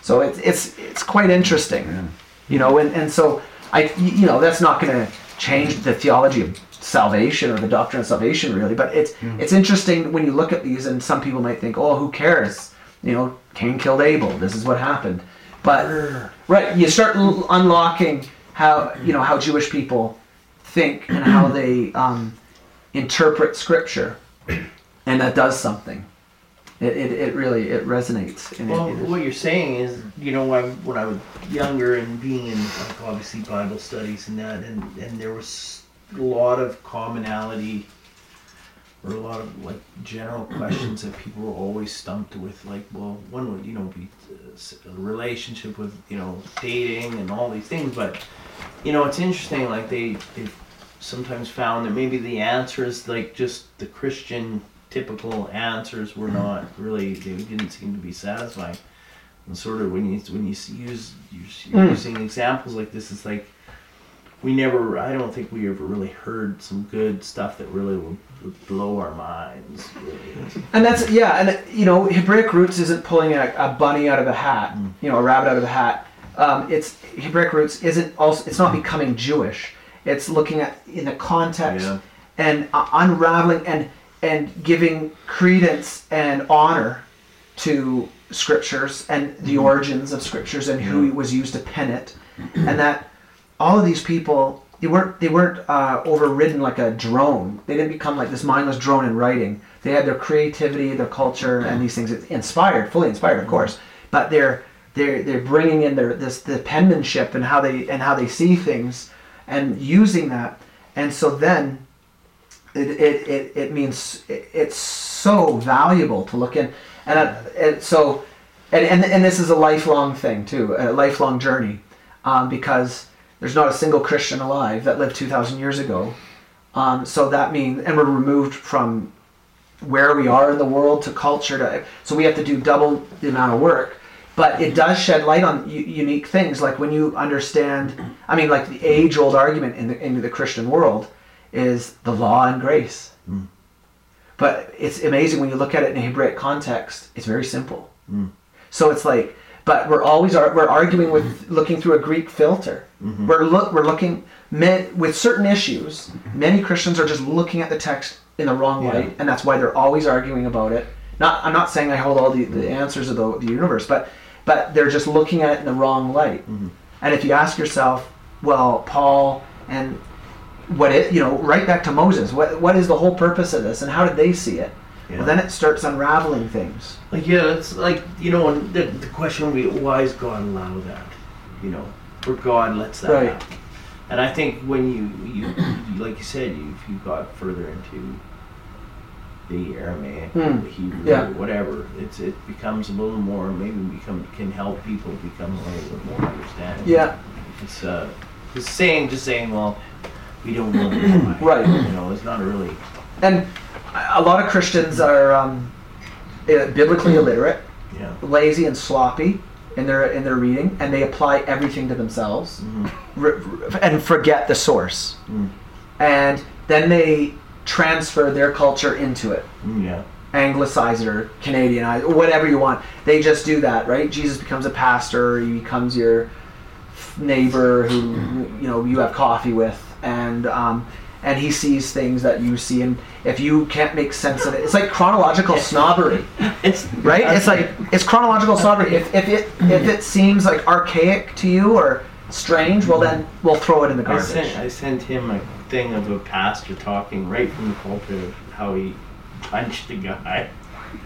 So it's it's it's quite interesting, you know. And, and so I you know that's not going to change the theology of salvation or the doctrine of salvation really, but it's it's interesting when you look at these and some people might think, oh, who cares? You know, Cain killed Abel. This is what happened. But right, you start l- unlocking how you know how Jewish people think and how they um, interpret Scripture, and that does something. It, it, it really it resonates. And it- Well, what you're saying is, you know, when, when I was younger and being in like obviously Bible studies and that, and and there was a lot of commonality or a lot of like general questions that people were always stumped with. Like, well, one would you know be uh, a relationship with you know dating and all these things, but you know it's interesting. Like they they sometimes found that maybe the answer is like just the Christian typical answers were not really they didn't seem to be satisfying. And sort of when you when you s- use you're Mm. using examples like this, it's like we never. I don't think we ever really heard some good stuff that really would, would blow our minds. Really. And that's yeah, and you know, Hebraic roots isn't pulling a, a bunny out of a hat, you know, a rabbit out of a hat. Um, it's Hebraic roots isn't also it's not becoming Jewish. It's looking at in the context Yeah. and uh, unraveling and and giving credence and honor to scriptures and the mm-hmm. origins of scriptures and who mm-hmm. was used to pen it, and that all of these people they weren't they weren't uh, overridden like a drone. They didn't become like this mindless drone in writing. They had their creativity, their culture, and these things It's inspired, fully inspired, of mm-hmm. course. But they're they're they're bringing in their this the penmanship and how they and how they see things and using that. And so then it it, it, it means it, it's so valuable to look in. And, uh, and so and, and and this is a lifelong thing too a lifelong journey um, because there's not a single christian alive that lived 2000 years ago. Um, so that means and we're removed from where we are in the world to culture to so we have to do double the amount of work. But it does shed light on u- unique things like when you understand i mean like the age old argument in the, in the christian world is the law and grace. Hmm. But it's amazing when you look at it in a hebraic context it's very simple. Hmm. So it's like but we're always ar- we're arguing with looking through a greek filter. Mm-hmm. We're look we're looking men, with certain issues many christians are just looking at the text in the wrong Yeah. light and that's why they're always arguing about it. Not i'm not saying i hold all the, the mm-hmm. answers of the, the universe but but they're just looking at it in the wrong light. Mm-hmm. And if you ask yourself well paul and what it you know right back to moses what what is the whole purpose of this and how did they see it Yeah. well then it starts unraveling things Like yeah, it's like you know, and the, the question would be, why does God allow that? You know, or God lets that Right. happen. And I think when you, you, you like you said, you, if you got further into the Aramaic, Hmm. the Hebrew, Yeah. whatever, it's it becomes a little more. Maybe become can help people become a little bit more understanding. yeah It's uh, it's saying just saying, well, we don't know why. Right. You know, it's not really. and a lot of christians are um, eh, biblically illiterate Yeah. lazy and sloppy in their in their reading, and they apply everything to themselves, Mhm. r- and forget the source, Mm. and then they transfer their culture into it. Mm, Yeah. Anglicize it or Canadianize, or whatever you want. They just do that, right? Jesus becomes a pastor. He becomes your neighbor who you know you have coffee with, and um, and he sees things that you see, and if you can't make sense of it, it's like chronological snobbery, It's right? It's like it's chronological snobbery. If, if it if it seems like archaic to you or strange, well then we'll throw it in the I garbage. sent I sent him a thing of a pastor talking right from the pulpit of how he punched a guy.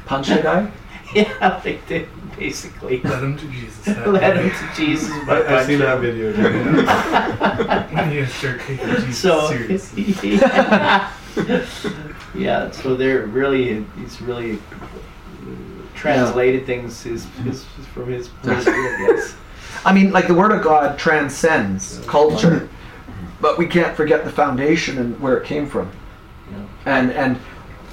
Punched a guy. Yeah, they did basically Let him to Jesus. led him to Jesus by I, I've seen that video. him. you start taking Jesus so serious. yeah. yeah, so they're really he's really translated things his, his from his point of view, I guess. I mean, like the Word of God transcends culture, but we can't forget the foundation and where it came from, Yeah. and and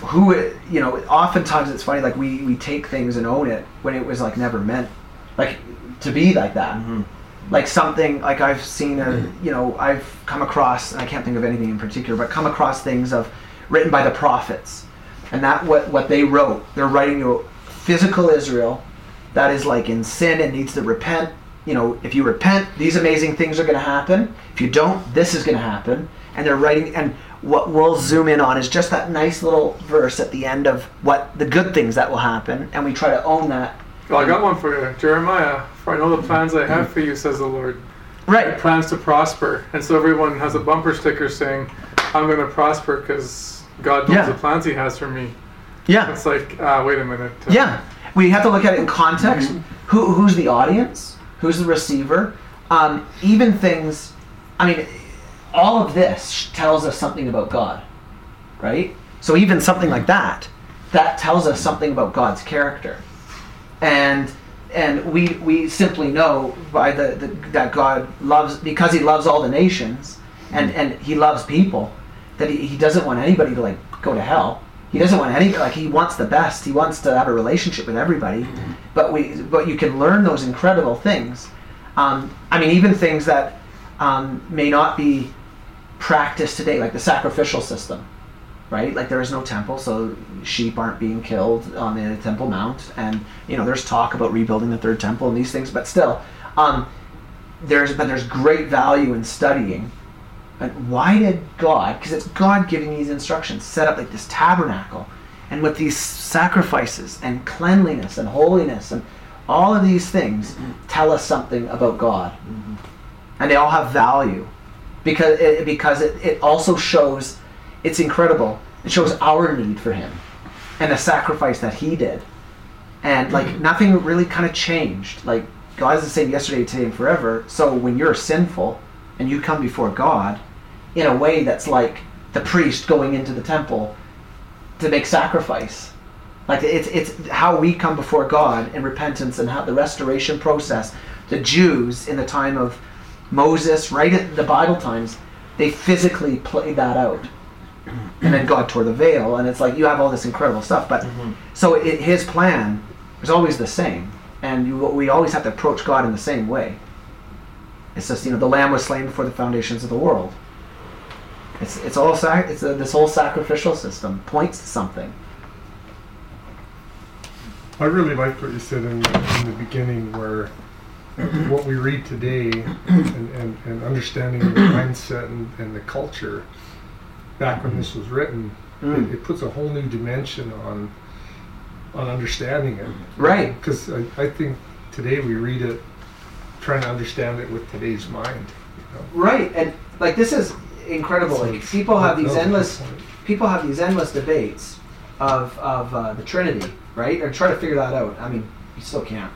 who you know. Oftentimes it's funny, like we we take things and own it when it was like never meant, like to be like that. Mhm. Like something like I've seen, a, you know, I've come across, and I can't think of anything in particular, but come across things of written by the prophets, and that what what they wrote, they're writing to physical Israel that is like in sin and needs to repent. You know, if you repent, these amazing things are going to happen. If you don't, this is going to happen. And they're writing, and what we'll zoom in on is just that nice little verse at the end of what the good things that will happen, and we try to own that. Well, I got one for you, Jeremiah. For I know the plans I have for you, says the Lord. Right. Plans to prosper, and so everyone has a bumper sticker saying, "I'm going to prosper because God knows Yeah. the plans He has for me." Yeah. It's like, uh, wait a minute. uh, Yeah, we have to look at it in context. Who, who's the audience? Who's the receiver? Um, even things. I mean, all of this tells us something about God, right? So even something like that, that tells us something about God's character, and and we we simply know by the, the that God loves because He loves all the nations, and and He loves people, that He, he doesn't want anybody to like go to hell. He doesn't want any like he wants the best. He wants to have a relationship with everybody. But we but you can learn those incredible things. Um, I mean, even things that um, may not be practiced today, like the sacrificial system, right? Like there is no temple, so sheep aren't being killed on the Temple Mount, and you know there's talk about rebuilding the third temple and these things. But still, um, there's but there's great value in studying and why did God, because it's God giving these instructions, set up like this tabernacle and with these sacrifices and cleanliness and holiness and all of these things tell us something about God. And they all have value because it, because it, it also shows, it's incredible, it shows our need for Him and the sacrifice that He did. And like mm-hmm. nothing really kind of changed. Like God is the same yesterday, today, and forever. So when you're sinful, and you come before God in a way that's like the priest going into the temple to make sacrifice. Like it's it's how we come before God in repentance and how the restoration process. The Jews in the time of Moses, right at the Bible times, they physically played that out. And then God tore the veil, and it's like you have all this incredible stuff. But mm-hmm. so it, his plan is always the same, and you, we always have to approach God in the same way. It's just you know the lamb was slain before the foundations of the world. It's it's all sac- it's a, this whole sacrificial system points to something. I really liked what you said in, in the beginning, where what we read today and, and, and understanding the mindset and, and the culture back when this was written, Mm. it, it puts a whole new dimension on on understanding it. Right. Because I, I think today we read it trying to understand it with today's mind. You know? Right, and like this is incredible. So Like people have these was a good endless people have these endless debates of of uh, the Trinity, right? Or try to figure that out. I mean, you still can't.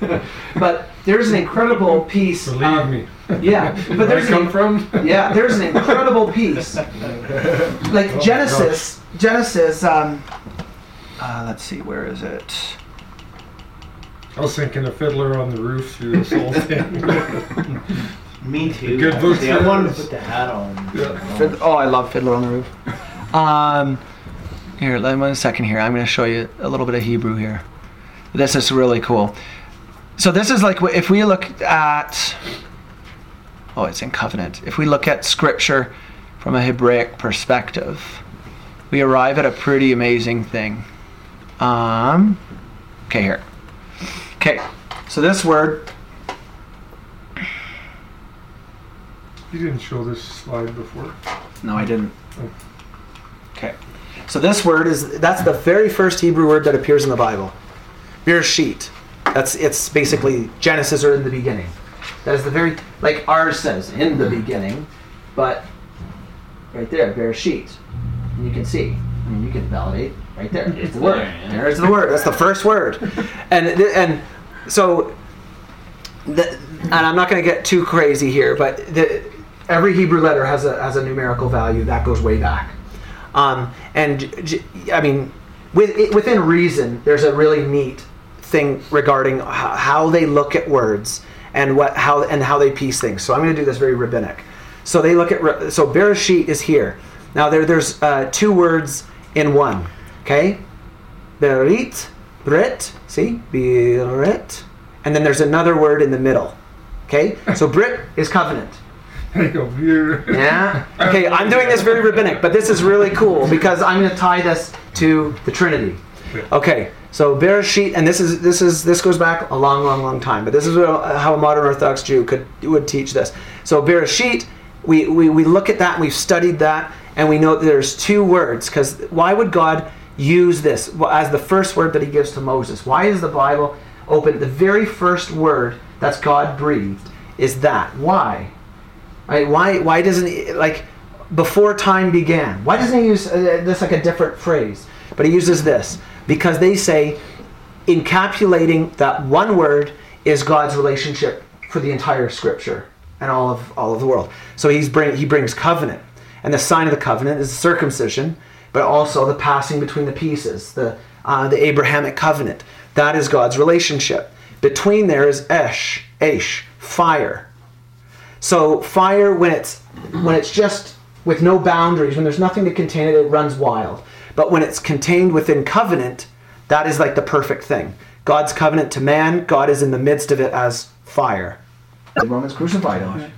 but there's an incredible piece. Believe um, me. Yeah, but Where I there's come an, from. yeah, there's an incredible piece. Like Oh Genesis, Genesis. Um, uh, let's see, where is it? I was thinking a fiddler on the roof through this whole thing. Me too. Good book actually. I wanted to put the hat on. Yeah. Fid- oh, I love Fiddler on the Roof. Um, here, let me one second here. I'm going to show you a little bit of Hebrew here. This is really cool. So this is like if we look at oh it's in covenant. If we look at scripture from a hebraic perspective we arrive at a pretty amazing thing. Um okay here. Okay so this word. You didn't show this slide before. no i didn't. Okay. So this word is that's the very first hebrew word that appears in the bible. Bereshit that's it's basically genesis or in the beginning. That is the very like ours says in the beginning but right there bereshit and you can see. I mean you can validate right there. It's the word. There's the word. That's the first word. And and so the, and i'm not going to get too crazy here but the, every hebrew letter has a has a numerical value that goes way back. Um, and I mean, with, within reason, there's a really neat thing regarding how they look at words and what how and how they piece things. So I'm going to do this very rabbinic. So they look at so Bereshit is here. Now there there's uh, two words in one. Okay, Berit, Brit. See, Berit, and then there's another word in the middle. Okay, so Brit is covenant. There you go. Here. Yeah. Okay, I'm doing this very rabbinic, but this is really cool because I'm going to tie this to the Trinity. Okay, so Bereshit, and this is this is this goes back a long, long, long time, but this is how a modern Orthodox Jew could would teach this. So Bereshit, we we, we look at that, we've studied that, and we know that there's two words. Because why would God use this as the first word that He gives to Moses? Why is the Bible open? The very first word that's God breathed is that. Why? Right? Why why doesn't he like before time began? Why doesn't he use uh, this like a different phrase? But he uses this because they say encapsulating that one word is God's relationship for the entire scripture and all of all of the world. So he's bring he brings covenant. And the sign of the covenant is circumcision, but also the passing between the pieces, the uh, the Abrahamic covenant. That is God's relationship. Between there is esh, esh, fire. So fire, when it's when it's just with no boundaries, when there's nothing to contain it, it runs wild. But when it's contained within covenant, that is like the perfect thing. God's covenant to man, God is in the midst of it as fire. The Romans crucified.